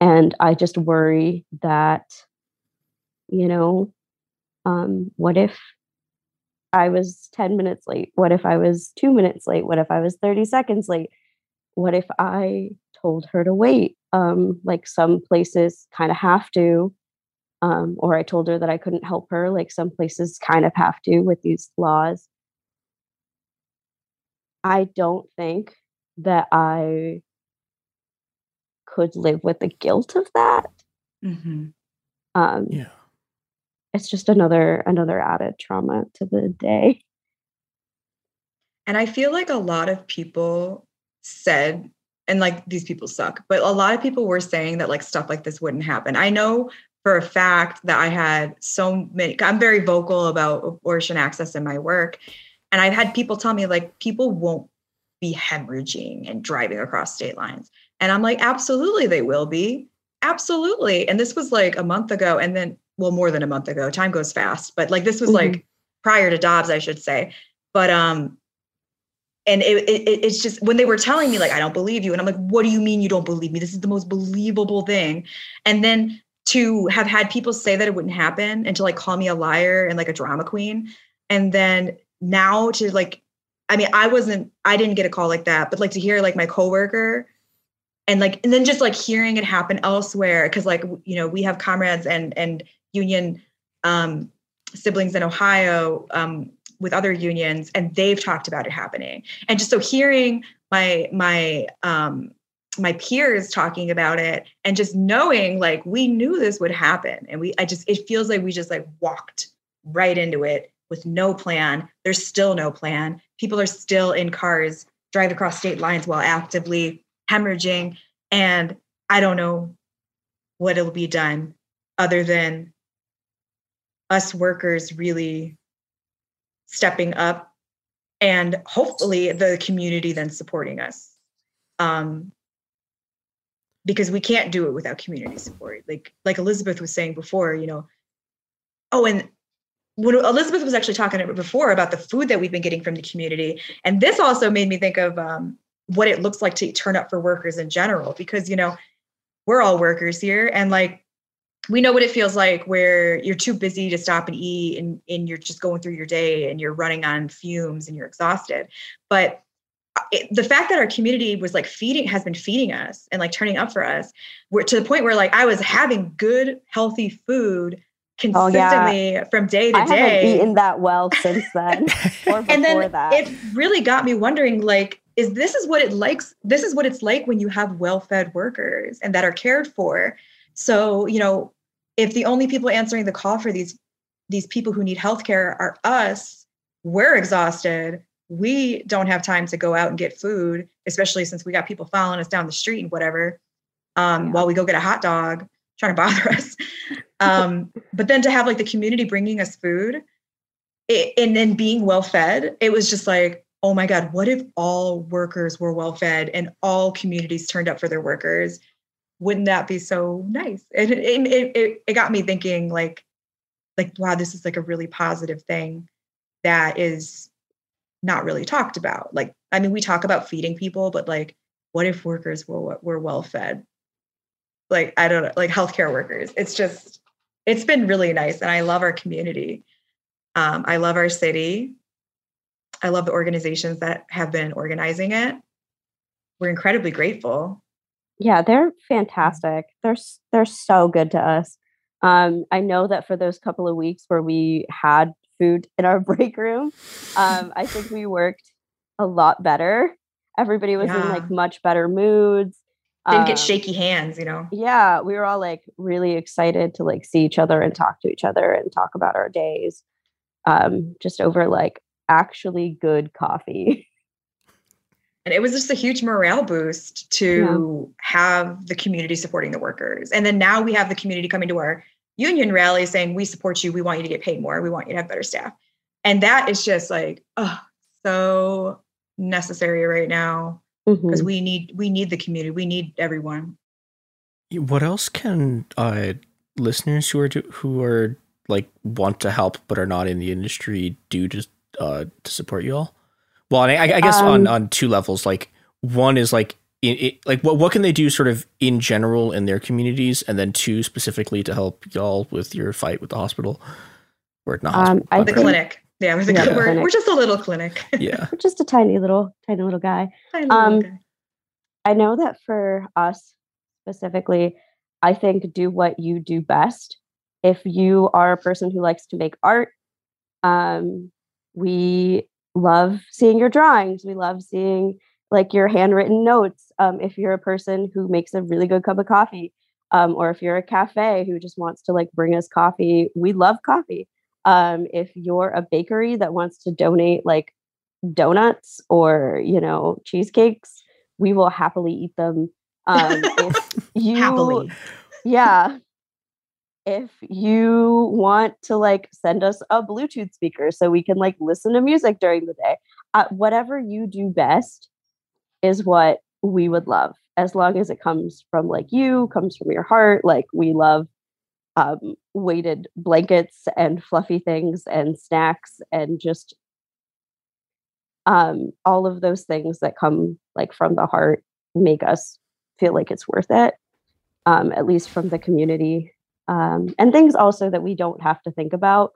Speaker 14: and I just worry that, you know, um, what if I was 10 minutes late? What if I was two minutes late? What if I was 30 seconds late? What if I told her to wait? Um, like some places kind of have to, um, or I told her that I couldn't help her, like some places kind of have to with these laws. I don't think that I could live with the guilt of that.
Speaker 15: Mhm.
Speaker 14: Um,
Speaker 13: yeah,
Speaker 14: it's just another another added trauma to the day.
Speaker 15: And I feel like a lot of people said, and like these people suck, but a lot of people were saying that like stuff like this wouldn't happen. I know for a fact that I had so many, I'm very vocal about abortion access in my work. And I've had people tell me like people won't be hemorrhaging and driving across state lines. And I'm like, absolutely, they will be. Absolutely. And this was like a month ago. And then, well, more than a month ago. Time goes fast. But like this was like prior to Dobbs, I should say. But um, and it, it, it's just when they were telling me like i don't believe you and i'm like what do you mean you don't believe me this is the most believable thing and then to have had people say that it wouldn't happen and to like call me a liar and like a drama queen. And then now to like i mean i wasn't i didn't get a call like that but like to hear like my coworker and like and then just like hearing it happen elsewhere because like you know we have comrades and and union um siblings in ohio um with other unions and they've talked about it happening. And just so hearing my my um my peers talking about it and just knowing like we knew this would happen. And we i just it feels like we just like walked right into it with no plan. There's still no plan. People are still in cars drive across state lines while actively hemorrhaging. And i don't know what will be done other than us workers really stepping up and hopefully the community then supporting us. Um, because we can't do it without community support. Like like elizabeth was saying before you know oh and when elizabeth was actually talking before about the food that we've been getting from the community and this also made me think of um, what it looks like to turn up for workers in general because you know we're all workers here and like we know what it feels like where you're too busy to stop and eat and, and you're just going through your day and you're running on fumes and you're exhausted. But it, the fact that our community was like feeding has been feeding us and like turning up for us we're to the point where like i was having good healthy food consistently oh, yeah. from day to
Speaker 14: I
Speaker 15: day
Speaker 14: haven't eaten that well since then
Speaker 15: and then that. it really got me wondering like is this is what it likes this is what it's like when you have well-fed workers and that are cared for so you know if the only people answering the call for these these people who need healthcare are us we're exhausted we don't have time to go out and get food especially since we got people following us down the street and whatever um, yeah. while we go get a hot dog trying to bother us um, but then to have like the community bringing us food it, and then being well fed it was just like oh my god what if all workers were well fed and all communities turned up for their workers wouldn't that be so nice? And it, it, it, it got me thinking like, like, wow, this is like a really positive thing that is not really talked about. Like, I mean, we talk about feeding people, but like, what if workers were were well fed? Like, I don't know, like healthcare workers. It's just, it's been really nice, and I love our community. Um, I love our city. I love the organizations that have been organizing it. We're incredibly grateful
Speaker 14: yeah, they're fantastic. They're they're so good to us. Um, I know that for those couple of weeks where we had food in our break room, um, I think we worked a lot better. Everybody was yeah. in like much better moods.
Speaker 15: Didn't um, get shaky hands, you know.
Speaker 14: Yeah, we were all like really excited to like see each other and talk to each other and talk about our days. Um, just over like actually good coffee.
Speaker 15: and it was just a huge morale boost to yeah. have the community supporting the workers and then now we have the community coming to our union rally saying we support you. We want you to get paid more. We want you to have better staff. And that is just like oh so necessary right now because mm-hmm. we need we need the community. We need everyone.
Speaker 13: What else can uh listeners who are do, who are like want to help but are not in the industry do to uh to support you all? Well, I, I guess um, on on two levels. Like one is like in, it, like what what can they do sort of in general in their communities, and then two specifically to help y'all with your fight with the hospital or not um,
Speaker 15: hospital, I the clinic. Yeah, we're, the, yeah. We're, we're, just a little clinic.
Speaker 13: Yeah,
Speaker 14: we're just a tiny little tiny little guy. Tiny little um, guy. I know that for us specifically, I think do what you do best. If you are a person who likes to make art, um, we love seeing your drawings. We love seeing like your handwritten notes. Um, if you're a person who makes a really good cup of coffee, um, or if you're a cafe who just wants to like bring us coffee, we love coffee. Um, if you're a bakery that wants to donate like donuts or you know cheesecakes, we will happily eat them. Um, if you, happily. yeah, if you want to like send us a bluetooth speaker so we can like listen to music during the day uh, whatever you do best is what we would love. As long as it comes from like you comes from your heart like we love um, weighted blankets and fluffy things and snacks and just um, all of those things that come like from the heart make us feel like it's worth it um, at least from the community um, and things also that we don't have to think about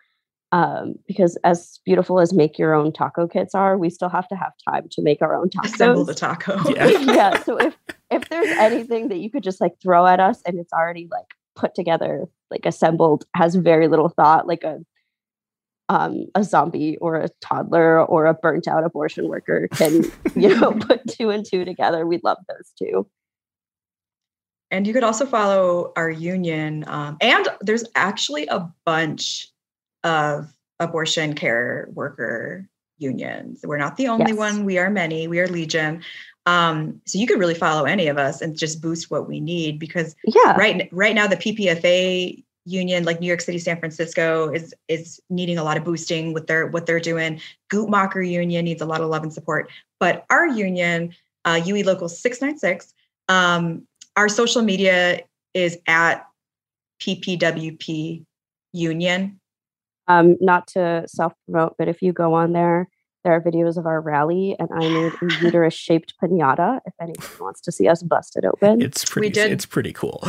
Speaker 14: Um, because as beautiful as make your own taco kits are, we still have to have time to make our own tacos.
Speaker 15: Assemble the taco.
Speaker 14: Yeah. yeah. So if if there's anything that you could just like throw at us and it's already like put together, like assembled, has very little thought, like a um, a zombie or a toddler or a burnt out abortion worker can, you know, put two and two together. We love those two.
Speaker 15: And you could also follow our union. Um, and there's actually a bunch of abortion care worker unions. We're not the only
Speaker 14: Yes.
Speaker 15: one. We are many. We are Legion. Um, so you could really follow any of us and just boost what we need because
Speaker 14: Yeah.
Speaker 15: right right now the PPFA union like New York City, San Francisco is is needing a lot of boosting with their what they're doing. Guttmacher union needs a lot of love and support. But our union, uh, UE Local 696, um, our social media is at PPWP Union.
Speaker 14: Um, not to self promote, but if you go on there, there are videos of our rally, and I made a uterus shaped pinata. If anyone wants to see us bust it open,
Speaker 13: It's pretty.
Speaker 15: We did-
Speaker 13: It's pretty cool.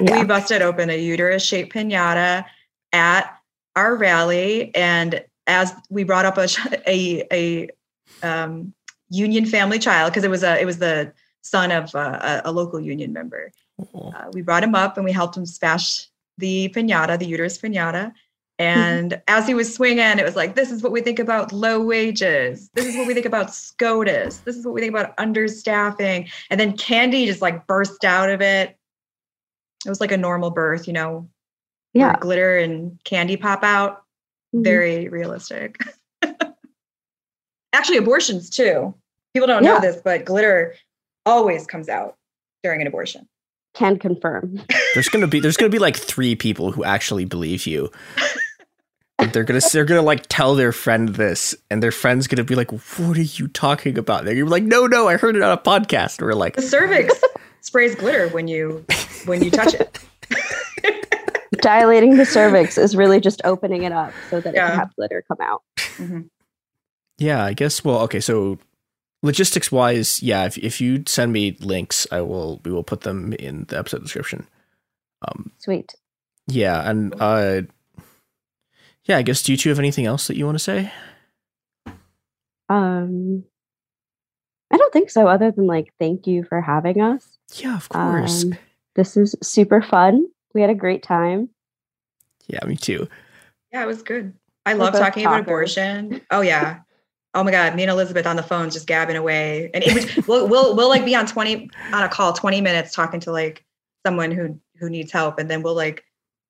Speaker 15: We busted open a uterus shaped pinata at our rally, and as we brought up a a, a um, union family child because it was a it was the son of uh, a, a local union member. Uh, we brought him up and we helped him smash the pinata, the uterus pinata. And as he was swinging, it was like, this is what we think about low wages. This is what we think about SCOTUS. This is what we think about understaffing. And then candy just like burst out of it. It was like a normal birth, you know,
Speaker 14: Yeah.
Speaker 15: glitter and candy pop out.
Speaker 14: Mhm.
Speaker 15: Very realistic. Actually, abortions too. People don't know this, but glitter always comes out during an abortion.
Speaker 14: can confirm.
Speaker 13: there's gonna be there's gonna be like three people who actually believe you. And they're gonna they're gonna like tell their friend this, and their friend's gonna be like, "What are you talking about?" They're gonna be like, "No, no, I heard it on a podcast." And we're like,
Speaker 15: The cervix sprays glitter when you when you touch it.
Speaker 14: Dilating the cervix is really just opening it up so that it can have glitter come out.
Speaker 13: Yeah, I guess. Well, okay. So, logistics wise, yeah. If if you send me links, I will. We will put them in the episode description. Um,
Speaker 14: Sweet.
Speaker 13: yeah, and uh, yeah. I guess. Do you two have anything else that you want to say?
Speaker 14: Um, I don't think so. Other than like, thank you for having us.
Speaker 13: Yeah, of course.
Speaker 14: Um, this is super fun. We had a great time.
Speaker 13: Yeah, me too.
Speaker 15: Yeah, it was good. I
Speaker 14: We're
Speaker 15: love
Speaker 14: both
Speaker 15: talking about abortion. Oh yeah. Oh my god, me and Elizabeth on the phone just gabbing away, and it, we'll we'll we'll like be on twenty on a call twenty minutes talking to like someone who who needs help, and then we'll like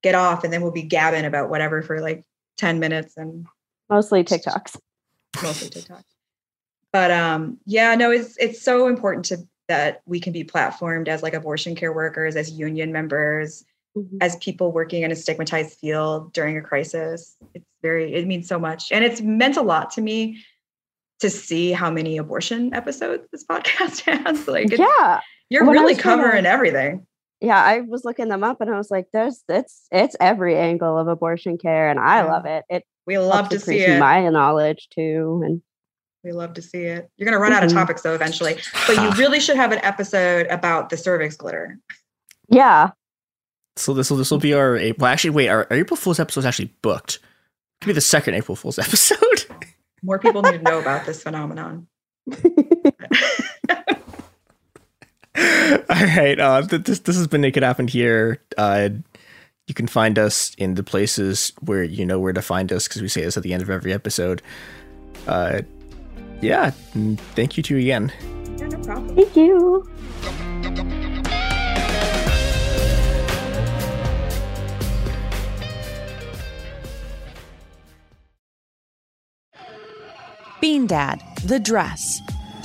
Speaker 15: get off, and then we'll be gabbing about whatever for like ten minutes, and
Speaker 14: Mostly TikToks.
Speaker 15: mostly TikTok. But um, yeah, no, it's it's so important to that we can be platformed as like abortion care workers, as union members,
Speaker 14: Mm-hmm.
Speaker 15: as people working in a stigmatized field during a crisis. It's very it means so much, and it's meant a lot to me to see how many abortion episodes this podcast has. Like,
Speaker 14: yeah.
Speaker 15: you're
Speaker 14: When
Speaker 15: really
Speaker 14: trying to-
Speaker 15: covering everything.
Speaker 14: Yeah, I was looking them up and I was like, there's it's it's every angle of abortion care and I
Speaker 15: Yeah.
Speaker 14: love it. It
Speaker 15: We love to see it.
Speaker 14: my knowledge too. And
Speaker 15: We love to see it. You're gonna run out of
Speaker 14: Mhm.
Speaker 15: topics though eventually, but you really should have an episode about the cervix glitter.
Speaker 14: yeah.
Speaker 13: So this will this will be our April. Well, actually, wait. Our, our April Fool's episode is actually booked. Could be the second April Fool's episode.
Speaker 15: More people need to know about this phenomenon.
Speaker 13: All right. Uh, th- this this has been It Could Happen Here. Uh, you can find us in the places where you know where to find us because we say this at the end of every episode. Uh, yeah. Thank you to you again.
Speaker 15: Yeah, no problem.
Speaker 14: Thank you.
Speaker 17: Bean Dad, The Dress,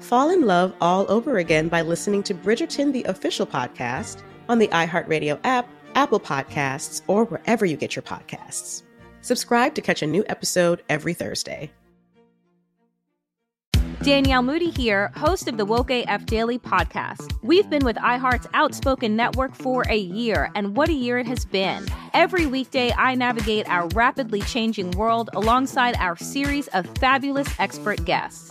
Speaker 10: fall in love all over again by listening to Bridgerton, the official podcast, on the iHeartRadio app, Apple Podcasts, or wherever you get your podcasts. Subscribe to catch a new episode every Thursday.
Speaker 11: Danielle Moody here, host of the Woke AF Daily podcast. We've been with iHeart's Outspoken Network for a year, and what a year it has been. Every weekday, I navigate our rapidly changing world alongside our series of fabulous expert guests.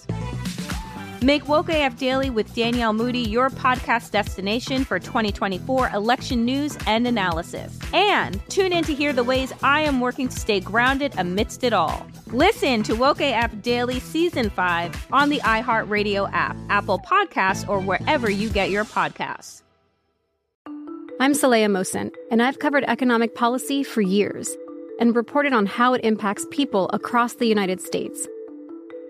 Speaker 11: Make Woke AF Daily with Danielle Moody your podcast destination for 2024 election news and analysis. And tune in to hear the ways I am working to stay grounded amidst it all. Listen to Woke AF Daily Season 5 on the iHeartRadio app, Apple Podcasts, or wherever you get your podcasts.
Speaker 4: I'm Saleha Mohsin, and I've covered economic policy for years and reported on how it impacts people across the United States.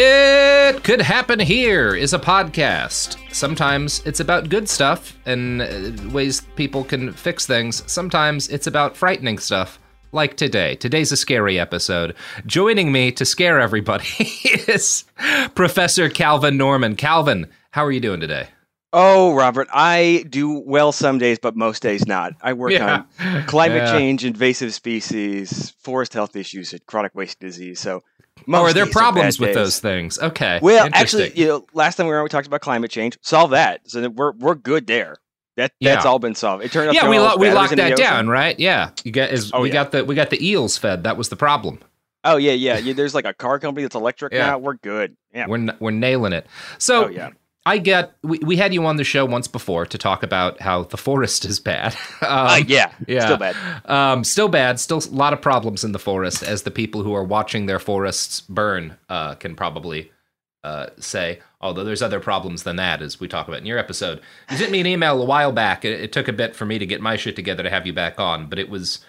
Speaker 18: It Could Happen Here is a podcast. Sometimes it's about good stuff and uh, ways people can fix things. Sometimes it's about frightening stuff, like today. Today's a scary episode. Joining me to scare everybody is Professor Calvin Norman. Calvin, how are you doing today?
Speaker 19: Oh, Robert, I do well some days, but most days not. I work
Speaker 18: Yeah.
Speaker 19: on climate
Speaker 18: Yeah.
Speaker 19: change, invasive species, forest health issues, and chronic wasting disease. So, Most
Speaker 18: are there problems with
Speaker 19: days.
Speaker 18: those things? Okay.
Speaker 19: Well, actually, you know, last time we were on, we talked about climate change. Solve that, so we're we're good there. That that's
Speaker 18: Yeah.
Speaker 19: all been solved. It turned out.
Speaker 18: yeah, we lo- we locked that down, right? Yeah, you is
Speaker 19: Oh,
Speaker 18: we
Speaker 19: yeah.
Speaker 18: got the we got the eels fed. That was the problem.
Speaker 19: Oh yeah, yeah, yeah. There's like a car company that's electric
Speaker 18: Yeah.
Speaker 19: now. We're good. Yeah.
Speaker 18: We're n- we're nailing it. So
Speaker 19: Oh, yeah.
Speaker 18: I get we, we had you on the show once before to talk about how the forest is bad. um,
Speaker 19: Uh, yeah,
Speaker 18: yeah,
Speaker 19: still bad.
Speaker 18: Um, still bad. Still a lot of problems in the forest, as the people who are watching their forests burn uh, can probably uh, say. Although there's other problems than that, as we talk about in your episode. You sent me an email a while back. It, it took a bit for me to get my shit together to have you back on, but it was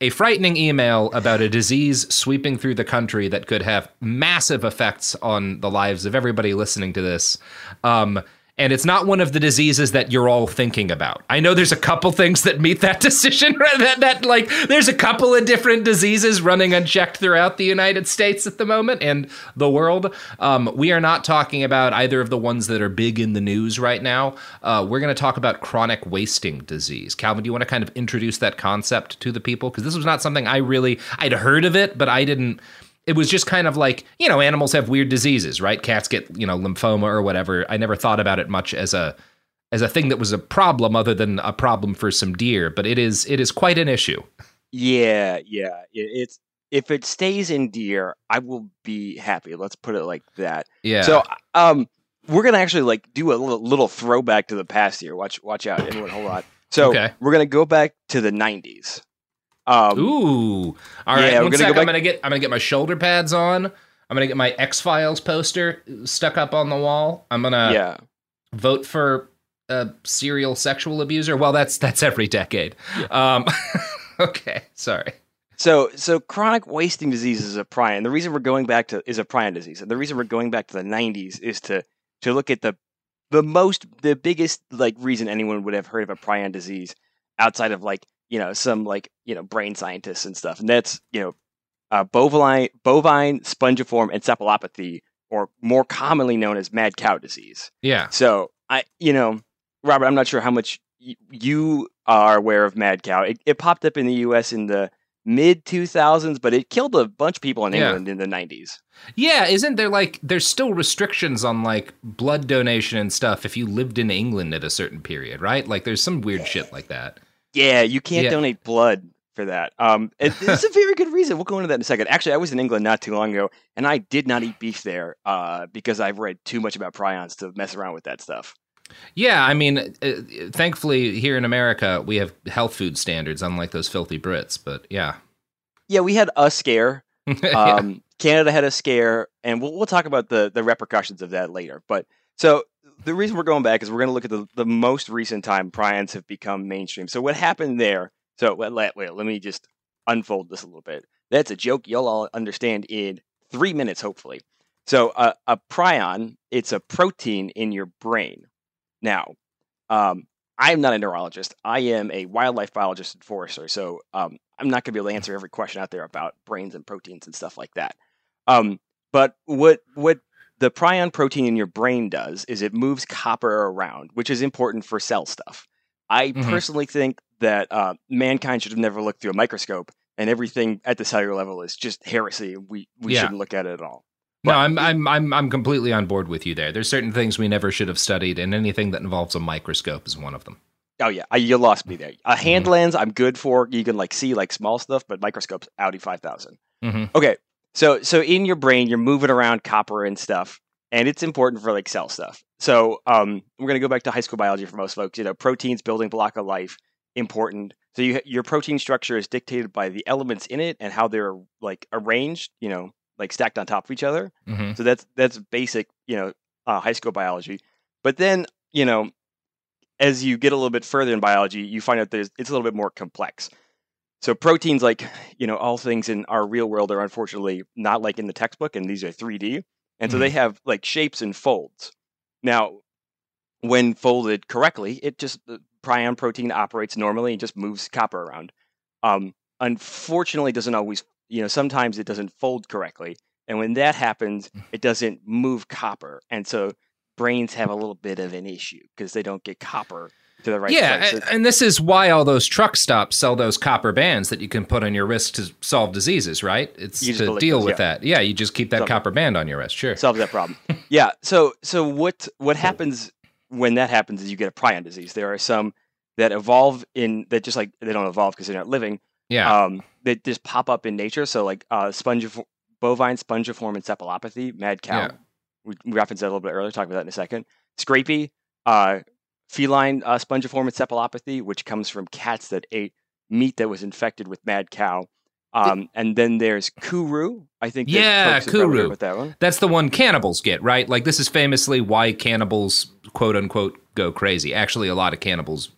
Speaker 18: a frightening email about a disease sweeping through the country that could have massive effects on the lives of everybody listening to this. Um, and it's not one of the diseases that you're all thinking about. I know there's a couple things that meet that decision. that that like there's a couple of different diseases running unchecked throughout the United States at the moment and the world. Um, we are not talking about either of the ones that are big in the news right now. Uh, we're going to talk about chronic wasting disease. Calvin, do you want to kind of introduce that concept to the people? Because this was not something I really I'd heard of it, but I didn't it was just kind of like you know animals have weird diseases right cats get you know lymphoma or whatever i never thought about it much as a as a thing that was a problem other than a problem for some deer but it is it is quite an issue
Speaker 19: Yeah, yeah. It's if it stays in deer, I will be happy. Let's put it like that.
Speaker 18: Yeah.
Speaker 19: So, um, we're gonna actually like do a little, little throwback to the past here. Watch, watch out, everyone. Hold on. So
Speaker 18: Okay.
Speaker 19: we're gonna go back to the '90s. Um,
Speaker 18: ooh. All right
Speaker 19: yeah,
Speaker 18: one sec,
Speaker 19: go
Speaker 18: i'm gonna get i'm gonna get my shoulder pads on. I'm gonna get my x-files poster stuck up on the wall. I'm gonna
Speaker 19: Yeah.
Speaker 18: vote for a serial sexual abuser. Well that's that's every decade. Um okay sorry.
Speaker 19: So, so chronic wasting disease is a prion. The reason we're going back to is a prion disease, and the reason we're going back to the '90s is to to look at the the most the biggest like reason anyone would have heard of a prion disease outside of like you know some like you know brain scientists and stuff, and that's you know uh, bovine bovine spongiform encephalopathy, or more commonly known as mad cow disease.
Speaker 18: yeah
Speaker 19: So I, you know, Robert, I'm not sure how much y- you are aware of mad cow. It, it popped up in the U.S. in the mid 2000s, but it killed a bunch of people in
Speaker 18: Yeah.
Speaker 19: England in the 90s.
Speaker 18: Yeah, isn't there like there's still restrictions on like blood donation and stuff if you lived in England at a certain period, right? Like there's some weird shit like that.
Speaker 19: Yeah, you can't
Speaker 18: Yeah.
Speaker 19: donate blood for that. Um, it's a very good reason. We'll go into that in a second. Actually, I was in England not too long ago, and I did not eat beef there uh, because I've read too much about prions to mess around with that stuff.
Speaker 18: Yeah, I mean, uh, thankfully here in America we have health food standards, unlike those filthy Brits. But yeah,
Speaker 19: Yeah, we had a scare.
Speaker 18: Yeah.
Speaker 19: Um, Canada had a scare, and we'll we'll talk about the the repercussions of that later. But so the reason we're going back is we're going to look at the the most recent time prions have become mainstream. So what happened there? So wait, let, wait, let me just unfold this a little bit. That's a joke you'll all understand in three minutes, hopefully. So uh, a prion, it's a protein in your brain. Now, um, I'm not a neurologist. I am a wildlife biologist and forester. So um, I'm not going to be able to answer every question out there about brains and proteins and stuff like that. Um, but what what the prion protein in your brain does is it moves copper around, which is important for cell stuff. I
Speaker 18: Mhm.
Speaker 19: personally think that uh, mankind should have never looked through a microscope, and everything at the cellular level is just heresy. We we
Speaker 18: Yeah.
Speaker 19: shouldn't look at it at all.
Speaker 18: no, I'm I'm I'm I'm completely on board with you there. There's certain things we never should have studied, and anything that involves a microscope is one of them.
Speaker 19: Oh yeah, I, you lost me there. A
Speaker 18: Mm-hmm.
Speaker 19: hand lens, I'm good for. You can like see like small stuff, but microscopes, Audi five thousand.
Speaker 18: Mhm.
Speaker 19: Okay, so so in your brain, you're moving around copper and stuff, and it's important for like cell stuff. So um, we're gonna go back to high school biology for most folks. You know, proteins, building block of life, important. So you your protein structure is dictated by the elements in it and how they're like arranged. You know, like stacked on top of each other.
Speaker 18: Mhm.
Speaker 19: So that's that's basic. You know, uh, high school biology. But then you know, as you get a little bit further in biology, you find out there's it's a little bit more complex. So proteins, like you know, all things in our real world are unfortunately not like in the textbook, and these are 3D, and so they have like shapes and folds. Now, when folded correctly, it just the prion protein operates normally and just moves copper around. Um, unfortunately, doesn't always. You know, sometimes it doesn't fold correctly, and when that happens, it doesn't move copper, and so brains have a little bit of an issue because they don't get copper to the right
Speaker 18: yeah, and this is why all those truck stops sell those copper bands that you can put on your wrist to solve diseases, right? It's to deal with
Speaker 19: yeah.
Speaker 18: that. Yeah, you just keep that
Speaker 19: Solve it.
Speaker 18: copper band on your wrist. Sure.
Speaker 19: solves that problem. yeah. So so what what happens when that happens is you get a prion disease. There are some that evolve in that just like they don't evolve because they're not living.
Speaker 18: Yeah.
Speaker 19: Um, they just pop up in nature. So like uh, spongiform, bovine spongiform encephalopathy, mad cow.
Speaker 18: Yeah.
Speaker 19: We, we referenced that a little bit earlier. Talk about that in a second. Scrapie, uh, feline uh, spongiform encephalopathy, which comes from cats that ate meat that was infected with mad cow. Um, and then there's kuru. I think
Speaker 18: Yeah,
Speaker 19: folks are probably aware
Speaker 18: kuru.
Speaker 19: about that one.
Speaker 18: That's the one cannibals get, right? Like this is famously why cannibals quote unquote go crazy. Actually, a lot of cannibals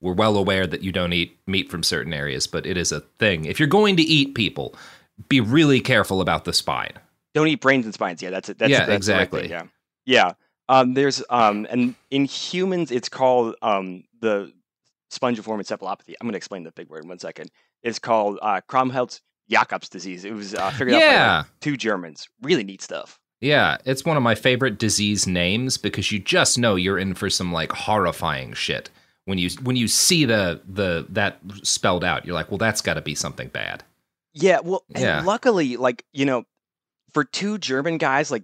Speaker 18: were well aware that you don't eat meat from certain areas, but it is a thing. If you're going to eat people, be really careful about the spine.
Speaker 19: Don't eat brains and spines. Yeah, that's it. That's,
Speaker 18: Yeah,
Speaker 19: that's
Speaker 18: exactly.
Speaker 19: thing, yeah, yeah. Um, there's um, and in humans, it's called um, the spongiform encephalopathy. I'm going to explain the big word in one second. It's called uh, Creutzfeldt-Jakob's disease. It was uh, figured out by two Germans. Really neat stuff.
Speaker 18: Yeah, it's one of my favorite disease names because you just know you're in for some like horrifying shit when you when you see the the that spelled out. You're like, well, that's got to be something bad.
Speaker 19: Yeah, well,
Speaker 18: Yeah.
Speaker 19: luckily, like you know, for two German guys like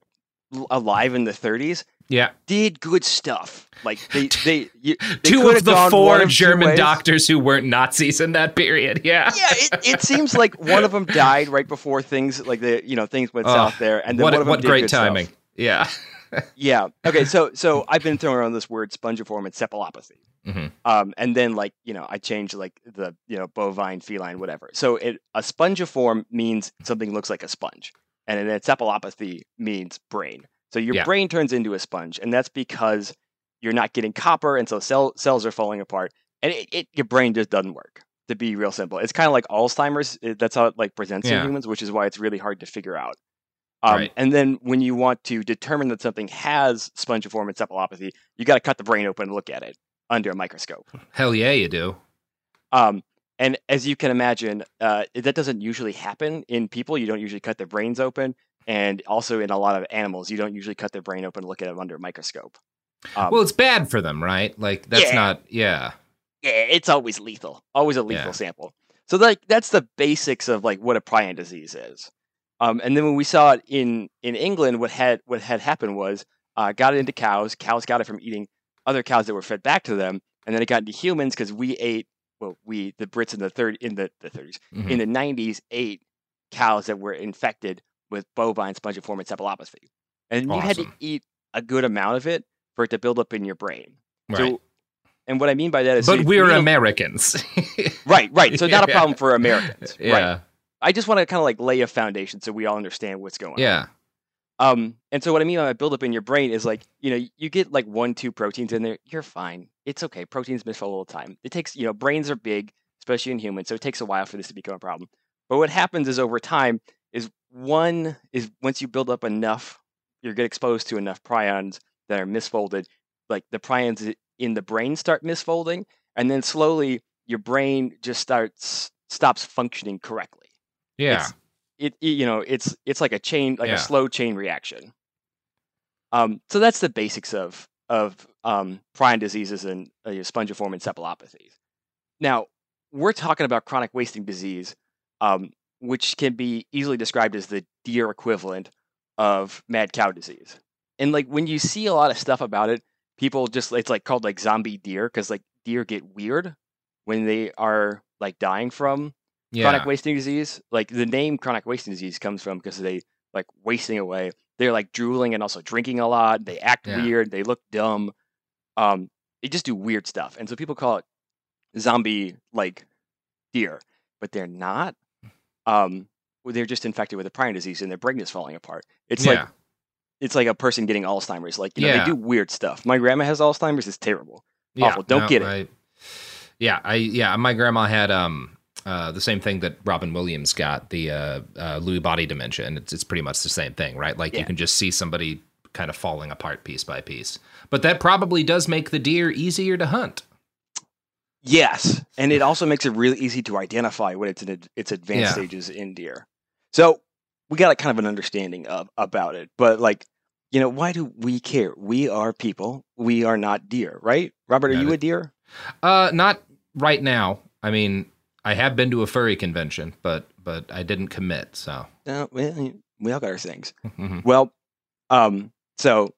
Speaker 19: alive in the 30s,
Speaker 18: Yeah,
Speaker 19: did good stuff. Like they they, you, they
Speaker 18: two of the four
Speaker 19: of
Speaker 18: German doctors who weren't Nazis in that period. Yeah,
Speaker 19: Yeah, it, it seems like one of them died right before things like the you know things went
Speaker 18: Oh,
Speaker 19: south there, and then
Speaker 18: what
Speaker 19: one of them
Speaker 18: what great
Speaker 19: good stuff.
Speaker 18: timing. Yeah.
Speaker 19: Yeah. Okay. So so I've been throwing around this word spongiform encephalopathy.
Speaker 18: Mhm.
Speaker 19: Um, and then like you know I changed like the you know bovine, feline, whatever. So it a spongiform means something looks like a sponge, and an encephalopathy means brain. So your
Speaker 18: Yeah.
Speaker 19: brain turns into a sponge, and that's because you're not getting copper, and so cell, cells are falling apart, and it, it your brain just doesn't work. To be real simple, it's kind of like Alzheimer's. It- that's how it like presents
Speaker 18: Yeah.
Speaker 19: in humans, which is why it's really hard to figure out. Um,
Speaker 18: Right.
Speaker 19: And then when you want to determine that something has spongiform encephalopathy, you got to cut the brain open and look at it under a microscope.
Speaker 18: Hell yeah, you do.
Speaker 19: Um, and as you can imagine, uh, that doesn't usually happen in people. You don't usually cut their brains open. And also in a lot of animals, you don't usually cut their brain open and look at them under a microscope. Um,
Speaker 18: well, it's bad for them, right? Like that's
Speaker 19: Yeah.
Speaker 18: not. Yeah.
Speaker 19: yeah, it's always lethal, always a lethal
Speaker 18: Yeah.
Speaker 19: sample. So like that's the basics of like what a prion disease is. Um, and then when we saw it in in England, what had what had happened was uh, got it into cows. Cows got it from eating other cows that were fed back to them, and then it got into humans because we ate. Well, we the Brits in the third in the the 30s
Speaker 18: Mhm.
Speaker 19: in the nineties ate cows that were infected with bovine spongiform encephalopathy, and you had to eat a good amount of it for it to build up in your brain.
Speaker 18: Right.
Speaker 19: So, and what I mean by that is,
Speaker 18: but
Speaker 19: if
Speaker 18: we're
Speaker 19: you a-
Speaker 18: Americans.
Speaker 19: Right, right. So not a problem for Americans.
Speaker 18: Yeah.
Speaker 19: Right. I just want to kind of like lay a foundation so we all understand what's going on.
Speaker 18: Yeah.
Speaker 19: Um, and so what I mean by build up in your brain is like, you know, you get like one, two proteins in there, you're fine. It's okay. Proteins misfold all the time. It takes, you know, brains are big, especially in humans, so it takes a while for this to become a problem. But what happens is over time one is once you build up enough, you get exposed to enough prions that are misfolded, like the prions in the brain start misfolding, and then slowly your brain just starts stops functioning correctly.
Speaker 18: Yeah.
Speaker 19: It's, it, it- you know it's it's like a chain like
Speaker 18: Yeah.
Speaker 19: a slow chain reaction. Um, so that's the basics of of um, prion diseases and uh, spongiform encephalopathies. Now we're talking about chronic wasting disease, um, which can be easily described as the deer equivalent of mad cow disease. And like when you see a lot of stuff about it, people just it's like called like zombie deer because like deer get weird when they are like dying from chronic wasting disease. Like the name chronic wasting disease comes from because they like wasting away. They're like drooling and also drinking a lot. They act
Speaker 18: Yeah.
Speaker 19: weird. They look dumb. Um, they just do weird stuff, and so people call it zombie like deer, but they're not. Um, they're just infected with a prion disease and their brain is falling apart. It's like it's like a person getting Alzheimer's. Like you know,
Speaker 18: Yeah.
Speaker 19: they do weird stuff. My grandma has Alzheimer's. It's terrible.
Speaker 18: Yeah,
Speaker 19: Awful. Don't
Speaker 18: no,
Speaker 19: get it.
Speaker 18: I, yeah, I yeah, my grandma had um uh, the same thing that Robin Williams got, the uh, uh, Lewy body dementia, and it's it's pretty much the same thing, right? Like you can just see somebody kind of falling apart piece by piece. But that probably does make the deer easier to hunt.
Speaker 19: Yes, and it also makes it really easy to identify when it's in ad- its advanced
Speaker 18: Yeah.
Speaker 19: stages in deer. So we got a kind of an understanding of about it, but like, you know, why do we care? We are people. We are not deer, right? Robert, are
Speaker 18: Got
Speaker 19: you
Speaker 18: it.
Speaker 19: a deer?
Speaker 18: Uh, not right now. I mean, I have been to a furry convention, but but I didn't commit. So
Speaker 19: No, well, we all got our things.
Speaker 18: Mhm.
Speaker 19: Well, um, so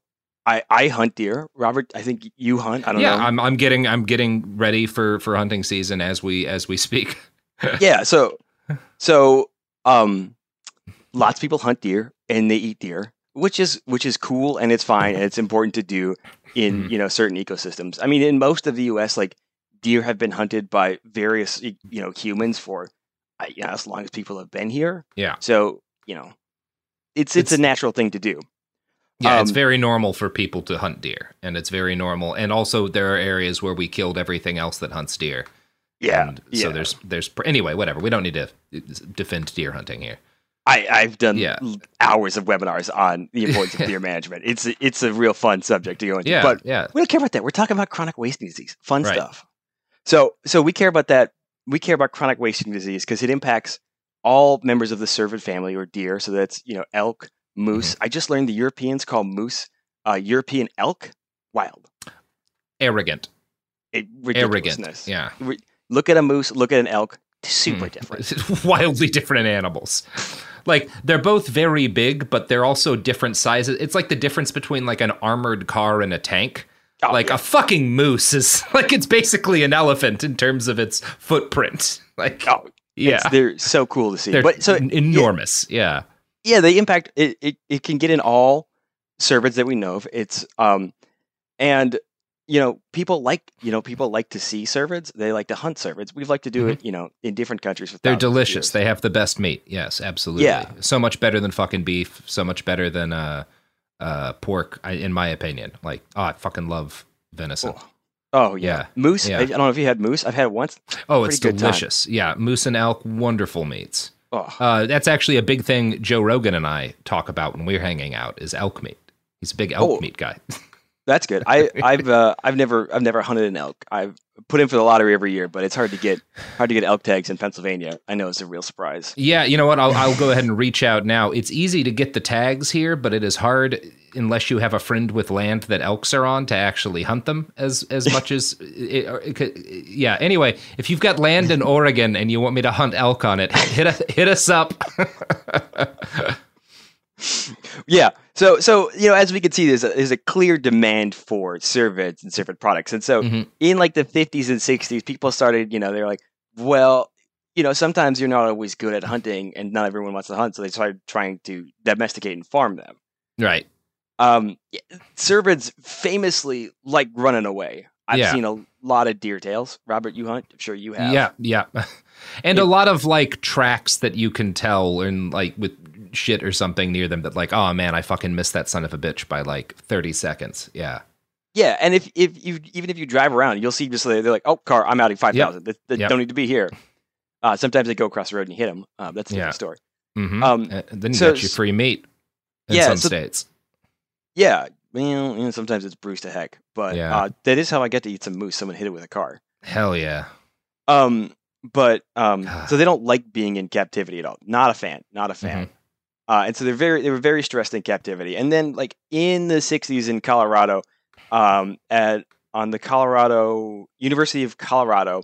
Speaker 19: I I hunt deer. Robert, I think you hunt. I don't
Speaker 18: yeah,
Speaker 19: know.
Speaker 18: I'm I'm getting I'm getting ready for for hunting season as we as we speak.
Speaker 19: yeah so so um lots of people hunt deer and they eat deer which is which is cool and it's fine and it's important to do in you know certain ecosystems i mean in most of the us like deer have been hunted by various you know humans for uh, you know as long as people have been here
Speaker 18: Yeah.
Speaker 19: so you know it's it's, a natural thing to do
Speaker 18: Yeah, it's
Speaker 19: Um,
Speaker 18: very normal for people to hunt deer, and it's very normal. And also, there are areas where we killed everything else that hunts deer.
Speaker 19: Yeah,
Speaker 18: And so
Speaker 19: yeah.
Speaker 18: there's there's anyway, whatever. We don't need to defend deer hunting here.
Speaker 19: I, I've done l- hours of webinars on the importance of deer management. It's it's a real fun subject to go into.
Speaker 18: Yeah,
Speaker 19: but
Speaker 18: yeah.
Speaker 19: we don't care about that. We're talking about chronic wasting disease, fun
Speaker 18: Right.
Speaker 19: stuff. So so we care about that. We care about chronic wasting disease because it impacts all members of the cervid family or deer. So that's you know elk, moose.
Speaker 18: Mm-hmm.
Speaker 19: I just learned the Europeans call moose uh, European elk. Wild.
Speaker 18: Arrogant.
Speaker 19: It,
Speaker 18: Arrogant.
Speaker 19: ridiculousness.
Speaker 18: Yeah.
Speaker 19: Re- look at a moose. Look at an elk. Super different.
Speaker 18: Wildly different animals. Like they're both very big, but they're also different sizes. It's like the difference between like an armored car and a tank.
Speaker 19: Oh,
Speaker 18: like a fucking moose is like it's basically an elephant in terms of its footprint. Like
Speaker 19: oh
Speaker 18: yeah,
Speaker 19: they're so cool to see.
Speaker 18: They're
Speaker 19: but so
Speaker 18: enormous. Yeah.
Speaker 19: yeah, the impact it, it, it can get in all cervids that we know of. It's um and you know people like you know people like to see cervids. They like to hunt cervids. We've liked to do it you know in different countries. For
Speaker 18: Mm-hmm. They're delicious. They have the best meat. Yes, absolutely.
Speaker 19: Yeah.
Speaker 18: So much better than fucking beef. So much better than uh, uh, pork, I, in my opinion. Like, oh, I fucking love venison.
Speaker 19: Oh yeah, moose.
Speaker 18: Yeah.
Speaker 19: I, I don't know if you had moose. I've had it once.
Speaker 18: Oh,
Speaker 19: Pretty
Speaker 18: it's delicious. Yeah, moose and elk, wonderful meats.
Speaker 19: Oh.
Speaker 18: Uh, that's actually a big thing Joe Rogan and I talk about when we're hanging out is elk meat. He's a big elk
Speaker 19: Oh.
Speaker 18: meat guy.
Speaker 19: That's good. I, I've uh, I've never I've never hunted an elk. I've put in for the lottery every year, but it's hard to get hard to get elk tags in Pennsylvania. I know it's a real surprise.
Speaker 18: Yeah, you know what? I'll, I'll go ahead and reach out now. It's easy to get the tags here, but it is hard unless you have a friend with land that elks are on to actually hunt them as as much as it, it could, yeah. Anyway, if you've got land in Oregon and you want me to hunt elk on it, hit hit us up.
Speaker 19: Yeah. So so you know, as we can see, there's a, there's a clear demand for cervids and cervid products, and so
Speaker 18: Mm-hmm.
Speaker 19: in like the 50s and 60s, people started. You know, they're like, well, you know, sometimes you're not always good at hunting, and not everyone wants to hunt, so they started trying to domesticate and farm them.
Speaker 18: right.
Speaker 19: Um, yeah, cervids famously like running away. I've
Speaker 18: Yeah.
Speaker 19: seen a lot of deer tails. Robert, you hunt? I'm sure you have.
Speaker 18: Yeah, yeah. And a lot of like tracks that you can tell and like with shit or something near them that like, oh man, I fucking missed that son of a bitch by like 30 seconds. Yeah.
Speaker 19: Yeah, and if if you even if you drive around, you'll see just they're like, "Oh, car, I'm out at five thousand. They, they
Speaker 18: Yep.
Speaker 19: don't need to be here." Uh, sometimes they go across the road and you hit them. Uh, that's a
Speaker 18: Yeah.
Speaker 19: different story.
Speaker 18: Mm-hmm.
Speaker 19: Um,
Speaker 18: then you
Speaker 19: so
Speaker 18: get your free meat in
Speaker 19: yeah,
Speaker 18: some
Speaker 19: so-
Speaker 18: states.
Speaker 19: Yeah, well, you know, sometimes it's bruised to heck, but
Speaker 18: Yeah.
Speaker 19: uh, that is how I get to eat some moose. Someone hit it with a car.
Speaker 18: Hell yeah.
Speaker 19: Um, but um, so they don't like being in captivity at all. Not a fan. Not a fan. Uh, and so they're very they were very stressed in captivity. And then like in the '60s in Colorado, um, at on the Colorado University of Colorado,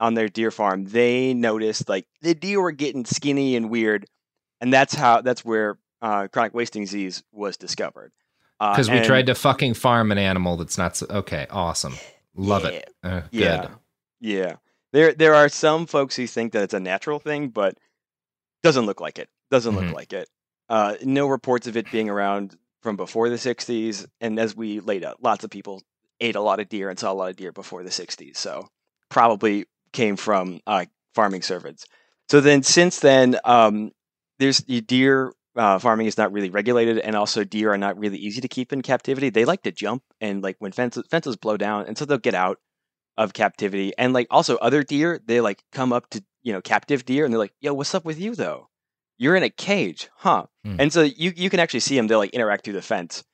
Speaker 19: on their deer farm, they noticed like the deer were getting skinny and weird, and that's how that's where uh, chronic wasting disease was discovered. Uh,
Speaker 18: Because we
Speaker 19: and-
Speaker 18: tried to fucking farm an animal that's not so. Okay, awesome. Love it. Uh,
Speaker 19: Yeah.
Speaker 18: Good.
Speaker 19: Yeah. There there are some folks who think that it's a natural thing, but doesn't look like it. Doesn't look like it. Uh, no reports of it being around from before the 60s. And as we laid out, lots of people ate a lot of deer and saw a lot of deer before the 60s. So probably came from uh, farming cervids. So then since then, um, there's the deer uh, farming is not really regulated, and also deer are not really easy to keep in captivity. They like to jump, and like when fences fences blow down, and so they'll get out of captivity. And like also other deer, they like come up to you know captive deer, and they're like, "Yo, what's up with you though? You're in a cage, huh?"
Speaker 18: Hmm.
Speaker 19: And so you you can actually see them. They like interact through the fence.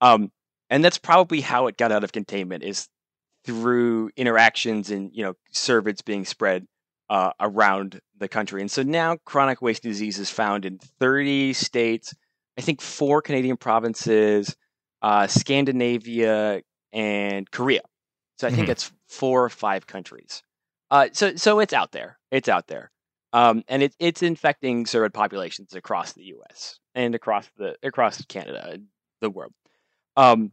Speaker 19: Um, and that's probably how it got out of containment is through interactions and you know cervids being spread uh, around the country. And so now chronic waste disease is found in 30 states, I think four Canadian provinces, uh, Scandinavia, and Korea. So I think
Speaker 18: Mhm.
Speaker 19: it's four or five countries. Uh, so so it's out there. It's out there. Um, and it, it's infecting cervid populations across the U.S. and across the across Canada, the world. Um,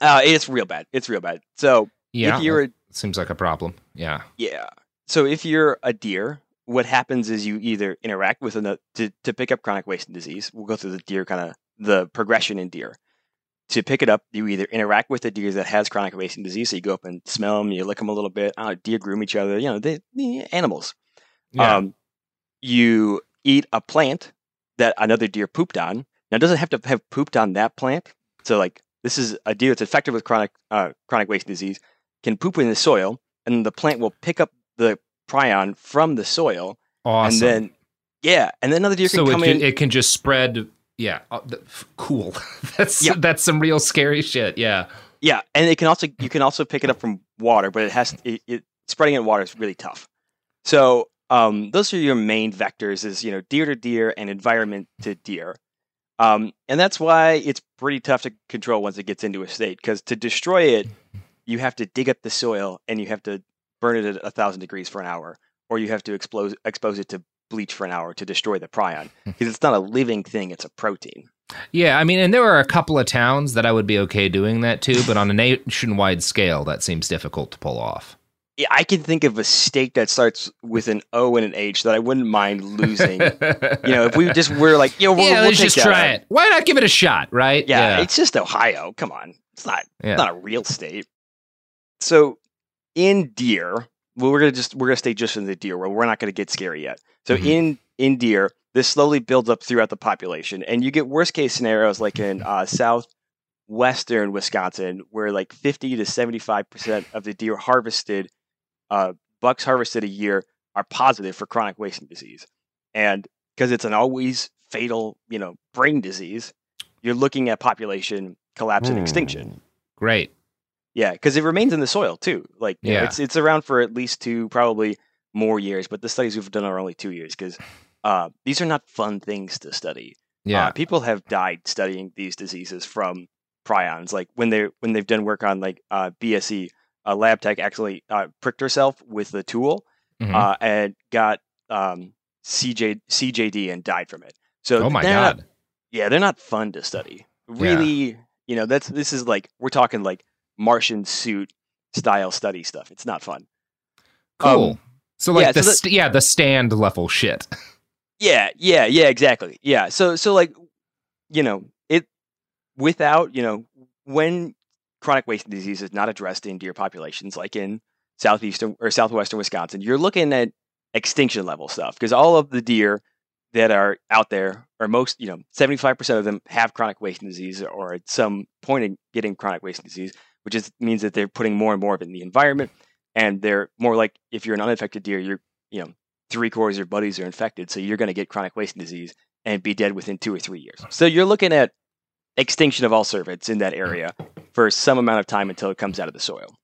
Speaker 19: uh, it's real bad. It's real bad. So
Speaker 18: Yeah.
Speaker 19: if you're a
Speaker 18: seems like a problem. Yeah.
Speaker 19: yeah. So if you're a deer, what happens is you either interact with another to, to pick up chronic wasting disease. We'll go through the deer kind of the progression in deer. To pick it up, you either interact with a deer that has chronic wasting disease, so you go up and smell them, you lick them a little bit. Uh, deer groom each other, you know, they, they animals.
Speaker 18: Yeah.
Speaker 19: Um, you eat a plant that another deer pooped on. Now, it doesn't have to have pooped on that plant. So, like, this is a deer that's infected with chronic uh, chronic wasting disease can poop in the soil, and the plant will pick up the prion from the soil,
Speaker 18: Awesome.
Speaker 19: and then Yeah, and then another deer
Speaker 18: so
Speaker 19: can come
Speaker 18: can,
Speaker 19: in.
Speaker 18: it can just spread. Yeah, uh, cool. that's
Speaker 19: Yeah.
Speaker 18: that's some real scary shit. Yeah.
Speaker 19: Yeah, and it can also you can also pick it up from water, but it has it, it spreading in water is really tough. So um, those are your main vectors: is you know deer to deer and environment to deer, um, and that's why it's pretty tough to control once it gets into a state. Because to destroy it, you have to dig up the soil and you have to burn it at a thousand degrees for an hour, or you have to expose expose it to bleach for an hour to destroy the prion. Because it's not a living thing; it's a protein.
Speaker 18: Yeah, I mean, and there are a couple of towns that I would be okay doing that too, but on a nationwide scale, that seems difficult to pull off.
Speaker 19: Yeah, I can think of a state that starts with an O and an H that I wouldn't mind losing. you know, if we just were like, yo, we'll,
Speaker 18: yeah,
Speaker 19: we'll
Speaker 18: let's just try it. Why not give it a shot, right?
Speaker 19: Yeah, it's just Ohio. Come on, it's not
Speaker 18: Yeah.
Speaker 19: it's not a real state. So in deer, well, we're gonna just we're gonna stay just in the deer world. We're not gonna get scary yet. So
Speaker 18: Mm-hmm.
Speaker 19: in in deer, this slowly builds up throughout the population, and you get worst case scenarios like in uh, southwestern Wisconsin, where like fifty to seventy five percent of the deer harvested, uh, bucks harvested a year are positive for chronic wasting disease, and because it's an always fatal, you know, brain disease, you're looking at population collapse and extinction.
Speaker 18: Great.
Speaker 19: Yeah, because it remains in the soil too. Like, you know,
Speaker 18: Yeah.
Speaker 19: it's it's around for at least two, probably more years. But the studies we've done are only two years because uh, these are not fun things to study.
Speaker 18: Yeah.
Speaker 19: uh, people have died studying these diseases from prions. Like when they when they've done work on like uh, BSE, a lab tech actually uh, pricked herself with the tool
Speaker 18: Mhm.
Speaker 19: uh, and got um, CJ CJD and died from it. So
Speaker 18: Oh my
Speaker 19: they're not-
Speaker 18: God.
Speaker 19: yeah, they're not fun to study. Really, you know, that's this is like we're talking like Martian suit style study stuff. It's not fun.
Speaker 18: Cool.
Speaker 19: Um,
Speaker 18: so like
Speaker 19: yeah,
Speaker 18: the
Speaker 19: so the-
Speaker 18: yeah the stand level shit.
Speaker 19: Yeah, yeah, yeah, exactly. Yeah. So so like you know, it without, you know, when chronic wasting disease is not addressed in deer populations like in southeastern or southwestern Wisconsin, you're looking at extinction level stuff because all of the deer that are out there or most, you know, 75% of them have chronic wasting disease or at some point in getting chronic wasting disease, which is means that they're putting more and more of it in the environment and they're more like if you're an uninfected deer, you're, you know, three quarters of your buddies are infected, so you're going to get chronic wasting disease and be dead within two or three years. So you're looking at extinction of all cervids in that area for some amount of time until it comes out of the soil.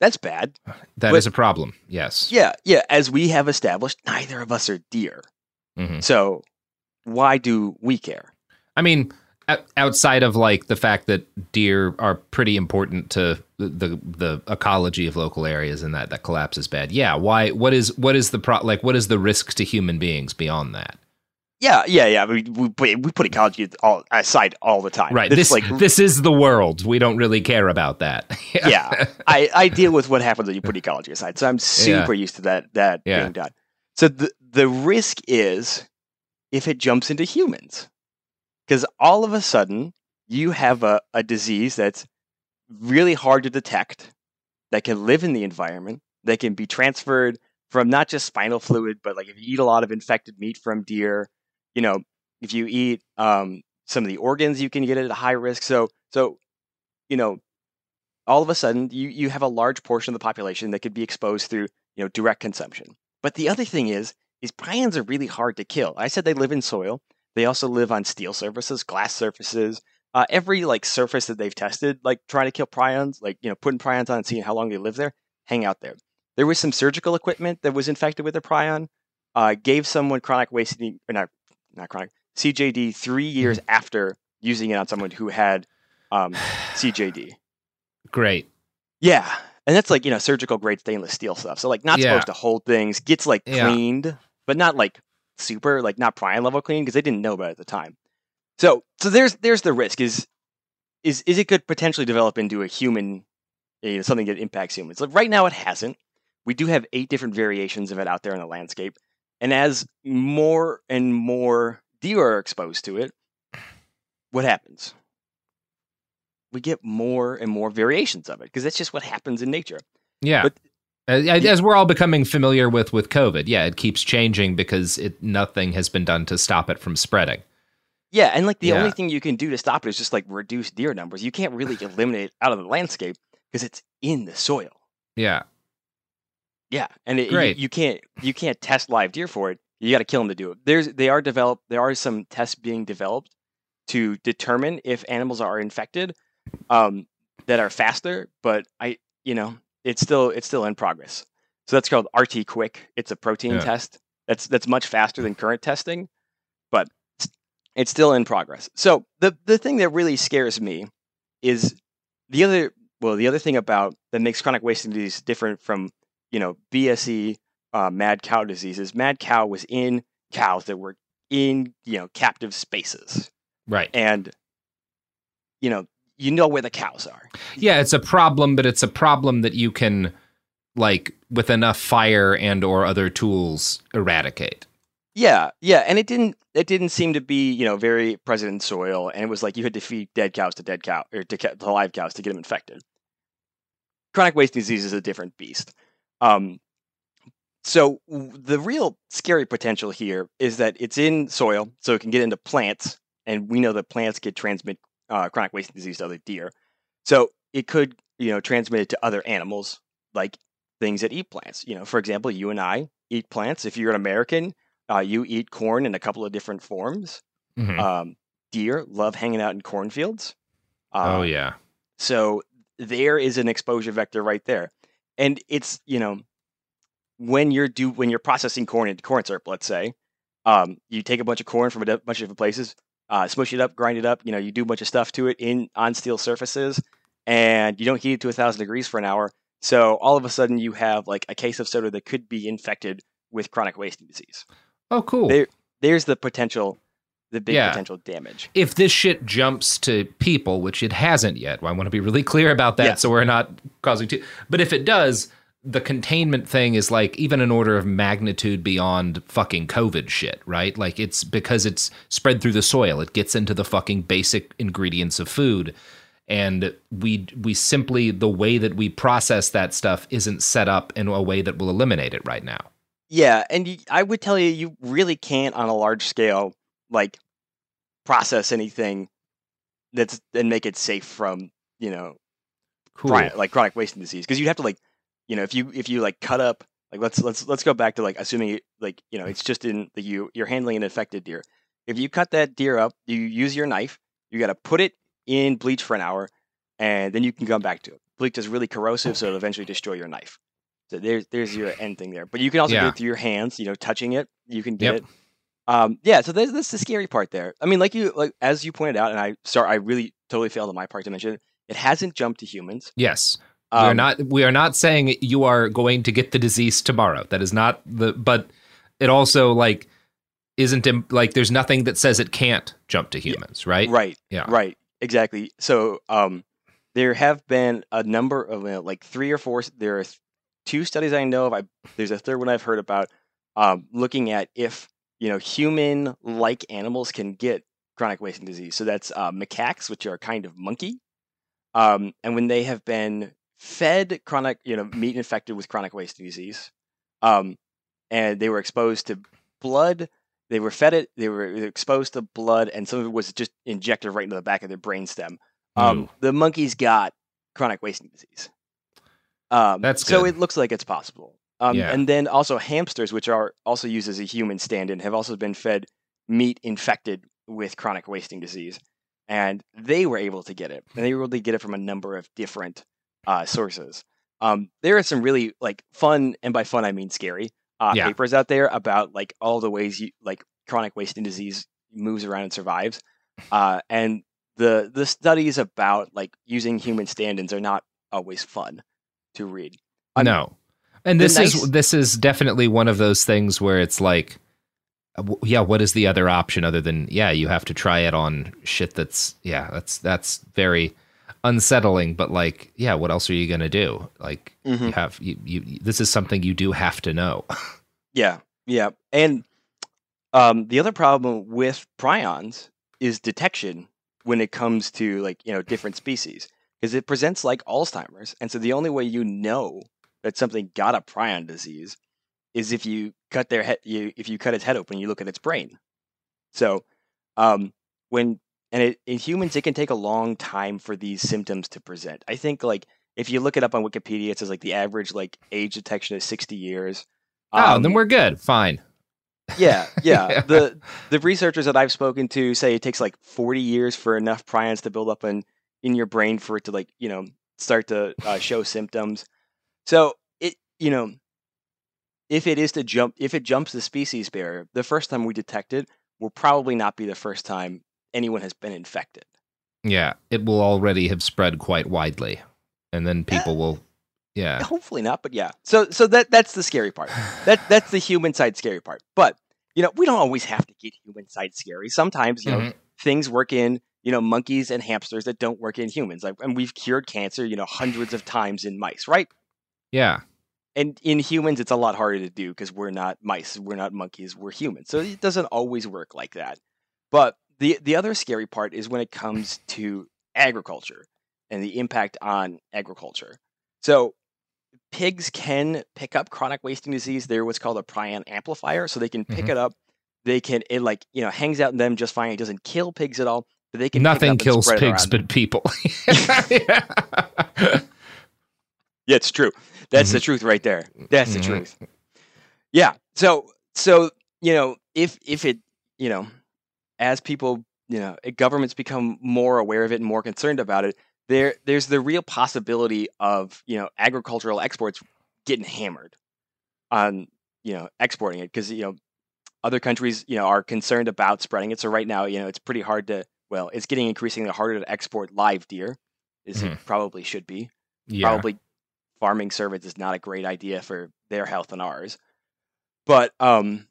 Speaker 19: That's bad.
Speaker 18: That
Speaker 19: But-
Speaker 18: is a problem. Yes.
Speaker 19: Yeah, yeah. As we have established, neither of us are deer.
Speaker 18: Mhm.
Speaker 19: So why do we care?
Speaker 18: I mean, outside of like the fact that deer are pretty important to the, the the ecology of local areas and that that collapse is bad. Yeah. Why? What is what is the pro? Like, what is the risk to human beings beyond that?
Speaker 19: Yeah, yeah, yeah. We we put, we put ecology all aside all the time.
Speaker 18: Right.
Speaker 19: It's
Speaker 18: This
Speaker 19: like
Speaker 18: this is the world. We don't really care about that.
Speaker 19: yeah, I, I deal with what happens when you put ecology aside. So I'm super used to that that
Speaker 18: Yeah.
Speaker 19: being done. So the the risk is if it jumps into humans, because all of a sudden you have a, a disease that's really hard to detect, that can live in the environment, that can be transferred from not just spinal fluid, but like if you eat a lot of infected meat from deer, you know, if you eat um, some of the organs, you can get it at a high risk. So so you know all of a sudden you, you have a large portion of the population that could be exposed through you know direct consumption. But the other thing is is prions are really hard to kill. I said they live in soil. They also live on steel surfaces, glass surfaces. Uh, every like surface that they've tested, like trying to kill prions, like you know putting prions on and seeing how long they live there, hang out there. There was some surgical equipment that was infected with a prion. Uh, gave someone chronic wasting or not not chronic CJD three years after using it on someone who had um, CJD.
Speaker 18: Great.
Speaker 19: Yeah. And that's like, you know, surgical grade stainless steel stuff. So like not
Speaker 18: Yeah.
Speaker 19: supposed to hold things, gets like
Speaker 18: Yeah.
Speaker 19: cleaned, but not like super, like not prion level clean because they didn't know about it at the time. So so there's there's the risk is is is it could potentially develop into a human you know, something that impacts humans. Like right now it hasn't. We do have eight different variations of it out there in the landscape. And as more and more deer are exposed to it, what happens? We get more and more variations of it because that's just what happens in nature.
Speaker 18: Yeah.
Speaker 19: But-
Speaker 18: as, as we're all becoming familiar with with COVID, yeah, it keeps changing because it nothing has been done to stop it from spreading.
Speaker 19: Yeah, and like the
Speaker 18: Yeah.
Speaker 19: only thing you can do to stop it is just like reduce deer numbers. You can't really eliminate it out of the landscape because it's in the soil.
Speaker 18: Yeah.
Speaker 19: Yeah, and it, you-. You, can't you can't test live deer for it You got to kill them to do it. There's they are developed. There are some tests being developed to determine if animals are infected um, that are faster. But I, you know, it's still it's still in progress. So that's called RT-QuIC. It's a protein
Speaker 18: Yeah.
Speaker 19: test. That's that's much faster than current testing, but it's still in progress. So the the thing that really scares me is the other well the other thing about that makes chronic wasting disease different from you know BSE uh, mad cow diseases. mad cow was in cows that were in you know captive spaces
Speaker 18: Right.
Speaker 19: and you know you know where the cows are
Speaker 18: Yeah, it's a problem, but it's a problem that you can like with enough fire and or other tools eradicate.
Speaker 19: Yeah, yeah, and it didn't it didn't seem to be you know very present in soil, and it was like you had to feed dead cows to dead cow or to, to live cows to get them infected. Chronic wasting disease is a different beast. Um, so the real scary potential here is that it's in soil, so it can get into plants, and we know that plants could transmit uh, chronic wasting disease to other deer. So it could you know transmit it to other animals, like things that eat plants. You know, for example, you and I eat plants. If you're an American, uh, you eat corn in a couple of different forms.
Speaker 18: Mhm.
Speaker 19: Um, deer love hanging out in cornfields.
Speaker 18: Oh yeah.
Speaker 19: So there is an exposure vector right there, and it's you know when you're do when you're processing corn into corn syrup, let's say, um, you take a bunch of corn from a bunch of different places, uh, smush it up, grind it up. You know, you do a bunch of stuff to it in on steel surfaces, and you don't heat it to a thousand degrees for an hour. So all of a sudden, you have like a case of soda that could be infected with chronic wasting disease.
Speaker 18: Oh, cool.
Speaker 19: There, there's the potential, the big
Speaker 18: Yeah.
Speaker 19: potential damage.
Speaker 18: If this shit jumps to people, which it hasn't yet, I want to be really clear about that
Speaker 19: Yeah.
Speaker 18: so we're not causing too but if it does, the containment thing is like even an order of magnitude beyond fucking COVID shit, right? Like it's because it's spread through the soil. It gets into the fucking basic ingredients of food. And we we simply the way that we process that stuff isn't set up in a way that will eliminate it right now.
Speaker 19: Yeah, and I would tell you, you really can't on a large scale like process anything that's and make it safe from you know
Speaker 18: Cool.
Speaker 19: chronic, like chronic wasting disease. Because you'd have to like you know if you if you like cut up like let's let's let's go back to like assuming it, like you know it's just in the you you're handling an infected deer. If you cut that deer up you use your knife you got to put it in bleach for an hour and then you can come back to it. Bleach is really corrosive so it'll eventually destroy your knife. So there's there's your end thing there. But you can also do it through your hands you know touching it. You can get
Speaker 18: Yep.
Speaker 19: it um yeah so there's that's the scary part there i mean like you like as you pointed out and i sorry i really totally failed on my part to mention it it hasn't jumped to humans
Speaker 18: Yes. we are
Speaker 19: Um,
Speaker 18: not we are not saying you are going to get the disease tomorrow. That is not the but it also like isn't im- like there's nothing that says it can't jump to humans, right?
Speaker 19: Right.
Speaker 18: Yeah.
Speaker 19: Right. Exactly. So um, there have been a number of uh, like three or four. There are two studies I know of. I, there's a third one I've heard about um, looking at if you know human-like animals can get chronic wasting disease. So that's uh, macaques, which are a kind of monkey, um, and when they have been fed chronic, you know, meat infected with chronic wasting disease, um, and they were exposed to blood. They were fed it. They were exposed to blood, and some of it was just injected right into the back of their brainstem. Um, the monkeys got chronic wasting disease. Um,
Speaker 18: That's
Speaker 19: so
Speaker 18: good.
Speaker 19: it looks like it's possible. Um,
Speaker 18: Yeah.
Speaker 19: And then also hamsters, which are also used as a human stand-in, have also been fed meat infected with chronic wasting disease, and they were able to get it, and they were able to get it from a number of different uh, sources. Um, there are some really like fun, and by fun I mean scary, uh,
Speaker 18: Yeah.
Speaker 19: papers out there about like all the ways you like chronic wasting disease moves around and survives, uh, and the the studies about like using human stand-ins are not always fun to read. I'm-
Speaker 18: no. And this
Speaker 19: nice-
Speaker 18: is this is definitely one of those things where it's like uh, yeah, what is the other option other than yeah, you have to try it on shit that's yeah, that's that's very unsettling but like yeah, what else are you going to do? Like you
Speaker 19: Mhm.
Speaker 18: have you, you this is something you do have to know.
Speaker 19: Yeah, yeah. And um, the other problem with prions is detection when it comes to like you know different species because it presents like Alzheimer's, and so the only way you know that something got a prion disease is if you cut their head. You if you cut its head open, you look at its brain. So um, when and it, in humans, it can take a long time for these symptoms to present. I think like if you look it up on Wikipedia, it says like the average like age detection is sixty years.
Speaker 18: oh,
Speaker 19: Um,
Speaker 18: then we're good. Fine.
Speaker 19: Yeah, yeah.
Speaker 18: Yeah.
Speaker 19: The the researchers that I've spoken to say it takes like 40 years for enough prions to build up in in your brain for it to like you know start to uh, show symptoms. So it you know if it is to jump if it jumps the species barrier, the first time we detect it will probably not be the first time anyone has been infected.
Speaker 18: Yeah, it will already have spread quite widely, and then people will. Yeah,
Speaker 19: Hopefully not, but yeah. So so that that's the scary part. That that's the human side scary part. But you know we don't always have to get human side scary. Sometimes you know
Speaker 18: Mhm.
Speaker 19: things work in you know monkeys and hamsters that don't work in humans. Like, and we've cured cancer you know hundreds of times in mice, right?
Speaker 18: Yeah,
Speaker 19: And in humans, it's a lot harder to do because we're not mice, we're not monkeys, we're humans. So it doesn't always work like that. But the the other scary part is when it comes to agriculture and the impact on agriculture. So pigs can pick up chronic wasting disease. They're what's called a prion amplifier, so they can pick
Speaker 18: Mhm.
Speaker 19: it up. They can it like you know hangs out in them just fine. It doesn't kill pigs at all, but they can
Speaker 18: nothing kills pigs but people.
Speaker 19: Yeah, it's true. That's the
Speaker 18: Mhm.
Speaker 19: truth right there. That's the
Speaker 18: Mhm.
Speaker 19: truth. Yeah. So so you know if if it you know as people you know governments become more aware of it and more concerned about it, there there's the real possibility of you know agricultural exports getting hammered on you know exporting it because you know other countries you know are concerned about spreading it. So right now you know it's pretty hard to well it's getting increasingly harder to export live deer as it
Speaker 18: Mhm.
Speaker 19: probably should be
Speaker 18: Yeah.
Speaker 19: probably farming cervids is not a great idea for their health and ours. But um,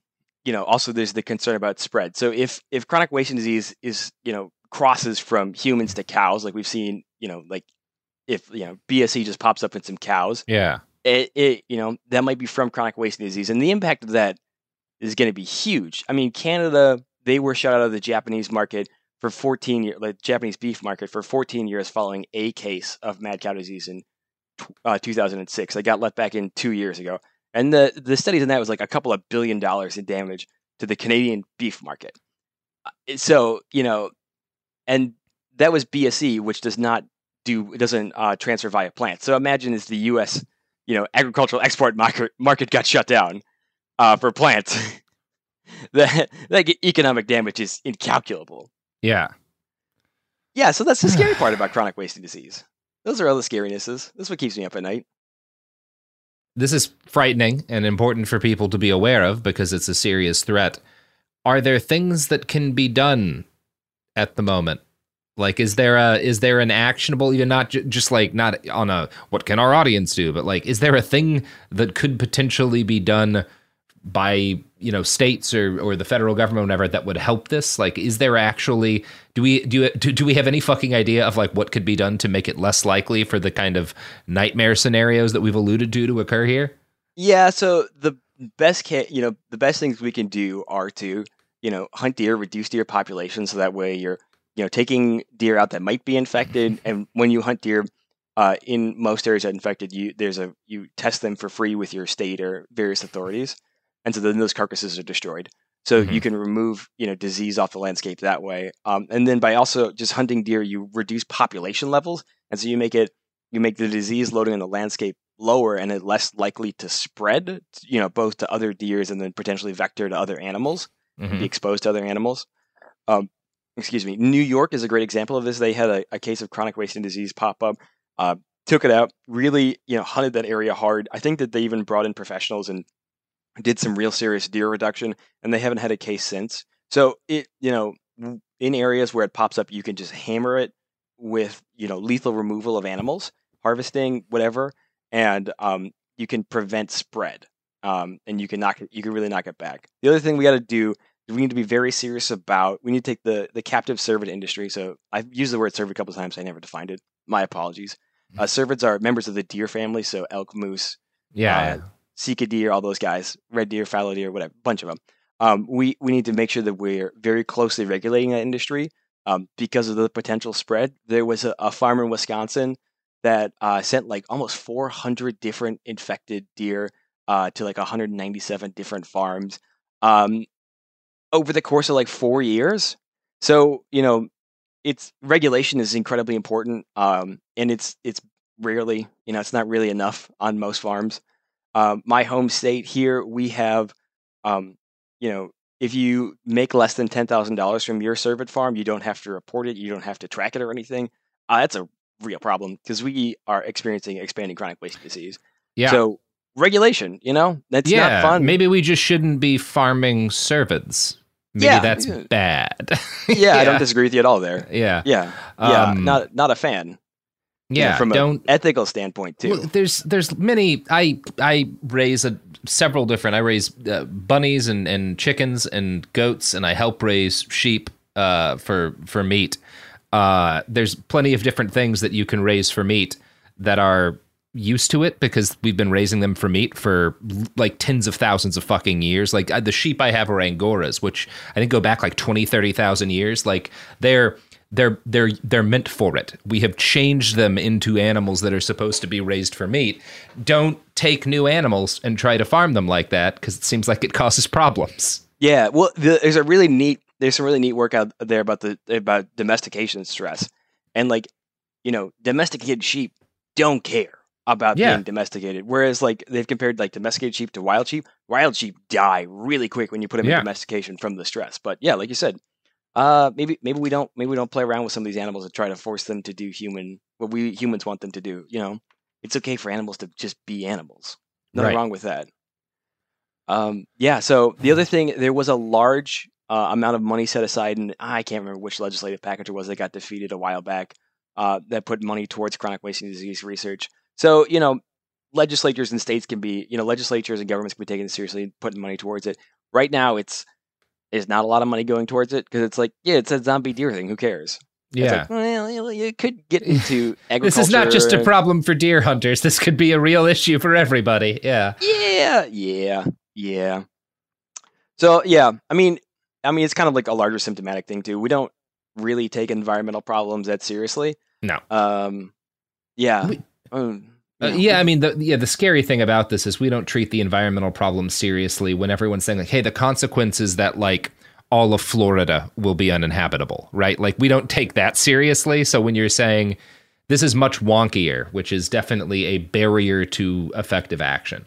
Speaker 19: you know, also there's the concern about spread. So if if chronic wasting disease is you know crosses from humans to cows, like we've seen, you know, like if you know BSE just pops up in some cows,
Speaker 18: yeah,
Speaker 19: it, it you know that might be from chronic wasting disease, and the impact of that is going to be huge. I mean, Canada they were shut out of the Japanese market for 14 years, like Japanese beef market for 14 years following a case of mad cow disease in uh, 2006. They got let back in two years ago, and the the studies on that was like a couple of billion dollars in damage to the Canadian beef market. Uh, So you know, and that was BSE, which does not do doesn't uh, transfer via plants. So imagine if the U.S. you know agricultural export market market got shut down uh, for plants. that that economic damage is incalculable.
Speaker 18: yeah.
Speaker 19: Yeah, so that's the scary part about chronic wasting disease. Those are all the scarinesses. That's what keeps me up at night.
Speaker 18: This is frightening and important for people to be aware of because it's a serious threat. Are there things that can be done at the moment? Like, is there a is there an actionable, even not ju- just like not on a what can our audience do, but like, is there a thing that could potentially be done by you know states or or the federal government, whatever, that would help this? Like, is there actually do we do do, do we have any fucking idea of like what could be done to make it less likely for the kind of nightmare scenarios that we've alluded to to occur here?
Speaker 19: Yeah, so the best ca- you know the best things we can do are to you know hunt deer, reduce deer population, so that way you're you know taking deer out that might be infected, and when you hunt deer. Uh, in most areas that are infected, you there's a you test them for free with your state or various authorities, and so then those carcasses are destroyed. So you can remove you know disease off the landscape that way, um, and then by also just hunting deer, you reduce population levels, and so you make it you make the disease loading in the landscape lower and it less likely to spread, you know, both to other deers and then potentially vector to other animals,
Speaker 18: Mhm.
Speaker 19: be exposed to other animals. Um, excuse me. New York is a great example of this. They had a, a case of chronic wasting disease pop up, uh, took it out, really, you know, hunted that area hard. I think that they even brought in professionals and did some real serious deer reduction, and they haven't had a case since. So it, you know, in areas where it pops up, you can just hammer it with, you know, lethal removal of animals, harvesting, whatever, and um, you can prevent spread. Um, and you can knock it, you can really knock it back. The other thing we got to do is we need to be very serious about. We need to take the the captive cervid industry. So I've used the word cervid a couple times. I never defined it. My apologies. Uh, cervids are members of the deer family, so elk, moose,
Speaker 18: Yeah,
Speaker 19: uh, Sika deer, all those guys, red deer, fallow deer, whatever, bunch of them. Um, we we need to make sure that we're very closely regulating that industry um, because of the potential spread. There was a, a farmer in Wisconsin that uh, sent like almost 400 different infected deer uh, to like 197 different farms um, over the course of like four years. So you know, it's regulation is incredibly important, um, and it's it's rarely you know it's not really enough on most farms. Um, my home state here, we have um, you know, if you make less than ten thousand dollars from your cervid farm, you don't have to report it, you don't have to track it or anything. Uh, that's a real problem because we are experiencing expanding chronic wasting disease.
Speaker 18: Yeah.
Speaker 19: So regulation, you know, that's
Speaker 18: yeah,
Speaker 19: not fun.
Speaker 18: maybe we just shouldn't be farming cervids. Maybe
Speaker 19: Yeah,
Speaker 18: that's
Speaker 19: yeah.
Speaker 18: bad.
Speaker 19: yeah, I don't disagree with you at all there.
Speaker 18: Yeah.
Speaker 19: Yeah. Yeah.
Speaker 18: Um,
Speaker 19: not not a fan. You know,
Speaker 18: Yeah,
Speaker 19: from
Speaker 18: don't-
Speaker 19: an ethical standpoint too.
Speaker 18: Well, there's there's many. I I raise a, several different. I raise uh, bunnies and, and chickens and goats, and I help raise sheep uh, for for meat. Uh, there's plenty of different things that you can raise for meat that are used to it because we've been raising them for meat for like tens of thousands of fucking years like the sheep i have are angoras which i think go back like 20 30,000 years like they're they're they're they're meant for it we have changed them into animals that are supposed to be raised for meat don't take new animals and try to farm them like that because it seems like it causes problems
Speaker 19: Yeah, well, the, there's a really neat there's some really neat work out there about the about domestication stress, and like you know, domesticated sheep don't care about
Speaker 18: Yeah.
Speaker 19: being domesticated, whereas like they've compared like domesticated sheep to wild sheep. Wild sheep die really quick when you put them
Speaker 18: Yeah.
Speaker 19: in domestication from the stress. But yeah, like you said, uh, maybe maybe we don't maybe we don't play around with some of these animals and try to force them to do human what we humans want them to do. You know, it's okay for animals to just be animals. Nothing
Speaker 18: Right.
Speaker 19: wrong with that. Um, yeah. So the other thing, there was a large uh, amount of money set aside, and I can't remember which legislative package it was that got defeated a while back. Uh, that put money towards chronic wasting disease research. So you know, legislatures and states can be, you know, legislatures and governments can be taken seriously, and putting money towards it. Right now, it's there's not a lot of money going towards it because it's like, yeah, it's a zombie deer thing. Who cares? It's
Speaker 18: Yeah.
Speaker 19: like, well, you- could get into agriculture.
Speaker 18: this is not just a problem for deer hunters this could be a real issue for everybody yeah
Speaker 19: Yeah, yeah, yeah. So yeah, I mean, I mean, it's kind of like a larger symptomatic thing too. We don't really take environmental problems that seriously.
Speaker 18: no
Speaker 19: Um, yeah, um,
Speaker 18: Uh, yeah, I mean, the yeah, the scary thing about this is we don't treat the environmental problem seriously. When everyone's saying like, "Hey, the consequence is that like all of Florida will be uninhabitable," right? Like we don't take that seriously. So when you're saying this is much wonkier, which is definitely a barrier to effective action.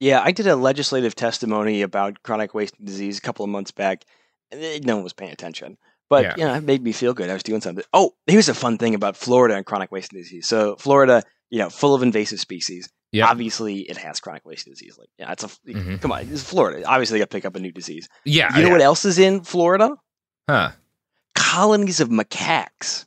Speaker 19: Yeah, I did a legislative testimony about chronic wasting disease a couple of months back, and no one was paying attention. But
Speaker 18: Yeah.
Speaker 19: you know, it made me feel good. I was doing something. Oh, here's a fun thing about Florida and chronic wasting disease. So Florida, you know, full of invasive species.
Speaker 18: Yeah.
Speaker 19: Obviously, it has chronic wasting disease. Like, yeah, it's a
Speaker 18: Mhm.
Speaker 19: come on. It's Florida. Obviously, they got to pick up a new disease.
Speaker 18: Yeah,
Speaker 19: You know
Speaker 18: yeah.
Speaker 19: what else is in Florida?
Speaker 18: Huh?
Speaker 19: Colonies of macaques.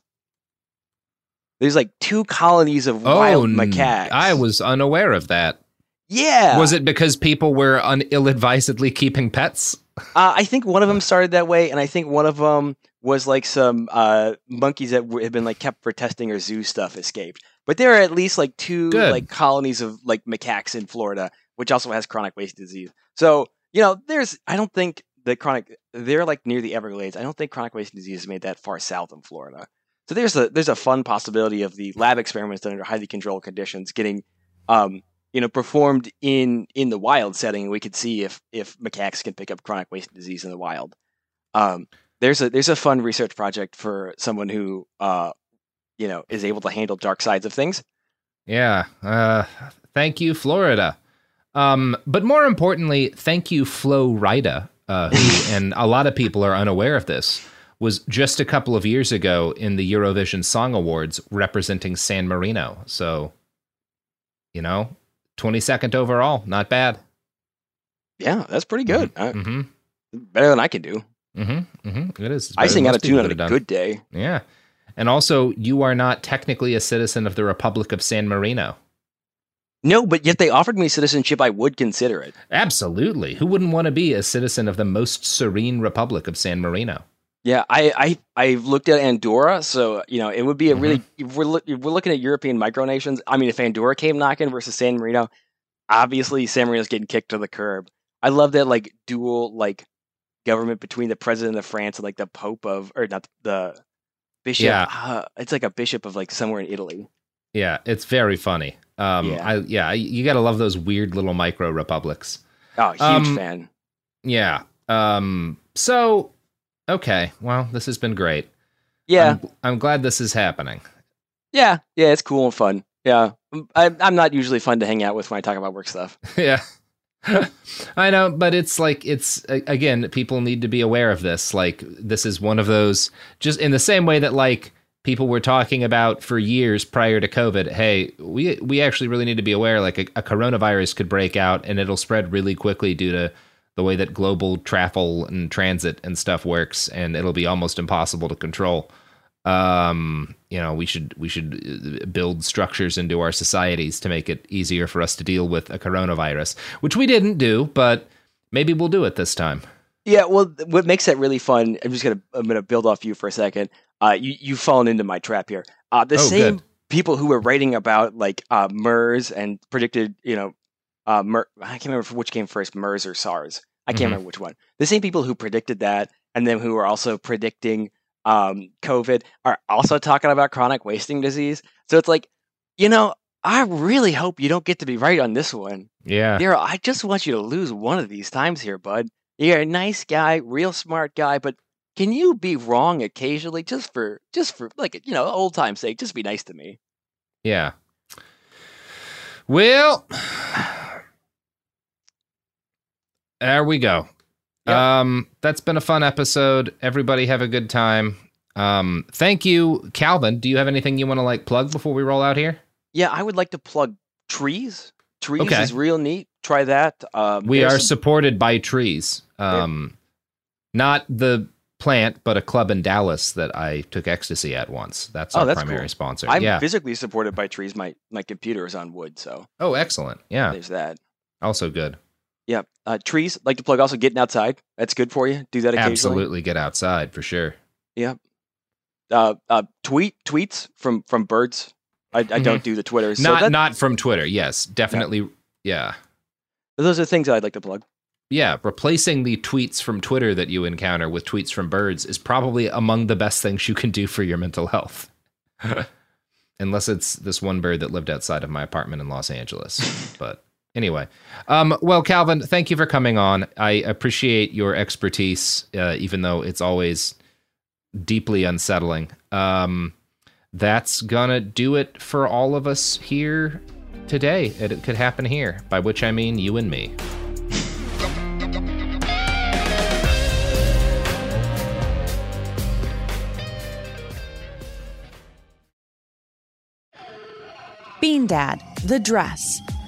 Speaker 19: There's like two colonies of
Speaker 18: Oh,
Speaker 19: wild macaques.
Speaker 18: I was unaware of that.
Speaker 19: Yeah.
Speaker 18: Was it because people were un- ill-advisedly keeping pets?
Speaker 19: Uh, I think one of them started that way, and I think one of them was like some uh, monkeys that w- had been like kept for testing or zoo stuff escaped. But there are at least like two
Speaker 18: Good.
Speaker 19: like colonies of like macaques in Florida, which also has chronic wasting disease. So you know, there's I don't think the chronic they're like near the Everglades. I don't think chronic wasting disease is made that far south in Florida. So there's a there's a fun possibility of the lab experiments done under highly controlled conditions getting um, you know performed in in the wild setting we could see if if macaques can pick up chronic wasting disease in the wild um, there's a there's a fun research project for someone who uh, you know is able to handle dark sides of things
Speaker 18: Yeah. Uh, thank you, Florida. Um, but more importantly, thank you, Flo Rida, uh, who, and a lot of people are unaware of this, was just a couple of years ago in the Eurovision Song Awards representing San Marino. So, you know, 22nd overall, not bad.
Speaker 19: yeah that's pretty good Uh,
Speaker 18: Mm-hmm.
Speaker 19: better than i can do
Speaker 18: Mm-hmm. Mm-hmm. It is.
Speaker 19: I sing out of tune on a
Speaker 18: done.
Speaker 19: good day
Speaker 18: Yeah. And also, you are not technically a citizen of the Republic of San Marino.
Speaker 19: no but yet they offered me citizenship i would consider it
Speaker 18: Absolutely. Who wouldn't want to be a citizen of the most serene Republic of San Marino?
Speaker 19: Yeah, I I I've looked at Andorra, so you know it would be a really mm-hmm. if we're we're looking at European micronations. I mean, if Andorra came knocking versus San Marino, obviously San Marino's getting kicked to the curb. I love that like dual like government between the president of France and like the Pope of or not the bishop.
Speaker 18: Yeah.
Speaker 19: uh, it's like a bishop of like somewhere in Italy.
Speaker 18: Yeah, it's very funny. Um,
Speaker 19: Yeah.
Speaker 18: I, yeah, you got to love those weird little micro republics.
Speaker 19: Oh, huge
Speaker 18: Um,
Speaker 19: fan.
Speaker 18: Yeah. Um, so, okay. Well, this has been great.
Speaker 19: Yeah.
Speaker 18: I'm, I'm glad this is happening.
Speaker 19: Yeah, yeah, it's cool and fun. Yeah, I, I'm not usually fun to hang out with when I talk about work stuff.
Speaker 18: yeah. I know, but it's like it's again, people need to be aware of this. Like this is one of those just in the same way that like people were talking about for years prior to COVID. Hey, we we actually really need to be aware. Like a, a coronavirus could break out and it'll spread really quickly due to the way that global travel and transit and stuff works, and it'll be almost impossible to control. Um, you know, we should we should uh, build structures into our societies to make it easier for us to deal with a coronavirus, which we didn't do, but maybe we'll do it this time.
Speaker 19: Yeah, well, what makes that really fun? I'm just gonna I'm gonna build off you for a second. Uh, you you've fallen into my trap here. Uh, the
Speaker 18: Oh,
Speaker 19: same
Speaker 18: good.
Speaker 19: people who were writing about like uh, MERS and predicted, you know, uh, MER, I can't remember which came first, MERS or SARS. I can't
Speaker 18: Mhm.
Speaker 19: remember which one. The same people who predicted that, and then who are also predicting um, COVID, are also talking about chronic wasting disease. So it's like, you know, I really hope you don't get to be right on this one.
Speaker 18: Yeah.
Speaker 19: Daryl, I just want you to lose one of these times here, bud. You're a nice guy, real smart guy, but can you be wrong occasionally just for just for like you know old time's sake? Just be nice to me.
Speaker 18: Yeah. Well, there we go. Um, that's been a fun episode. Everybody have a good time. Um, thank you, Calvin. Do you have anything you want to like plug before we roll out here?
Speaker 19: Yeah, I would like to plug trees. Trees
Speaker 18: Okay.
Speaker 19: is real neat. Try that. Um,
Speaker 18: We are
Speaker 19: some-
Speaker 18: supported by trees. Um, not the plant, but a club in Dallas that I took ecstasy at once. That's
Speaker 19: oh,
Speaker 18: our
Speaker 19: that's
Speaker 18: primary
Speaker 19: cool.
Speaker 18: sponsor.
Speaker 19: I'm
Speaker 18: yeah.
Speaker 19: physically supported by trees. My my computer is on wood, so
Speaker 18: oh, excellent. Yeah.
Speaker 19: there's that.
Speaker 18: Also good.
Speaker 19: Yeah, uh, trees. Like to plug also getting outside. That's good for you. Do that occasionally.
Speaker 18: Absolutely get outside for sure.
Speaker 19: Yeah. Uh, uh, tweet tweets from from birds. I, I don't
Speaker 18: Mhm.
Speaker 19: do the Twitter. So
Speaker 18: not
Speaker 19: that-
Speaker 18: not from Twitter. Yes, definitely. Yeah.
Speaker 19: those are things that I'd like to plug.
Speaker 18: Yeah, replacing the tweets from Twitter that you encounter with tweets from birds is probably among the best things you can do for your mental health. Unless it's this one bird that lived outside of my apartment in Los Angeles. but anyway, um, well, Calvin, thank you for coming on. I appreciate your expertise, uh, even though it's always deeply unsettling. Um, that's gonna do it for all of us here today. It, it could happen here, by which I mean you and me.
Speaker 17: Bean Dad, The Dress,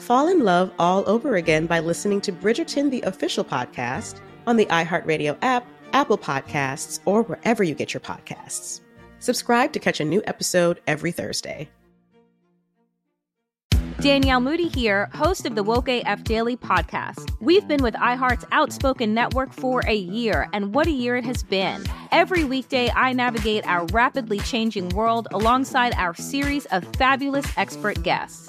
Speaker 10: fall in love all over again by listening to Bridgerton, the official podcast, on the iHeartRadio app, Apple Podcasts, or wherever you get your podcasts. Subscribe to catch a new episode every Thursday.
Speaker 11: Danielle Moody here, host of the Woke AF Daily podcast. We've been with iHeart's Outspoken Network for a year, and what a year it has been. Every weekday, I navigate our rapidly changing world alongside our series of fabulous expert guests.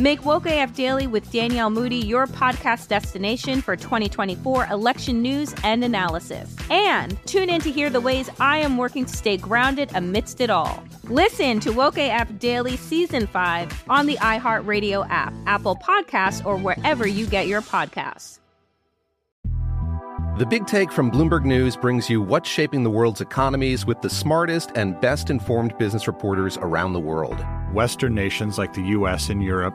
Speaker 11: Make Woke AF Daily with Danielle Moody your podcast destination for 2024 election news and analysis. And tune in to hear the ways I am working to stay grounded amidst it all. Listen to Woke AF Daily Season 5 on the iHeartRadio app, Apple Podcasts, or wherever you get your podcasts.
Speaker 3: The Big Take from Bloomberg News brings you what's shaping the world's economies with the smartest and best informed business reporters around the world.
Speaker 12: Western nations like the US and Europe.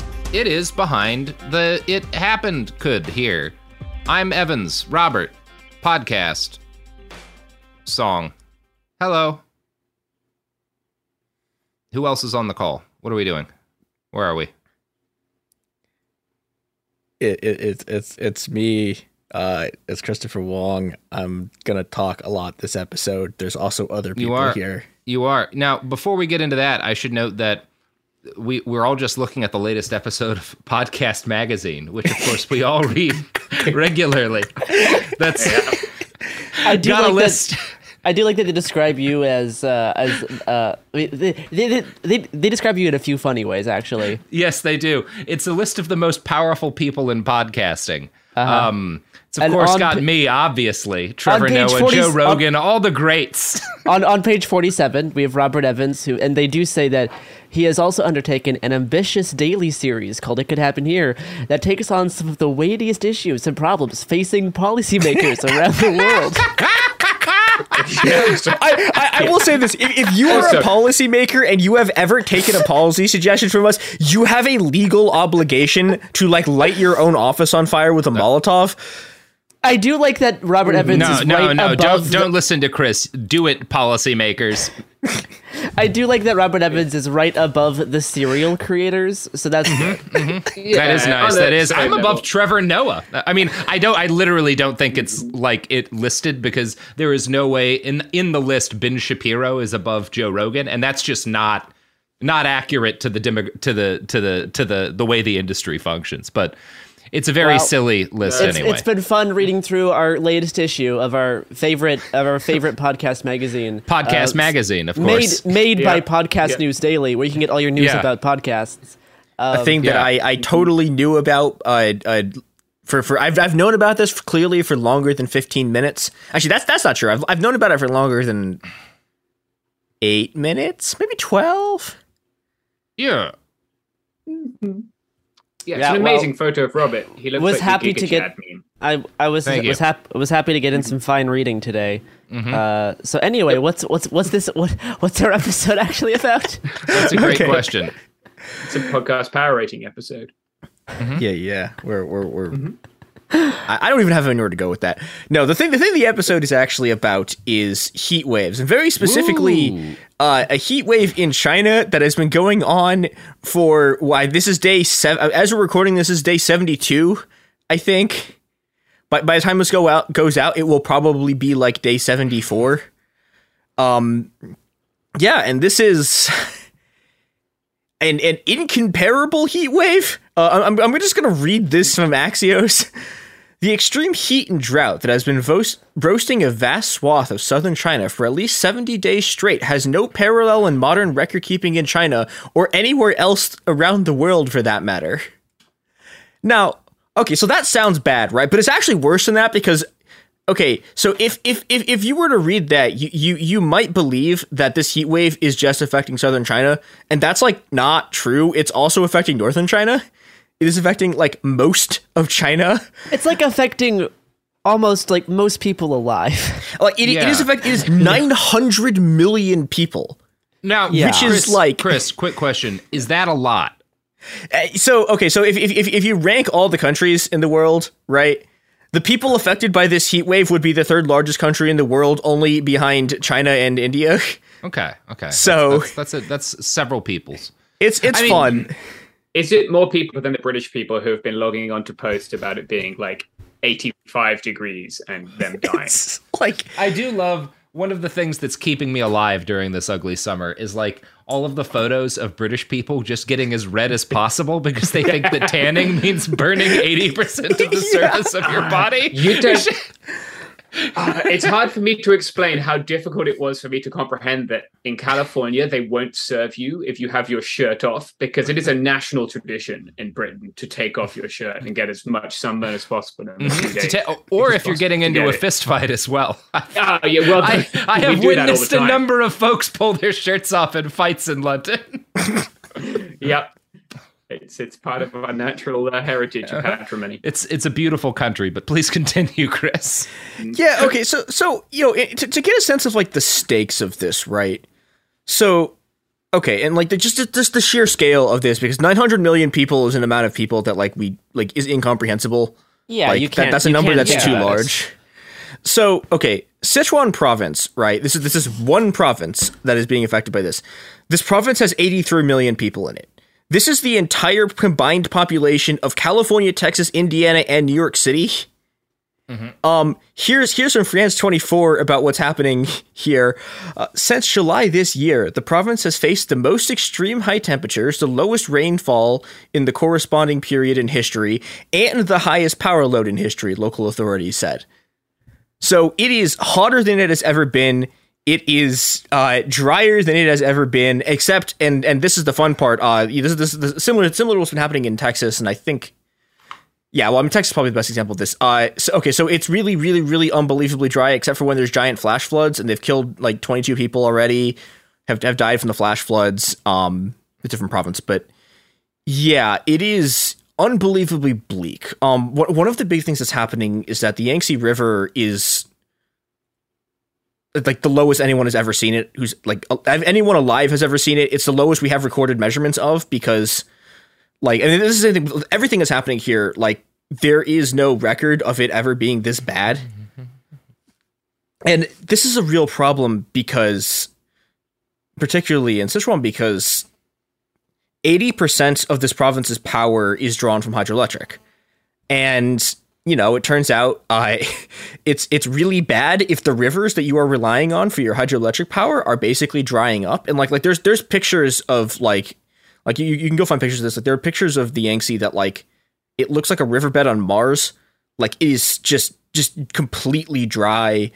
Speaker 18: it is behind the It Happened could here. I'm Evans, Robert, podcast, song. Hello. Who else is on the call? What are we doing? Where are we?
Speaker 13: It, it, it's it's it's me. Uh, it's Christopher Wong. I'm gonna talk a lot this episode. There's also other people
Speaker 18: you are
Speaker 13: here.
Speaker 18: You are now. Before we get into that, I should note that we we're all just looking at the latest episode of Podcast Magazine, which of course we all read regularly. That's
Speaker 20: I do
Speaker 18: got a list.
Speaker 20: That, I do like that they describe you as uh, as uh, they, they, they, they, they describe you in a few funny ways actually.
Speaker 18: Yes, they do. It's a list of the most powerful people in podcasting.
Speaker 20: Uh-huh.
Speaker 18: Um, it's of
Speaker 20: And
Speaker 18: course got
Speaker 20: pa-
Speaker 18: me, obviously, Trevor Noah,
Speaker 20: 40
Speaker 18: Joe
Speaker 20: on-
Speaker 18: Rogan, all the greats.
Speaker 20: on on page 47 we have robert evans who and they do say that he has also undertaken an ambitious daily series called it could happen here that takes on some of the weightiest issues and problems facing policymakers around the world.
Speaker 13: I, I, I will say this: if, if you are a policymaker and you have ever taken a policy suggestion from us, you have a legal obligation to like light your own office on fire with a Molotov.
Speaker 20: I do like that robert evans
Speaker 18: no,
Speaker 20: is
Speaker 18: no,
Speaker 20: right
Speaker 18: no!
Speaker 20: above
Speaker 18: Don't
Speaker 20: the-
Speaker 18: don't listen to Chris. Do it, policymakers.
Speaker 20: i do like that robert evans is right above the serial creators so that's mm-hmm, mm-hmm.
Speaker 18: that is nice. That is. I'm above Trevor Noah. I mean, I don't. I literally don't think it's like it listed because there is no way in in the list Ben Shapiro is above Joe Rogan, and that's just not not accurate to the demo, to the to the to the the way the industry functions. But it's a very
Speaker 20: Well,
Speaker 18: silly list
Speaker 20: it's,
Speaker 18: anyway.
Speaker 20: it's been fun reading through our latest issue of our favorite of our favorite podcast magazine.
Speaker 18: Podcast
Speaker 20: Uh,
Speaker 18: magazine, of course.
Speaker 20: Made by
Speaker 13: Yeah.
Speaker 20: Podcast
Speaker 13: Yeah.
Speaker 20: News Daily, where you can get all your news
Speaker 13: Yeah.
Speaker 20: about podcasts.
Speaker 13: a
Speaker 20: Um,
Speaker 13: thing that I, I totally knew about. Uh, uh, for for I've I've known about this clearly for longer than fifteen minutes. Actually, that's that's not true. I've I've known about it for longer than eight minutes, maybe twelve.
Speaker 18: Yeah.
Speaker 21: Yeah, it's
Speaker 20: Yeah,
Speaker 21: an
Speaker 20: well,
Speaker 21: amazing photo of Robert. He looks
Speaker 20: was
Speaker 21: like
Speaker 20: happy
Speaker 21: the
Speaker 20: to
Speaker 21: Giga
Speaker 20: get.
Speaker 21: Chad meme.
Speaker 20: I I was
Speaker 21: Thank
Speaker 20: was
Speaker 21: you.
Speaker 20: happy was happy to get in some fine reading today.
Speaker 21: Mhm.
Speaker 20: Uh, so anyway, what's what's what's this what what's our episode actually about?
Speaker 18: That's a great
Speaker 13: Okay.
Speaker 18: question.
Speaker 21: It's a podcast power rating episode.
Speaker 13: Yeah, yeah. We're we're we're. I, I don't even have anywhere to go with that. No, the thing the thing the episode is actually about is heat waves, and very specifically, uh, a heat wave in China that has been going on for why this is day seven. As we're recording, this is day seventy two, I think. By by the time this go out goes out, it will probably be like day seventy four. Um, yeah, and this is an an incomparable heat wave. Uh, I'm I'm just gonna read this from Axios. The extreme heat and drought that has been vo- roasting a vast swath of southern China for at least 70 days straight has no parallel in modern record keeping in China or anywhere else around the world for that matter. Now, okay, so that sounds bad, right? But it's actually worse than that because okay, so if if if, if you were to read that, you, you you might believe that this heat wave is just affecting southern China, and that's like not true. It's also affecting northern China. It is affecting like most of China.
Speaker 20: It's like affecting almost like most people alive.
Speaker 13: Like it, it is
Speaker 18: Yeah.
Speaker 13: affecting it is 900 million people.
Speaker 18: Now,
Speaker 13: which
Speaker 18: Chris,
Speaker 13: is like
Speaker 18: Chris. Quick question: Is that a lot?
Speaker 13: Uh, so okay, so if, if if if you rank all the countries in the world, right? The people affected by this heat wave would be the third largest country in the world, only behind China and India.
Speaker 18: Okay, okay.
Speaker 13: So-
Speaker 18: that's that's, that's, a, that's several people's.
Speaker 13: It's it's
Speaker 21: I mean-
Speaker 13: fun.
Speaker 21: Is it more people than the British people who have been logging on to post about it being like 85 degrees and them dying?
Speaker 13: like
Speaker 18: I do love one of the things that's keeping me alive during this ugly summer is like all of the photos of British people just getting as red as possible because they think that tanning means burning 80% of the surface of your body.
Speaker 21: You don't. Uh, it's hard for me to explain how difficult it was for me to comprehend that in California they won't serve you if you have your shirt off because it is a national tradition in Britain to take off your shirt and get as much sunburn as possible. In a
Speaker 18: To
Speaker 21: days.
Speaker 18: ta- or if you're getting into
Speaker 21: get
Speaker 18: a fist fight as well.
Speaker 21: Ah, yeah, well,
Speaker 18: I, I have
Speaker 21: do that all the
Speaker 18: witnessed a number of folks pull their shirts off in fights in London.
Speaker 21: Yep. It's it's part of our natural uh, heritage of patrimony.
Speaker 18: It's it's a beautiful country, but please continue, Chris.
Speaker 13: Yeah. Okay. So so you know it, to, to get a sense of like the stakes of this, right? So okay, and like the, just just the sheer scale of this, because 900 million people is an amount of people that like we like is incomprehensible.
Speaker 20: Yeah,
Speaker 13: like,
Speaker 20: you can't-
Speaker 13: that's a number that's
Speaker 20: do
Speaker 13: too
Speaker 20: that.
Speaker 13: large. So okay, Sichuan province, right? This is this is one province that is being affected by this. This province has 83 million people in it. This is the entire combined population of California, Texas, Indiana, and New York City. Um, here's here's from France 24 about what's happening here. Uh, since July this year, the province has faced the most extreme high temperatures, the lowest rainfall in the corresponding period in history, and the highest power load in history. Local authorities said. So it is hotter than it has ever been. It is uh, drier than it has ever been, except and and this is the fun part. Uh, this is this, is similar similar to what's been happening in Texas, and I think yeah, well, I mean, Texas is probably the best example of this. Uh, so, okay, so it's really, really, really unbelievably dry, except for when there's giant flash floods, and they've killed like 22 people already, have have died from the flash floods. Um, a different province, but yeah, it is unbelievably bleak. Um, what, one of the big things that's happening is that the Yangtze River is like the lowest anyone has ever seen it. Who's like anyone alive has ever seen it. It's the lowest we have recorded measurements of because like I mean this is the thing, everything that's happening here like there is no record of it ever being this bad mm-hmm. and this is a real problem because particularly in sichuan because 80% of this province's power is drawn from hydroelectric and you know it turns out uh, it's it's really bad if the rivers that you are relying on for your hydroelectric power are basically drying up and like like there's there's pictures of like like you, you can go find pictures of this. Like there are pictures of the Yangtze that like it looks like a riverbed on Mars. Like it is just just completely dry.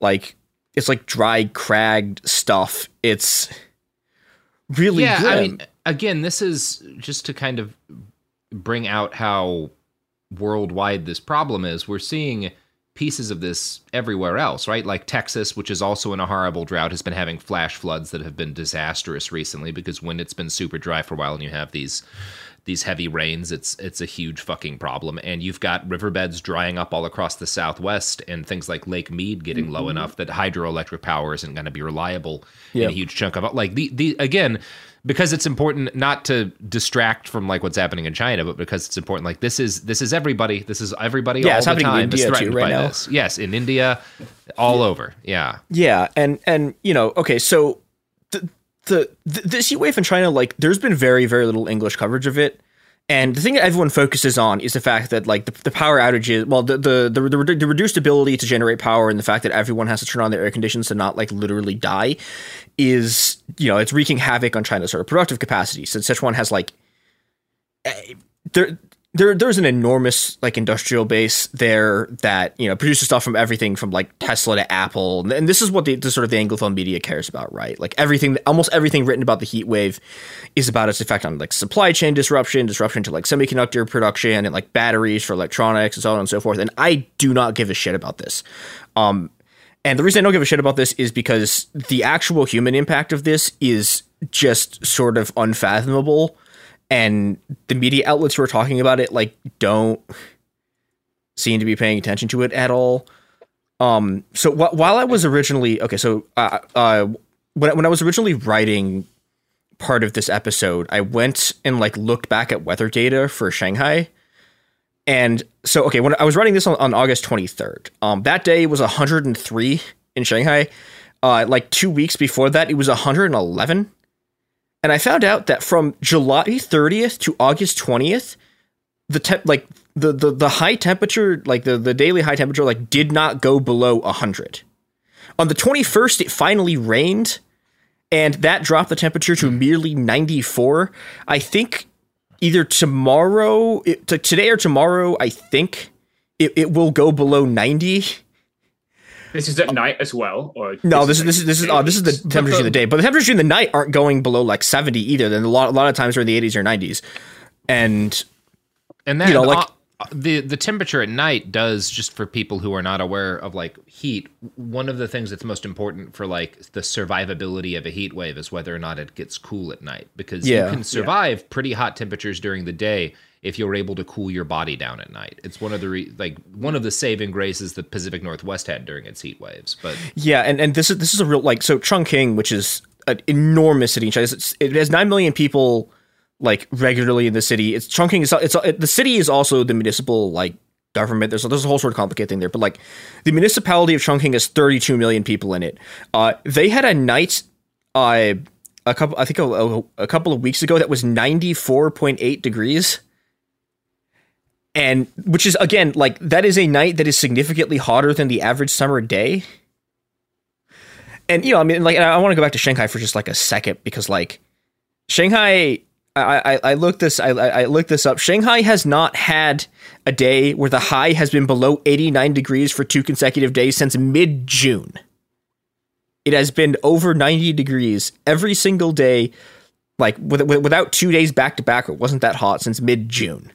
Speaker 13: Like it's like dry cragged stuff. It's really
Speaker 18: yeah,
Speaker 13: grim.
Speaker 18: I mean, again, this is just to kind of bring out how worldwide this problem is. We're seeing pieces of this everywhere else, right? Like Texas, which is also in a horrible drought, has been having flash floods that have been disastrous recently because when it's been super dry for a while and you have these these heavy rains, it's it's a huge fucking problem. And you've got riverbeds drying up all across the southwest and things like Lake Mead getting low
Speaker 13: Mhm.
Speaker 18: enough that hydroelectric power isn't going to be reliable in a huge chunk of it. Like the the again, because it's important not to distract from like what's happening in China, but because it's important. Like this is this is everybody. This is everybody
Speaker 13: Yeah,
Speaker 18: all
Speaker 13: it's
Speaker 18: the
Speaker 13: happening in
Speaker 18: time is
Speaker 13: India too right now.
Speaker 18: this. Yes, in India, all over. Yeah.
Speaker 13: Yeah, and and you know, okay, so the the th- this heat wave in China, like, there's been very very little English coverage of it, And the thing that everyone focuses on is the fact that like the, the power outages, well, the, the the the reduced ability to generate power, and the fact that everyone has to turn on their air conditions to not like literally die, is you know it's wreaking havoc on China's sort of productive capacity. So Sichuan has like eh, there there there's an enormous like industrial base there that you know produces stuff from everything from like Tesla to Apple, and this is what the, the, sort of the anglophone media cares about, right? Like everything, almost everything written about the heat wave is about its effect on like supply chain disruption, disruption to like semiconductor production, and like batteries for electronics and so on and so forth. And I do not give a shit about this. Um, and the reason I don't give a shit about this is because the actual human impact of this is just sort of unfathomable and the media outlets who are talking about it like don't seem to be paying attention to it at all. Um, so wh- while I was originally okay, so uh, uh, when when I was originally writing part of this episode, I went and like looked back at weather data for Shanghai. And so, okay, when I was writing this on, on August 23rd, um, that day was 103 in Shanghai. Uh, like two weeks before that, it was 111. And I found out that from July 30th to August 20th, the like the, the the high temperature, like the, the daily high temperature, like did not go below 100. On the 21st, it finally rained, and that dropped the temperature to merely 94. I think either tomorrow, it, today or tomorrow, I think it, it will go below 90
Speaker 21: this is at night as well, or
Speaker 13: no? This is this is this is uh, this is the temperature of the day, but the temperature in the night aren't going below like seventy either. Then a lot a lot of times are in the eighties or nineties, and
Speaker 18: and then you know like. Uh, the the temperature at night does just for people who are not aware of like heat one of the things that's most important for like the survivability of a heat wave is whether or not it gets cool at night because yeah, you can survive yeah. pretty hot temperatures during the day if you're able to cool your body down at night. It's one of the re- like one of the saving graces the Pacific Northwest had during its heat waves. But
Speaker 13: yeah, and, and this is this is a real like so Chongqing, which is an enormous city in China. it has nine million people like regularly in the city. It's Chongqing is it's it, the city is also the municipal like government. There's there's a whole sort of complicated thing there, but like the municipality of Chongqing has 32 million people in it. Uh, they had a night. Uh, a couple, I think a, a couple of weeks ago, that was 94.8 degrees and which is again like that is a night that is significantly hotter than the average summer day and you know i mean like i want to go back to shanghai for just like a second because like shanghai I, I, I looked this I, I looked this up. Shanghai has not had a day where the high has been below 89 degrees for two consecutive days since mid June. It has been over 90 degrees every single day, like with, without two days back to back. It wasn't that hot since mid June.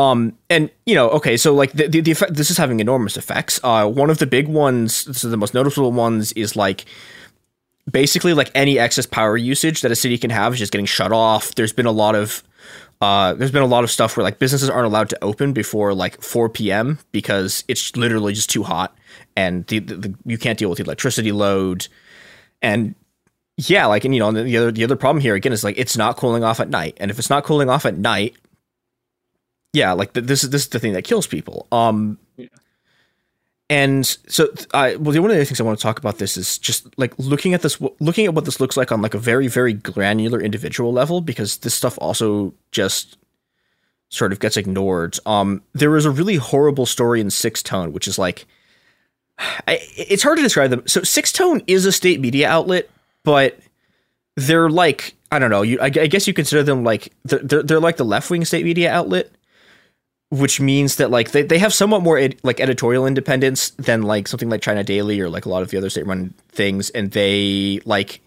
Speaker 13: Um, and you know, okay, so like the, the, the effect, this is having enormous effects. Uh, one of the big ones, the most noticeable ones, is like basically like any excess power usage that a city can have is just getting shut off. There's been a lot of uh, there's been a lot of stuff where like businesses aren't allowed to open before like 4 p.m. because it's literally just too hot and the, the, the, you can't deal with the electricity load. And yeah, like and you know the other the other problem here again is like it's not cooling off at night, and if it's not cooling off at night, yeah, like this is this is the thing that kills people. Um, yeah. and so I well, one of the things I want to talk about this is just like looking at this, looking at what this looks like on like a very very granular individual level, because this stuff also just sort of gets ignored. Um, there was a really horrible story in Sixth Tone, which is like. I, it's hard to describe them. So Sixth Tone is a state media outlet, but they're like I don't know. You I, I guess you consider them like they're they're like the left wing state media outlet which means that like they, they have somewhat more ed, like editorial independence than like something like China Daily or like a lot of the other state run things and they like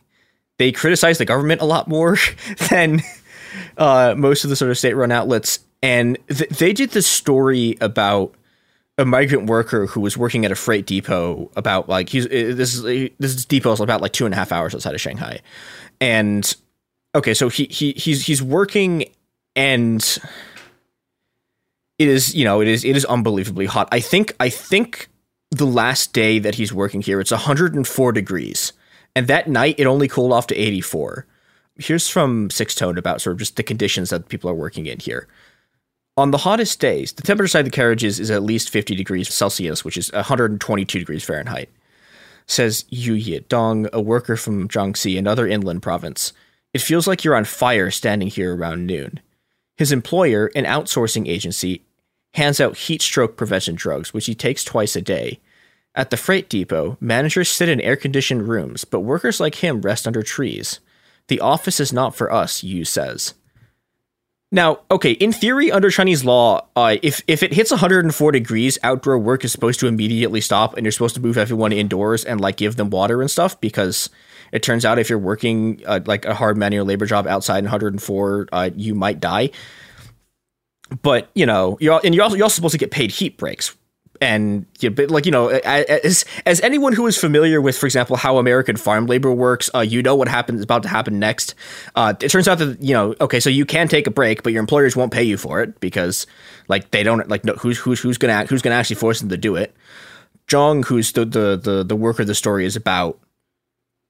Speaker 13: they criticize the government a lot more than uh, most of the sort of state run outlets. And th- they did this story about a migrant worker who was working at a freight depot about like he's this is this depot is about like two and a half hours outside of Shanghai. And okay so he he he's he's working and it is you know it is it is unbelievably hot. I think I think the last day that he's working here it's 104 degrees, and that night it only cooled off to 84. Here's from Sixth Tone about sort of just the conditions that people are working in here. On the hottest days, the temperature side of the carriages is at least 50 degrees Celsius, which is 122 degrees Fahrenheit. Says Yu Dong, a worker from Jiangxi, another inland province. It feels like you're on fire standing here around noon. His employer, an outsourcing agency, hands out heat stroke prevention drugs, which he takes twice a day. At the freight depot, managers sit in air conditioned rooms, but workers like him rest under trees. The office is not for us, Yu says. Now, okay, in theory, under Chinese law, uh, if if it hits 104 degrees, outdoor work is supposed to immediately stop, and you're supposed to move everyone indoors and like give them water and stuff. Because it turns out if you're working uh, like a hard manual labor job outside in 104, uh, you might die. But you know, you're and you're also, you're also supposed to get paid heat breaks, and yeah, but like you know, as as anyone who is familiar with, for example, how American farm labor works, uh, you know what happens about to happen next. Uh, it turns out that you know, okay, so you can take a break, but your employers won't pay you for it because like they don't like no, who's who's who's gonna who's gonna actually force them to do it. Zhang who's the the the the worker the story is about,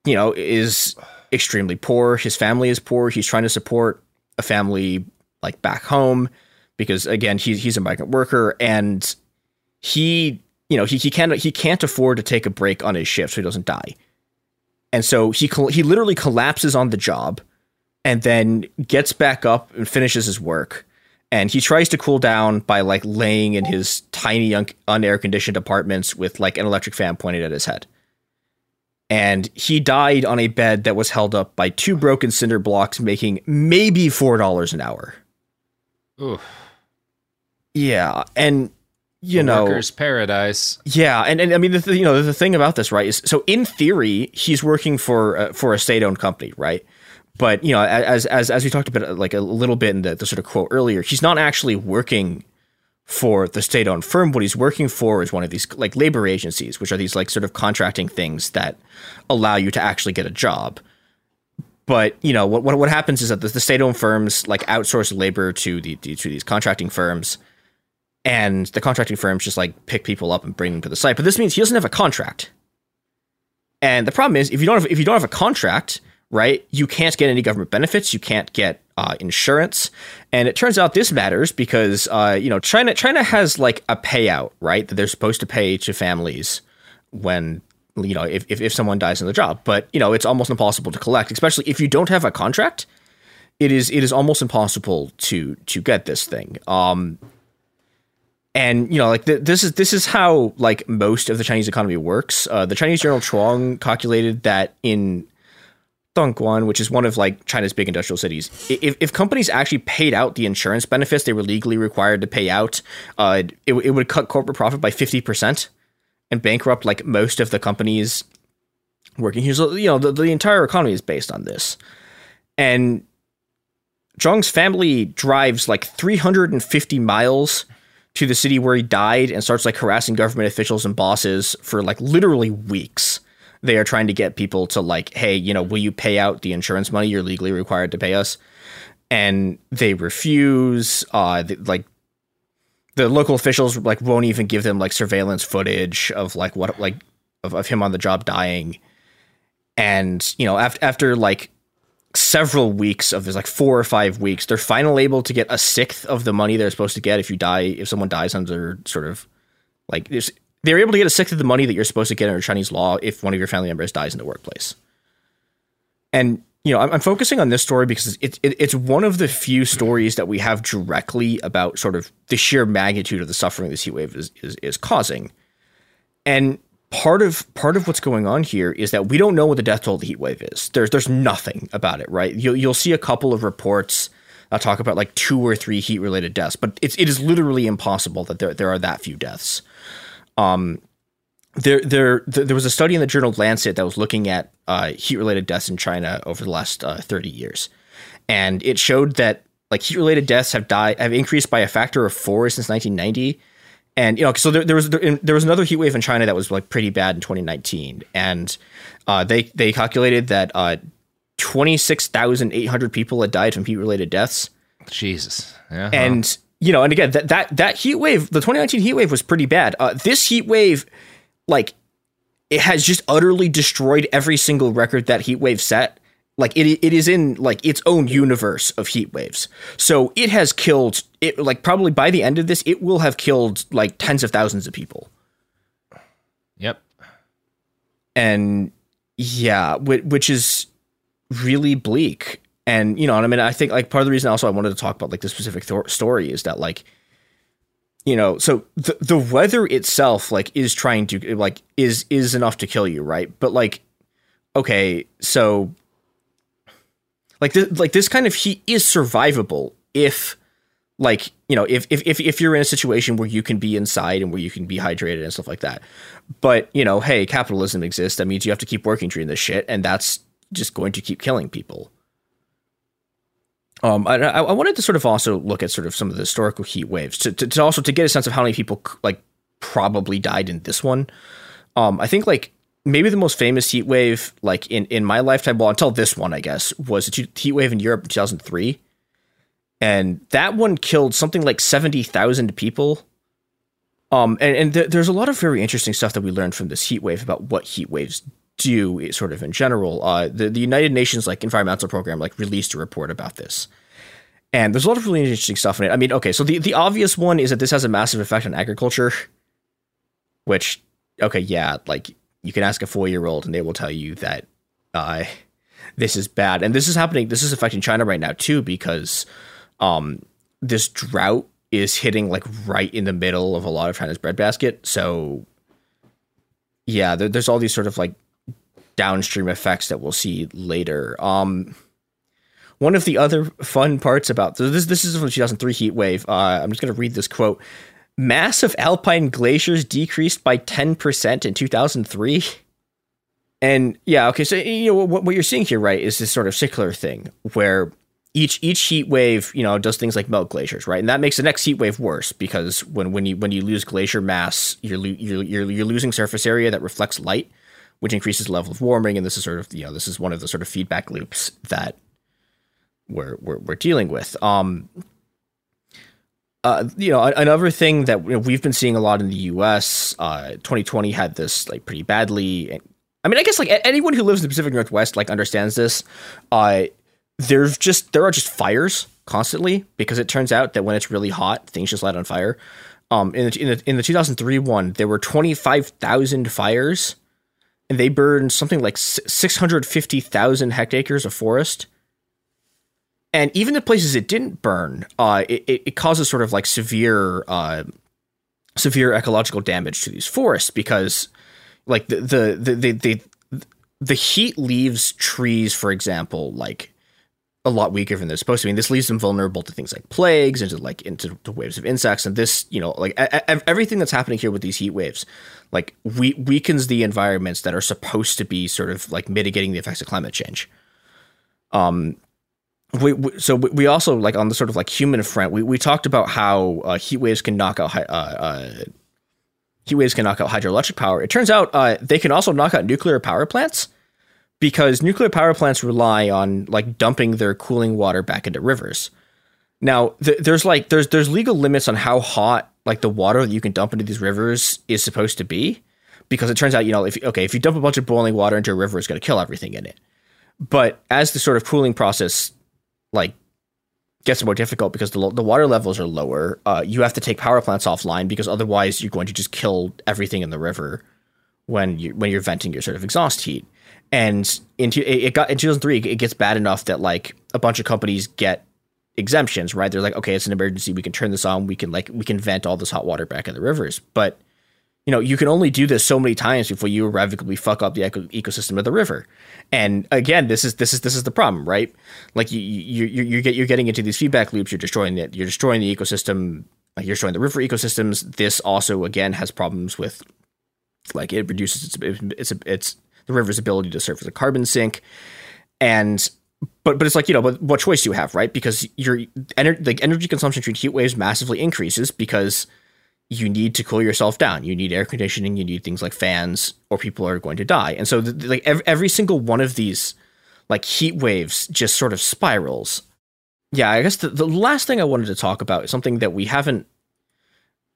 Speaker 13: you know, is extremely poor. His family is poor. He's trying to support a family like back home because again, he's he's a migrant worker and he you know he, he can't he can't afford to take a break on his shift so he doesn't die. And so he he literally collapses on the job and then gets back up and finishes his work. And he tries to cool down by like laying in his tiny un- unair conditioned apartments with like an electric fan pointed at his head. And he died on a bed that was held up by two broken cinder blocks making maybe four dollars an hour.
Speaker 18: Oof.
Speaker 13: Yeah and you
Speaker 18: The
Speaker 13: know
Speaker 18: workers' paradise.
Speaker 13: yeah and, and i mean the th- you know the thing about this right is so in theory he's working for uh, for a state-owned company right? But you know as as as we talked about like a little bit in the, the sort of quote earlier he's not actually working for the state-owned firm. What he's working for is one of these like labor agencies which are these like sort of contracting things that allow you to actually get a job. But you know what what, what happens is that the, the state-owned firms like outsource labor to the, the to these contracting firms and the contracting firms just like pick people up and bring them to the site. But this means he doesn't have a contract. And the problem is, if you don't have if you don't have a contract, right, you can't get any government benefits. You can't get uh, insurance. And it turns out this matters because uh, you know China China has like a payout, right, that they're supposed to pay to families when you know if, if, if someone dies in the job. But you know it's almost impossible to collect, especially if you don't have a contract. It is it is almost impossible to to get this thing. Um, and you know like th- this is this is how like most of the chinese economy works. Uh, the chinese journal chuang calculated that in dongguan which is one of like china's big industrial cities if, if companies actually paid out the insurance benefits they were legally required to pay out uh, it, it would cut corporate profit by 50% and bankrupt like most of the companies working here. So you know the, the entire economy is based on this. And Zhang's family drives like 350 miles to the city where he died and starts like harassing government officials and bosses for like literally weeks. They are trying to get people to like, hey, you know, will you pay out the insurance money you're legally required to pay us? And they refuse. Uh, like the local officials like won't even give them like surveillance footage of like what like of, of him on the job dying. And you know, after after like several weeks of this, like four or five weeks, they're finally able to get a sixth of the money they're supposed to get if you die, if someone dies under sort of like they're able to get a sixth of the money that you're supposed to get under Chinese law if one of your family members dies in the workplace. And you know, I'm, I'm focusing on this story because it's it, it's one of the few stories that we have directly about sort of the sheer magnitude of the suffering this heat wave is is, is causing. And part of part of what's going on here is that we don't know what the death toll of the heat wave is. There's there's nothing about it, right? You'll you'll see a couple of reports that talk about like two or three heat related deaths, but it's it is literally impossible that there there are that few deaths. Um, there there there was a study in the journal Lancet that was looking at uh, heat related deaths in China over the last uh, 30 years, and it showed that like heat related deaths have died have increased by a factor of four since 1990 and you know so there, there was there, there was another heat wave in China that was like pretty bad in 2019 and uh, they they calculated that uh, 26,800 people had died from heat related deaths.
Speaker 18: Jesus. Yeah
Speaker 13: and you know and again that that that heat wave the 2019 heat wave was pretty bad. Uh, this heat wave like it has just utterly destroyed every single record that heat wave set like it it is in like its own universe of heat waves. So it has killed it like probably by the end of this it will have killed like tens of thousands of people.
Speaker 18: Yep.
Speaker 13: And yeah, which, which is really bleak. And you know, and I mean, I think like part of the reason also I wanted to talk about like this specific th- story is that like, you know, so the the weather itself like is trying to like is is enough to kill you, right? But like, okay, so like this like this kind of heat is survivable if like you know if, if if if you're in a situation where you can be inside and where you can be hydrated and stuff like that. But you know hey capitalism exists. That means you have to keep working during this shit and that's just going to keep killing people. Um i i wanted to sort of also look at sort of some of the historical heat waves to, to, to also to get a sense of how many people like probably died in this one. Um i think like maybe the most famous heat wave like in in my lifetime well until this one i guess was a heat wave in europe in 2003 and that one killed something like 70,000 people. Um, and, and th- there's a lot of very interesting stuff that we learned from this heat wave about what heat waves do, sort of in general. Uh, the, the United Nations like environmental program like released a report about this, and there's a lot of really interesting stuff in it. I mean, okay, so the the obvious one is that this has a massive effect on agriculture, which okay, yeah, like you can ask a four year old and they will tell you that uh, this is bad, and this is happening. This is affecting China right now too because um, this drought is hitting like right in the middle of a lot of China's breadbasket. So, yeah, there, there's all these sort of like downstream effects that we'll see later. Um, one of the other fun parts about this this is from the 2003 heat wave. Uh, I'm just going to read this quote. Massive alpine glaciers decreased by 10% in 2003. And yeah, okay, so you know what, what you're seeing here, right, is this sort of secular thing where each each heat wave, you know, does things like melt glaciers, right? And that makes the next heat wave worse because when when you when you lose glacier mass, you're lo- you're, you're you're losing surface area that reflects light, which increases the level of warming. And this is sort of you know this is one of the sort of feedback loops that we're we're, we're dealing with. Um, uh, you know, another thing that we've been seeing a lot in the U.S. Uh, 2020 had this like pretty badly. I mean, I guess like anyone who lives in the Pacific Northwest like understands this. Uh, there's just there are just fires constantly because it turns out that when it's really hot, things just light on fire. Um, in the, in the in the 2003 one, there were 25,000 fires, and they burned something like 650,000 hectares of forest. And even the places it didn't burn, uh, it, it causes sort of like severe uh, severe ecological damage to these forests because, like the the the the, the, the heat leaves trees, for example, like a lot weaker than they're supposed to. I mean, this leaves them vulnerable to things like plagues, into like into the waves of insects, and this, you know, like a- a- everything that's happening here with these heat waves, like we weakens the environments that are supposed to be sort of like mitigating the effects of climate change. Um, we, we so we also like on the sort of like human front, we we talked about how uh, heat waves can knock out. Uh, uh, heat waves can knock out hydroelectric power. It turns out uh, they can also knock out nuclear power plants because nuclear power plants rely on like dumping their cooling water back into rivers. Now, th- there's like there's there's legal limits on how hot like the water that you can dump into these rivers is supposed to be, because it turns out you know if okay if you dump a bunch of boiling water into a river, it's going to kill everything in it. But as the sort of cooling process like gets more difficult because the the water levels are lower, uh, you have to take power plants offline because otherwise you're going to just kill everything in the river when you when you're venting your sort of exhaust heat. And into it got in 2003 it gets bad enough that like a bunch of companies get exemptions right? They're like okay it's an emergency. We can turn this on. We can like we can vent all this hot water back in the rivers. But you know you can only do this so many times before you irrevocably fuck up the eco- ecosystem of the river. And again this is this is this is the problem right? Like you you you get you're getting into these feedback loops you're destroying it you're destroying the ecosystem like you're destroying the river ecosystems. This also again has problems with like it reduces its its its the river's ability to serve as a carbon sink, and but but it's like you know, but what choice do you have, right? Because your ener- like energy consumption through heat waves massively increases because you need to cool yourself down. You need air conditioning. You need things like fans, or people are going to die. And so, the, like every, every single one of these like heat waves just sort of spirals. Yeah, I guess the, the last thing I wanted to talk about is something that we haven't.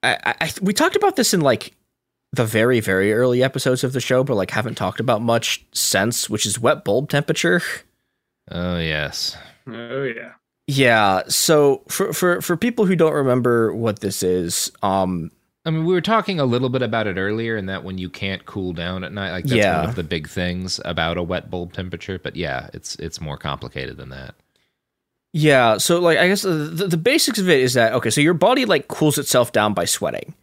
Speaker 13: I, I we talked about this in like the very very early episodes of the show, but like haven't talked about much since, which is wet bulb temperature.
Speaker 18: Oh yes.
Speaker 21: Oh yeah.
Speaker 13: Yeah. So for for for people who don't remember what this is, um,
Speaker 18: I mean, we were talking a little bit about it earlier, and that when you can't cool down at night, like that's
Speaker 13: Yeah.
Speaker 18: one of the big things about a wet bulb temperature. But yeah, it's it's more complicated than that.
Speaker 13: Yeah, so like I guess the, the, the basics of it is that okay, so your body like cools itself down by sweating.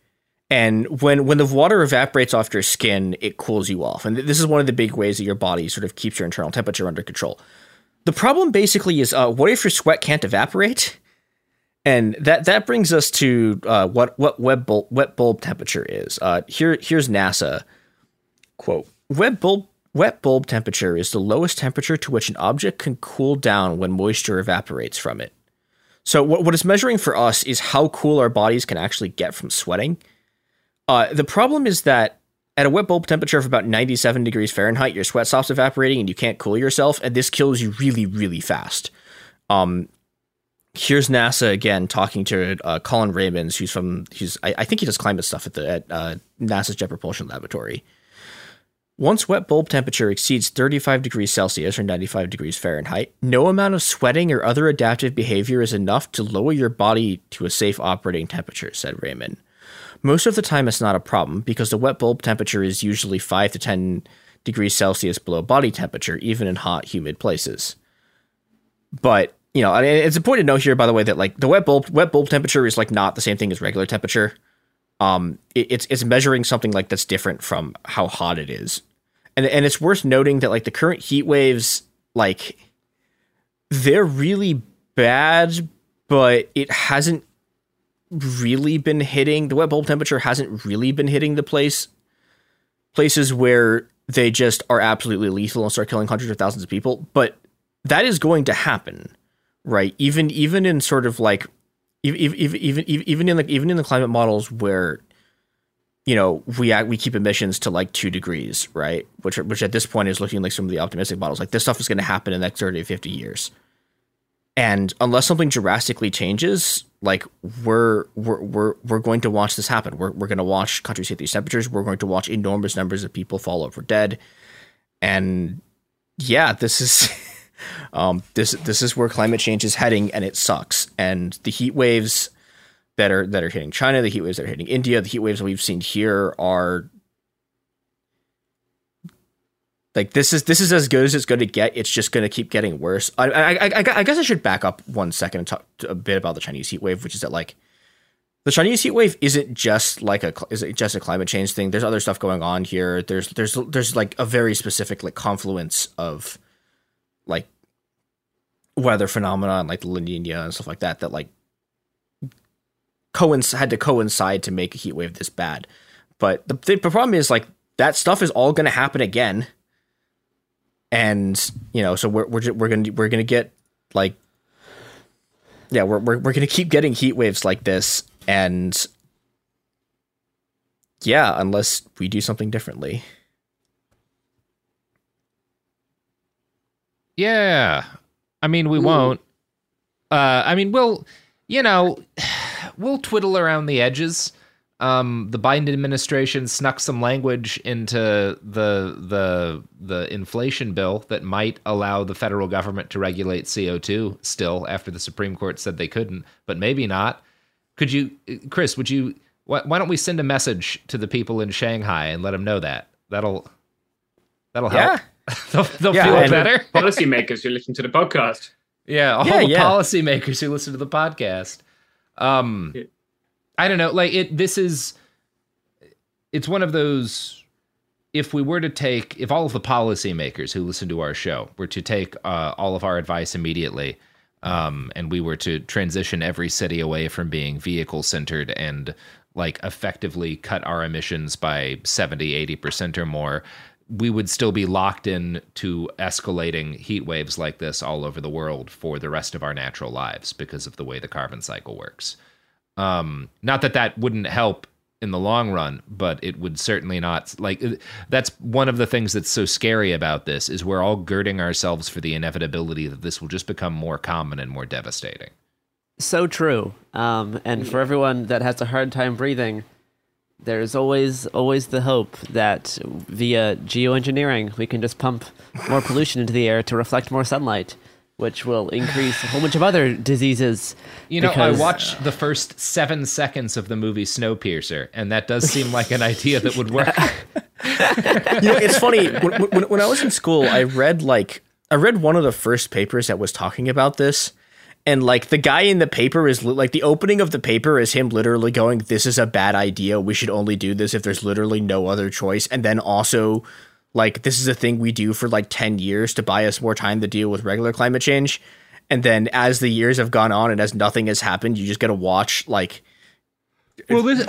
Speaker 13: And when when the water evaporates off your skin, it cools you off. And this is one of the big ways that your body sort of keeps your internal temperature under control. The problem basically is uh, what if your sweat can't evaporate? And that that brings us to uh, what what web bulb, wet bulb temperature is. Uh, here here's NASA quote: Wet bulb wet bulb temperature is the lowest temperature to which an object can cool down when moisture evaporates from it. So what what it's measuring for us is how cool our bodies can actually get from sweating. Uh, the problem is that at a wet bulb temperature of about 97 degrees Fahrenheit, your sweat stops evaporating and you can't cool yourself, and this kills you really, really fast. Um, here's NASA again talking to uh, Colin Raymonds, who's from he's I, I, think he does climate stuff at the at uh, NASA's Jet Propulsion Laboratory. Once wet bulb temperature exceeds 35 degrees Celsius or 95 degrees Fahrenheit, no amount of sweating or other adaptive behavior is enough to lower your body to a safe operating temperature, said Raymond. Most of the time, it's not a problem because the wet bulb temperature is usually 5 to 10 degrees Celsius below body temperature, even in hot, humid places. But you know, it's important to note here, by the way, that like the wet bulb wet bulb temperature is like not the same thing as regular temperature. Um, it, it's it's measuring something like that's different from how hot it is, and and it's worth noting that like the current heat waves, like they're really bad, but it hasn't really been hitting the wet bulb temperature hasn't really been hitting the place places where they just are absolutely lethal and start killing hundreds of thousands of people. But that is going to happen right? Even even in sort of like even even even in the even in the climate models where you know we act, we keep emissions to like two degrees right? Which which at this point is looking like some of the optimistic models like this stuff is going to happen in the next 30 to 50 years. And unless something drastically changes like we're we're we're, we're going to watch this happen. We're, we're going to watch countries hit these temperatures. We're going to watch enormous numbers of people fall over dead. And yeah this is um, this this is where climate change is heading and it sucks. And the heat waves that are that are hitting china the heat waves that are hitting india the heat waves that we've seen here are like this is this is as good as it's going to get. It's just going to keep getting worse. I, I, I, I guess I should back up one second and talk a bit about the Chinese heat wave, which is that like the Chinese heat wave isn't just like a is it just a climate change thing. There's other stuff going on here. There's there's there's like a very specific like confluence of like weather phenomena and like the La Nina and stuff like that that like coinc- had to coincide to make a heat wave this bad. But the, the problem is like that stuff is all going to happen again and you know, so we're we're we're gonna we're gonna get like, yeah, we're we're we're gonna keep getting heat waves like this, and yeah, unless we do something differently.
Speaker 18: Yeah, I mean, we Ooh. won't. Uh, I mean, we'll, you know, we'll twiddle around the edges um, the Biden administration snuck some language into the the the inflation bill that might allow the federal government to regulate CO two still after the Supreme Court said they couldn't, but maybe not. Could you, Chris? Would you? Why, why don't we send a message to the people in Shanghai and let them know that that'll that'll help. Yeah. they'll, they'll yeah, feel better.
Speaker 21: Policymakers who listen to the podcast.
Speaker 18: Yeah, all yeah, the yeah. policymakers who listen to the podcast. Um, I don't know. Like it, this is. It's one of those. If we were to take, if all of the policymakers who listen to our show were to take uh, all of our advice immediately, um, and we were to transition every city away from being vehicle centered and like effectively cut our emissions by 70 80% or more we would still be locked in to escalating heat waves like this all over the world for the rest of our natural lives because of the way the carbon cycle works um, not that that wouldn't help in the long run, but it would certainly not like that's one of the things that's so scary about this is we're all girding ourselves for the inevitability that this will just become more common and more devastating.
Speaker 20: So true. Um, and for everyone that has a hard time breathing, there's always always the hope that via geoengineering we can just pump more pollution into the air to reflect more sunlight which will increase a whole bunch of other diseases.
Speaker 18: You know, because... I watched uh, the first seven seconds of the movie Snowpiercer, and that does seem like an idea that would work.
Speaker 13: you know, it's funny. When, when, when, I was in school, I read like I read one of the first papers that was talking about this, and like the guy in the paper is li- like the opening of the paper is him literally going this is a bad idea we should only do this if there's literally no other choice and then also like this is a thing we do for like 10 years to buy us more time to deal with regular climate change and then as the years have gone on and as nothing has happened you just got to watch like
Speaker 18: Well, this,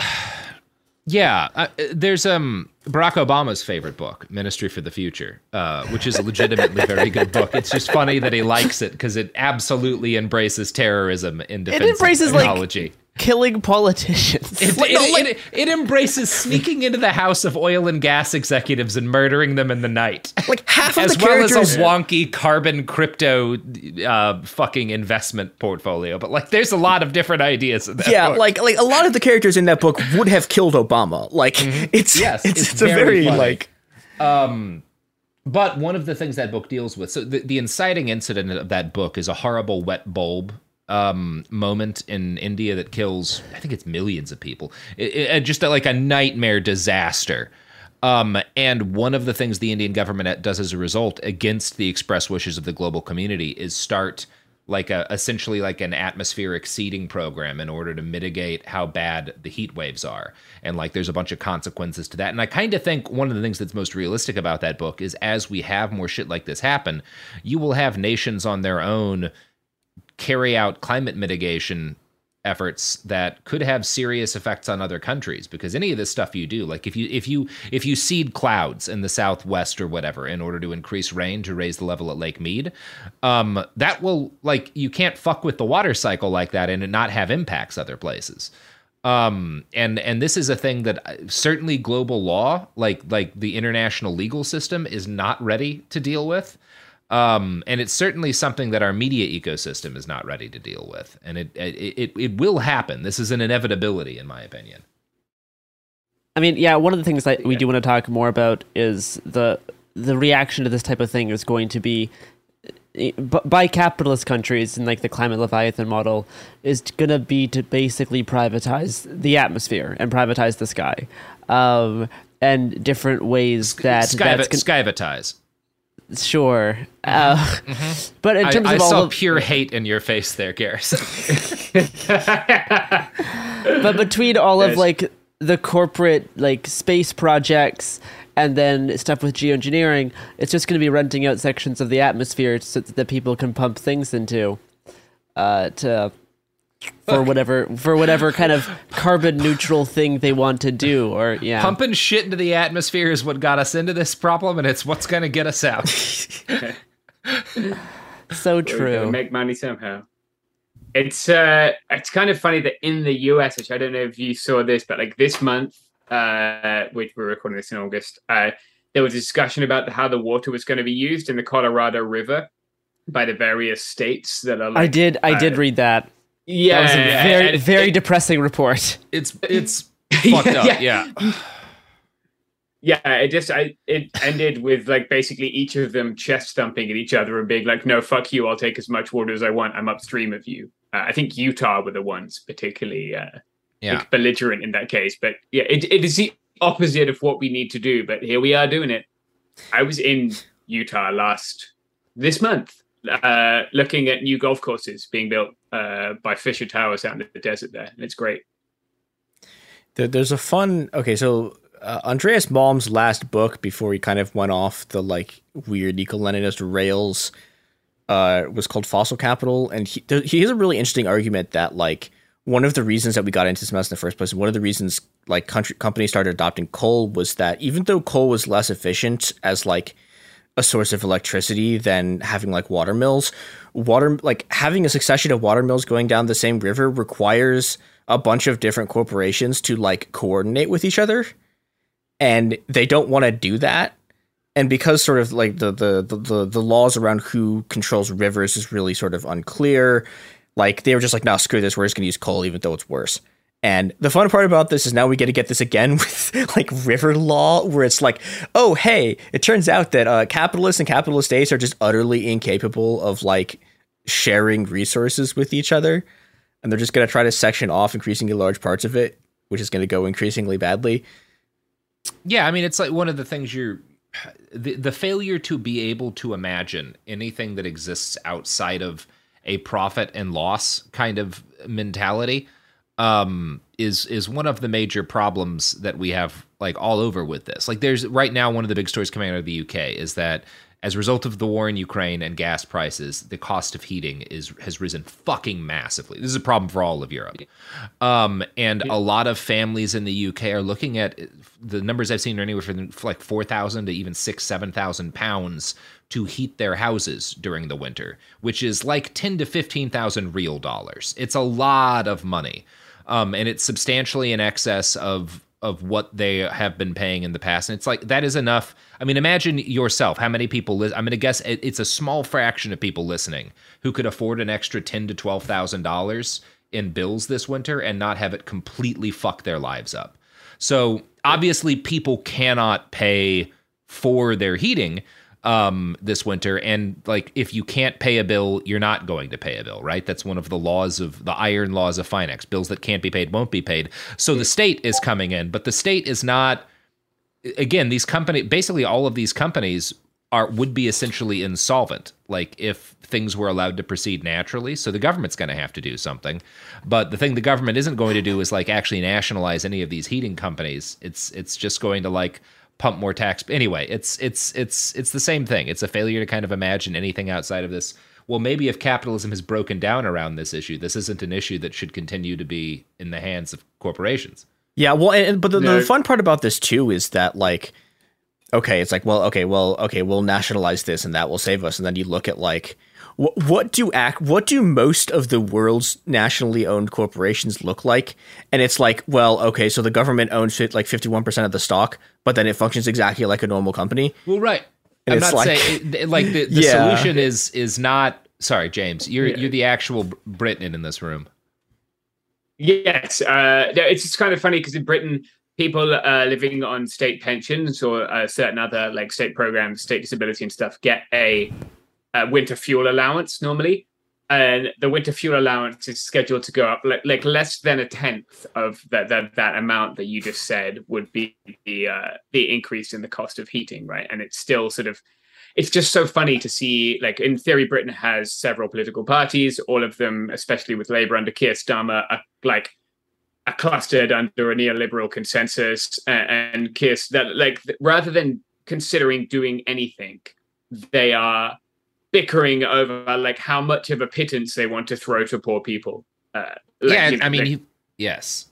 Speaker 18: yeah, uh, there's um Barack Obama's favorite book, Ministry for the Future, uh, which is a legitimately very good book. It's just funny that he likes it because it absolutely embraces terrorism in defense
Speaker 20: It embraces
Speaker 18: of
Speaker 20: like
Speaker 18: technology.
Speaker 20: Killing politicians.
Speaker 18: It, it, it, it embraces sneaking into the house of oil and gas executives and murdering them in the night.
Speaker 13: Like half of
Speaker 18: as
Speaker 13: the
Speaker 18: well as a wonky carbon crypto uh, fucking investment portfolio. But like, there's a lot of different ideas in that
Speaker 13: yeah
Speaker 18: book.
Speaker 13: like like a lot of the characters in that book would have killed obama like it's
Speaker 18: yes,
Speaker 13: it's, it's, a very
Speaker 18: funny.
Speaker 13: like
Speaker 18: Um, but one of the things that book deals with, so the, the inciting incident of that book is a horrible wet bulb um moment in India that kills I think it's millions of people. It, it- just like a nightmare disaster. Um, and one of the things the Indian government does as a result against the express wishes of the global community is start like a essentially like an atmospheric seeding program in order to mitigate how bad the heat waves are and like there's a bunch of consequences to that and i kind of think one of the things that's most realistic about that book is as we have more shit like this happen you will have nations on their own carry out climate mitigation efforts that could have serious effects on other countries because any of this stuff you do like if you if you if you seed clouds in the southwest or whatever in order to increase rain to raise the level at lake mead um that will like you can't fuck with the water cycle like that and it not have impacts other places. Um and and this is a thing that uh, certainly global law like like the international legal system is not ready to deal with um, and it's certainly something that our media ecosystem is not ready to deal with, and it it it, it will happen. This is an inevitability, in my opinion.
Speaker 20: I mean, yeah, one of the things that we do want to talk more about is the the reaction to this type of thing is going to be by capitalist countries and like the climate leviathan model is going to be to basically privatize the atmosphere and privatize the sky um, and different ways that
Speaker 18: Sky,
Speaker 20: that's gon-
Speaker 18: skyvatize.
Speaker 20: Sure. Uh, but in terms
Speaker 18: I
Speaker 20: of all
Speaker 18: saw
Speaker 20: of,
Speaker 18: pure hate in your face there, Garrison.
Speaker 20: but between all of like the corporate like space projects and then stuff with geoengineering, it's just going to be renting out sections of the atmosphere so that people can pump things into, uh, to for whatever for whatever kind of carbon neutral thing they want to do, or yeah,
Speaker 18: Pumping shit into the atmosphere is what got us into this problem, and it's what's going to get us out.
Speaker 20: so
Speaker 21: We gotta
Speaker 20: true.
Speaker 21: Make money somehow. It's uh, it's kind of funny that in the US, which I don't know if you saw this, but like this month, uh, which we're recording this in August, uh, there was a discussion about how the water was going to be used in the Colorado River by the various states that are. Like,
Speaker 20: I did I did
Speaker 21: uh,
Speaker 20: read that.
Speaker 21: Yeah,
Speaker 20: that was a
Speaker 21: yeah,
Speaker 20: very
Speaker 21: and
Speaker 20: very depressing report.
Speaker 18: It's it's fucked up. Yeah.
Speaker 21: Yeah, it just I it ended with like basically each of them chest thumping at each other and being like, "No, fuck you! I'll take as much water as I want. I'm upstream of you." Uh, I think Utah were the ones particularly uh,
Speaker 18: Yeah.
Speaker 21: like, belligerent in that case. But yeah, it, it is the opposite of what we need to do. But here we are doing it. I was in Utah last this month, uh, looking at new golf courses being built uh, by Fisher Towers out in the desert there, and it's great.
Speaker 13: There, there's a fun. Okay, so uh, Andreas Malm's last book before he kind of went off the like weird eco-Leninist rails uh, was called Fossil Capital, and he there- he has a really interesting argument that like one of the reasons that we got into this mess in the first place, and one of the reasons like country companies started adopting coal was that even though coal was less efficient as like a source of electricity than having like water mills. Water like having a succession of water mills going down the same river requires a bunch of different corporations to like coordinate with each other. And they don't want to do that. And because sort of like the, the the the laws around who controls rivers is really sort of unclear, like they were just like, no, screw this, we're just gonna use coal even though it's worse. And the fun part about this is now we get to get this again with like river law, where it's like, oh, hey, it turns out that uh, capitalists and capitalist states are just utterly incapable of like sharing resources with each other. And they're just going to try to section off increasingly large parts of it, which is going to go increasingly badly.
Speaker 18: Yeah, I mean, it's like one of the things you're the, the failure to be able to imagine anything that exists outside of a profit and loss kind of mentality um, is is one of the major problems that we have like all over with this. Like there's right now one of the big stories coming out of the UK is that as a result of the war in Ukraine and gas prices, the cost of heating is has risen fucking massively. This is a problem for all of Europe. Um, and a lot of families in the UK are looking at the numbers I've seen are anywhere from like four thousand to even six, seven thousand pounds to heat their houses during the winter, which is like ten to fifteen thousand real dollars. It's a lot of money. Um, and it's substantially in excess of of what they have been paying in the past. And it's like that is enough. I mean, imagine yourself how many people. Li- I'm going to guess it, it's a small fraction of people listening who could afford an extra ten to twelve thousand dollars in bills this winter and not have it completely fuck their lives up. So obviously, people cannot pay for their heating um, this winter. And like, if you can't pay a bill, you're not going to pay a bill, right? That's one of the laws of the iron laws of Finex. Bills that can't be paid won't be paid. So the state is coming in, but the state is not. Again, these company, basically all of these companies are would be essentially insolvent like if things were allowed to proceed naturally so the government's going to have to do something but the thing the government isn't going to do is like actually nationalize any of these heating companies it's it's just going to like pump more tax. Anyway, it's it's it's it's the same thing. It's a failure to kind of imagine anything outside of this. Well, maybe if capitalism has broken down around this issue, this isn't an issue that should continue to be in the hands of corporations.
Speaker 13: Yeah, well, and, but the,
Speaker 18: No.
Speaker 13: the fun part about this too is that like, okay, it's like, well, okay, well, okay, we'll nationalize this and that will save us, and then you look at like, what what do act what do most of the world's nationally owned corporations look like? And it's like, well, okay, so the government owns fit like fifty one percent of the stock, but then it functions exactly like a normal company.
Speaker 18: Well, right.
Speaker 13: And
Speaker 18: I'm
Speaker 13: it's
Speaker 18: not
Speaker 13: like-
Speaker 18: saying it- like the, the
Speaker 13: Yeah.
Speaker 18: solution is is not. Sorry, James. You're you're the actual Briton in this room.
Speaker 21: Yes, uh, it's just kind of funny because in Britain, people uh, living on state pensions or uh, certain other like state programs, state disability and stuff, get a, a winter fuel allowance normally, and the winter fuel allowance is scheduled to go up like, like less than a tenth of that that that amount that you just said would be the uh, the increase in the cost of heating, right? And it's still sort of it's just so funny to see like in theory britain has several political parties all of them especially with labour under keir starmer are like are clustered under a neoliberal consensus a- and keir that like rather than considering doing anything they are bickering over like how much of a pittance they want to throw to poor people uh, like,
Speaker 18: yeah,
Speaker 21: you know,
Speaker 18: I mean,
Speaker 21: like-
Speaker 18: he, yes.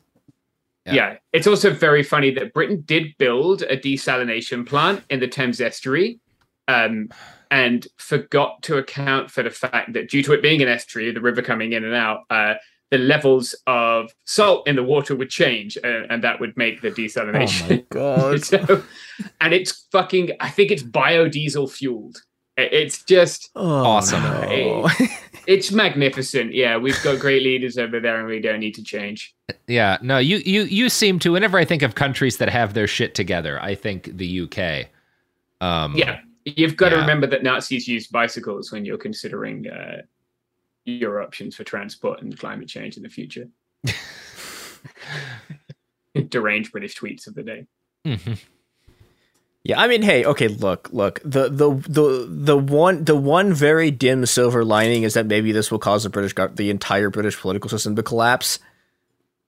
Speaker 21: yeah. It's also very funny that Britain did build a desalination plant in the Thames estuary um, and forgot to account for the fact that due to it being an estuary, the river coming in and out, uh, the levels of salt in the water would change uh, and that would make the desalination.
Speaker 13: Oh my god.
Speaker 21: so, and it's fucking, I think it's biodiesel fueled. It- It's just
Speaker 18: awesome.
Speaker 21: It- it's magnificent. Yeah, we've got great leaders over there and we don't need to change.
Speaker 18: Yeah, no, you you you seem to. Whenever I think of countries that have their shit together, I think the UK. Um,
Speaker 21: Yeah, you've got to remember that Nazis used bicycles when you're considering uh, your options for transport and climate change in the future. Deranged British tweets of the day.
Speaker 13: Yeah, I mean, hey, okay, look, look. The the the the one the one very dim silver lining is that maybe this will cause the British the entire British political system to collapse.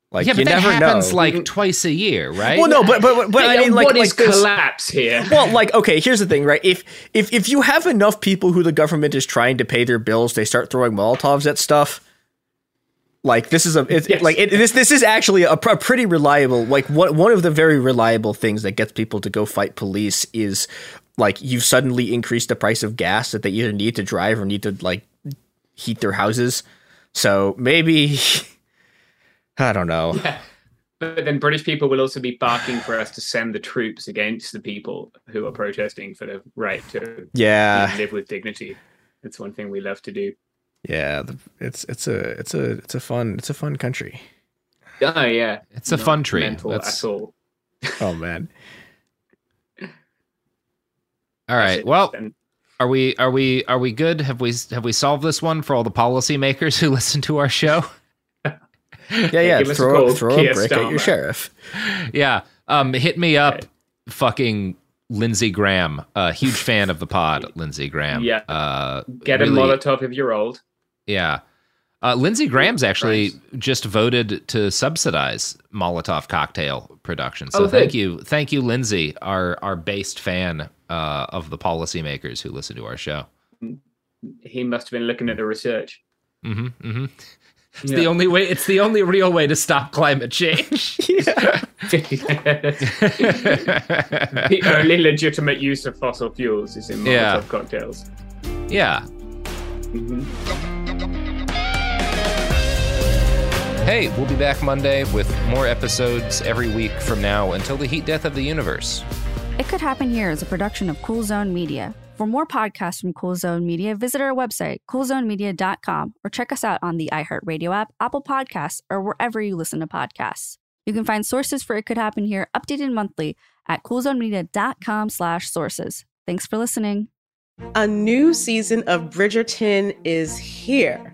Speaker 13: Like
Speaker 18: yeah, but
Speaker 13: you
Speaker 18: that
Speaker 13: never
Speaker 18: happens
Speaker 13: know.
Speaker 18: like twice a year, right?
Speaker 13: Well, no, but but but I mean, like,
Speaker 21: what
Speaker 13: like
Speaker 21: is
Speaker 13: this-
Speaker 21: collapse here?
Speaker 13: Well, like, okay, here's the thing, right? If if if you have enough people who the government is trying to pay their bills, they start throwing Molotovs at stuff. Like this is a it's like it, this this is actually a, pr- a pretty reliable like one one of the very reliable things that gets people to go fight police is like you've suddenly increased the price of gas that they either need to drive or need to like heat their houses. So maybe I don't know.
Speaker 21: Yeah. But then British people will also be barking for us to send the troops against the people who are protesting for the right to
Speaker 13: Yeah.
Speaker 21: live with dignity. That's one thing we love to do.
Speaker 13: Yeah, the, it's it's a it's a it's a fun it's a fun country.
Speaker 21: Oh yeah,
Speaker 18: It's a
Speaker 21: Not
Speaker 18: fun tree.
Speaker 21: mental
Speaker 18: That's-
Speaker 21: at all.
Speaker 13: Oh man.
Speaker 18: All right. Well, are we are we are we good? Have we have we solved this one for all the policymakers who listen to our show?
Speaker 13: Yeah, yeah.
Speaker 18: give us a
Speaker 13: Throw
Speaker 18: Keir
Speaker 13: a brick at your sheriff.
Speaker 18: yeah. Um, hit me up, fucking Lindsey Graham. A huge fan of the pod, Lindsey Graham.
Speaker 21: Yeah.
Speaker 18: Uh,
Speaker 21: Get
Speaker 18: really-
Speaker 21: a Molotov if you're old.
Speaker 18: Yeah. Uh, Lindsey Graham's actually just voted to subsidize Molotov cocktail production. So
Speaker 21: Oh,
Speaker 18: thank you, thank you, Lindsey, our our based fan uh, of the policymakers who listen to our show.
Speaker 21: He must have been looking at the research.
Speaker 18: hmm hmm It's
Speaker 21: Yeah.
Speaker 18: the only way. It's the only real way to stop climate change.
Speaker 21: the only legitimate use of fossil fuels is in Molotov
Speaker 18: Yeah.
Speaker 21: cocktails.
Speaker 18: Yeah. Hey, we'll be back Monday with more episodes every week from now until the heat death of the universe.
Speaker 22: It Could Happen Here is a production of Cool Zone Media. For more podcasts from Cool Zone Media, visit our website, coolzonemedia.com, or check us out on the iHeartRadio app, Apple Podcasts, or wherever you listen to podcasts. You can find sources for It Could Happen Here updated monthly at coolzonemedia.com slash sources. Thanks for listening.
Speaker 10: A new season of Bridgerton is here.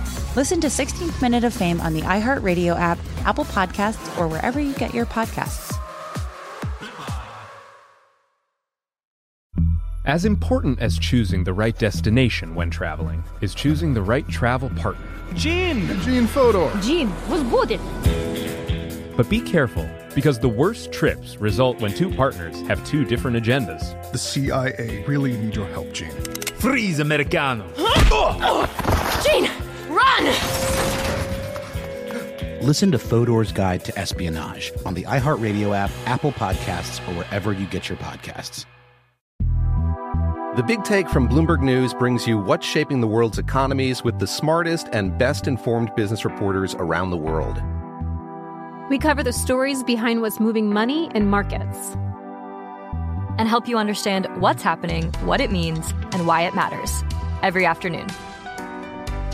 Speaker 17: Listen to 16th Minute of Fame on the iHeartRadio app, Apple Podcasts, or wherever you get your podcasts.
Speaker 23: As important as choosing the right destination when traveling is choosing the right travel partner.
Speaker 24: Gene! Gene Fodor!
Speaker 11: Gene, what's good?
Speaker 23: But be careful, because the worst trips result when two partners have two different agendas.
Speaker 24: The CIA really need your help, Gene.
Speaker 23: Freeze, Americano!
Speaker 11: Gene, oh! Run!
Speaker 25: Listen to Fodor's Guide to Espionage on the iHeartRadio app, Apple Podcasts, or wherever you get your podcasts.
Speaker 3: The Big Take from Bloomberg News brings you what's shaping the world's economies with the smartest and best informed business reporters around the world.
Speaker 4: We cover the stories behind what's moving money and markets.
Speaker 5: and help you understand what's happening, what it means, and why it matters every afternoon.